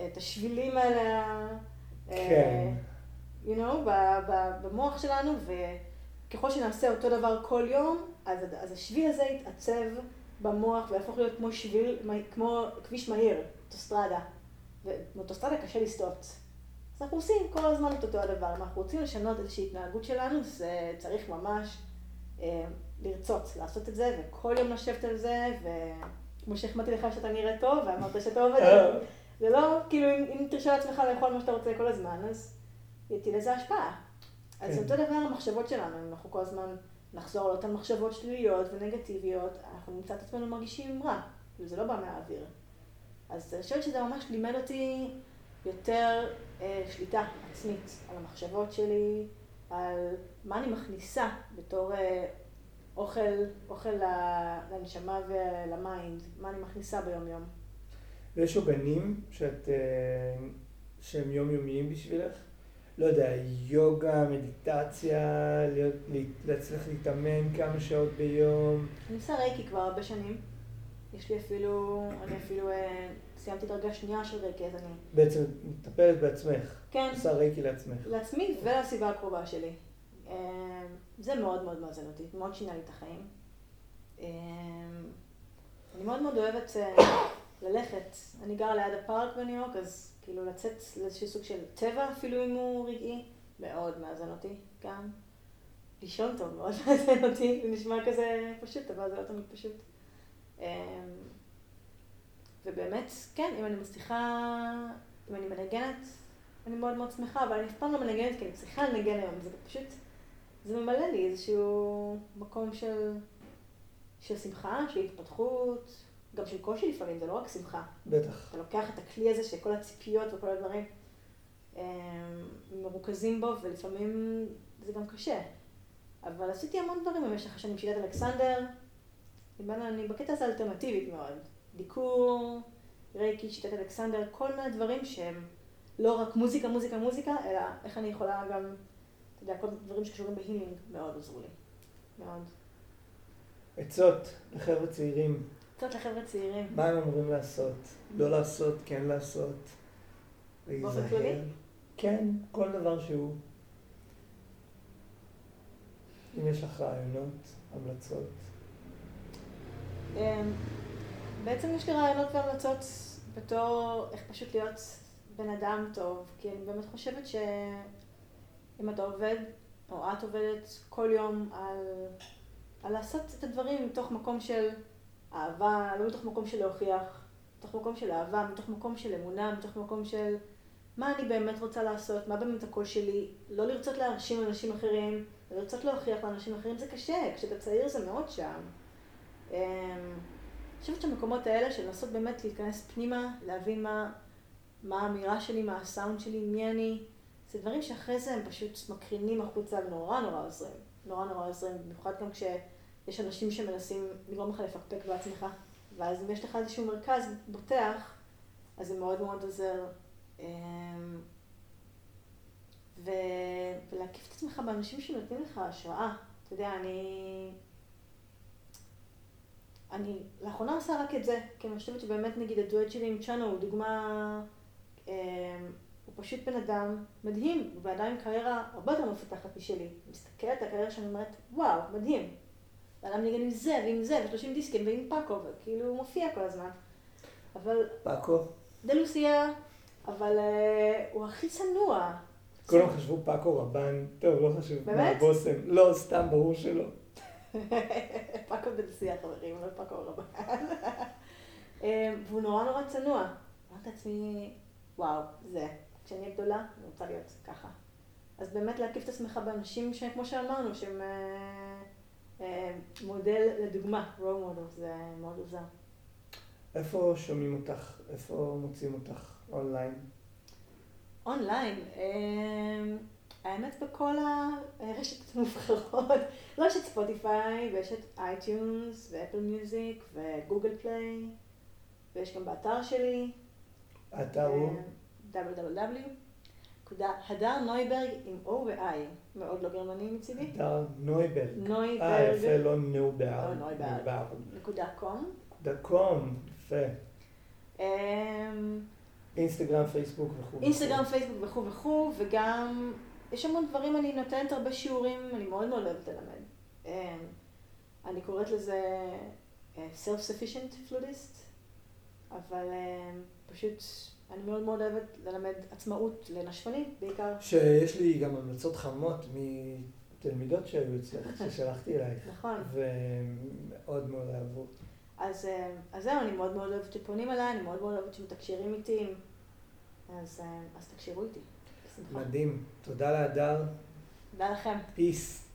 את השבילים האלה, אה, כן. you know, במוח שלנו, וככל שנעשה אותו דבר כל יום, אז, אז השביל הזה יתעצב במוח ויהפוך להיות כמו שביל, כמו כביש מהיר, אוטוסטרדה. ואוטוסטרדה קשה לסטות. אז אנחנו עושים כל הזמן את אותו הדבר. אם אנחנו רוצים לשנות איזושהי התנהגות שלנו, זה צריך ממש אה, לרצות לעשות את זה, וכל יום לשבת על זה, וכמו שהחמאתי לך שאתה נראה טוב, ואמרת שאתה עובד, על זה. לא, כאילו, אם, אם תרשה לעצמך לאכול מה שאתה רוצה כל הזמן, אז תהיה לזה השפעה. אז כן. אותו דבר המחשבות שלנו, אם אנחנו כל הזמן נחזור על אותן מחשבות שליליות ונגטיביות, אנחנו נמצא את עצמנו מרגישים רע, וזה לא בא מהאוויר. אז אני חושבת שזה ממש לימד אותי יותר אה, שליטה עצמית על המחשבות שלי, על מה אני מכניסה בתור אה, אוכל, אוכל לנשמה ול mind, מה אני מכניסה ביום-יום. ויש עוגנים שאת, אה, שהם יומיומיים בשבילך? לא יודע, יוגה, מדיטציה, להיות, לה- להצליח להתאמן כמה שעות ביום. אני עושה רייקי כבר הרבה שנים. יש לי אפילו, אני אפילו אה, סיימתי דרגה שנייה של רייקי, אז אני... בעצם מטפלת בעצמך. כן. עושה רייקי לעצמך. לעצמי ולסביבה הקרובה שלי. אה, זה מאוד מאוד מאזן אותי, מאוד שינה לי את החיים. אני מאוד מאוד אוהבת ללכת. אני גרה ליד הפארק בניו יורק, אז כאילו לצאת לאיזשהו סוג של טבע, אפילו אם הוא רגעי, מאוד מאזן אותי גם. לישון טוב מאוד *laughs* מאזן אותי, זה נשמע כזה פשוט, אבל זה לא תמיד פשוט. ובאמת, כן, אם אני מצליחה, אם אני מנגנת, אני מאוד מאוד שמחה, אבל אני אף פעם לא מנגנת כי אני צריכה לנגן היום, זה פשוט, זה ממלא לי איזשהו מקום של, של שמחה, של התפתחות, גם של קושי לפעמים, זה לא רק שמחה. בטח. אתה לוקח את הכלי הזה שכל הציפיות וכל הדברים הם, מרוכזים בו, ולפעמים זה גם קשה. אבל עשיתי המון דברים במשך השנים, שיטת אלכסנדר, אני בקטע הזה אלטרנטיבית מאוד. דיקור, רייקי, שיטת אלכסנדר, כל מיני דברים שהם לא רק מוזיקה, מוזיקה, מוזיקה, אלא איך אני יכולה גם, אתה יודע, כל דברים שקשורים בהילינג מאוד עזרו לי. מאוד. עצות לחבר'ה צעירים. עצות לחבר'ה צעירים. מה הם אמורים לעשות? לא לעשות, כן לעשות. באופן כללי? כן, כל דבר שהוא. אם יש לך רעיונות, המלצות. אמ, בעצם יש לי רעיונות והמלצות בתור איך פשוט להיות בן אדם טוב, כי אני באמת חושבת שאם אתה עובד, או את עובדת כל יום על, על לעשות את הדברים מתוך מקום של אהבה, לא מתוך מקום של להוכיח, מתוך מקום של אהבה, מתוך מקום של אמונה, מתוך מקום של מה אני באמת רוצה לעשות, מה באמת הקול שלי, לא לרצות להרשים אנשים אחרים, לא לרצות להוכיח לאנשים אחרים, זה קשה, כשאתה צעיר זה מאוד שם. אמ, אני חושבת שהמקומות האלה של לנסות באמת להיכנס פנימה, להבין מה, מה האמירה שלי, מה הסאונד שלי, מי אני, זה דברים שאחרי זה הם פשוט מקרינים החוצה ונורא נורא עוזרים. נורא נורא עוזרים, במיוחד גם כשיש אנשים שמנסים לגרום לך לפקפק בעצמך. ואז אם יש לך איזשהו מרכז בוטח, אז זה מאוד מאוד עוזר. אמ, ו... ולהקיף את עצמך באנשים שנותנים לך השראה. אתה יודע, אני... אני לאחרונה עושה רק את זה, כי אני חושבת שבאמת נגיד הדואט שלי עם צ'אנו הוא דוגמה, אה, הוא פשוט בן אדם מדהים, הוא ועדיין קריירה הרבה יותר מפתחת משלי. מסתכלת על הקריירה שאני אומרת, וואו, מדהים. ואדם ניגן עם זה ועם זה, ו-30 דיסקים ועם פאקו, וכאילו הוא מופיע כל הזמן. אבל... פאקו? דלוסיה, אבל אה, הוא הכי צנוע. כולם חשבו פאקו רבן, טוב, לא חשוב. באמת? מה, בושם. לא, סתם, ברור שלא. *laughs* פאקו בנסיעה חברים, לא פאקו רבן. *laughs* אה, והוא נורא נורא צנוע. אמרתי לעצמי, וואו, זה. כשאני אהיה גדולה, אני רוצה להיות ככה. אז באמת להקיף את עצמך באנשים שכמו שאמרנו, שהם אה, מודל לדוגמה, role model, זה מאוד עוזר. איפה שומעים אותך? איפה מוצאים אותך אונליין? אונליין. האמת בכל הרשתות המובחרות, לא יש את Spotify, ויש את iTunes, ו Apple Music, ו Google Play, ויש גם באתר שלי. האתר הוא? www.הדר נויברג עם O ו-I, מאוד לא גרמני מצידי. הדר נויברג. נויברג. אה, יפה, לא נויברג. לא נויברג. נקודה קום. נקודה קום, יפה. אמ, אינסטגרם, פייסבוק וכו'. אינסטגרם, פייסבוק וכו' וכו', וגם יש המון דברים, אני נותנת הרבה שיעורים, אני מאוד מאוד אוהבת ללמד. אמ, אני קוראת לזה אה, self-sufficient flutist, אבל אמ, פשוט אני מאוד מאוד אוהבת ללמד עצמאות לנשפנים בעיקר. שיש לי גם המלצות חמות מתלמידות שהיו אצלך, *laughs* ששלחתי אלייך. נכון. ומאוד מאוד אהבו. אז, אמ, אז זהו, אני מאוד מאוד אוהבת שפונים אליי, אני מאוד מאוד אוהבת שמתקשרים איתי, אז, אז תקשירו איתי. מדהים. תודה להדר. תודה לכם. פיס.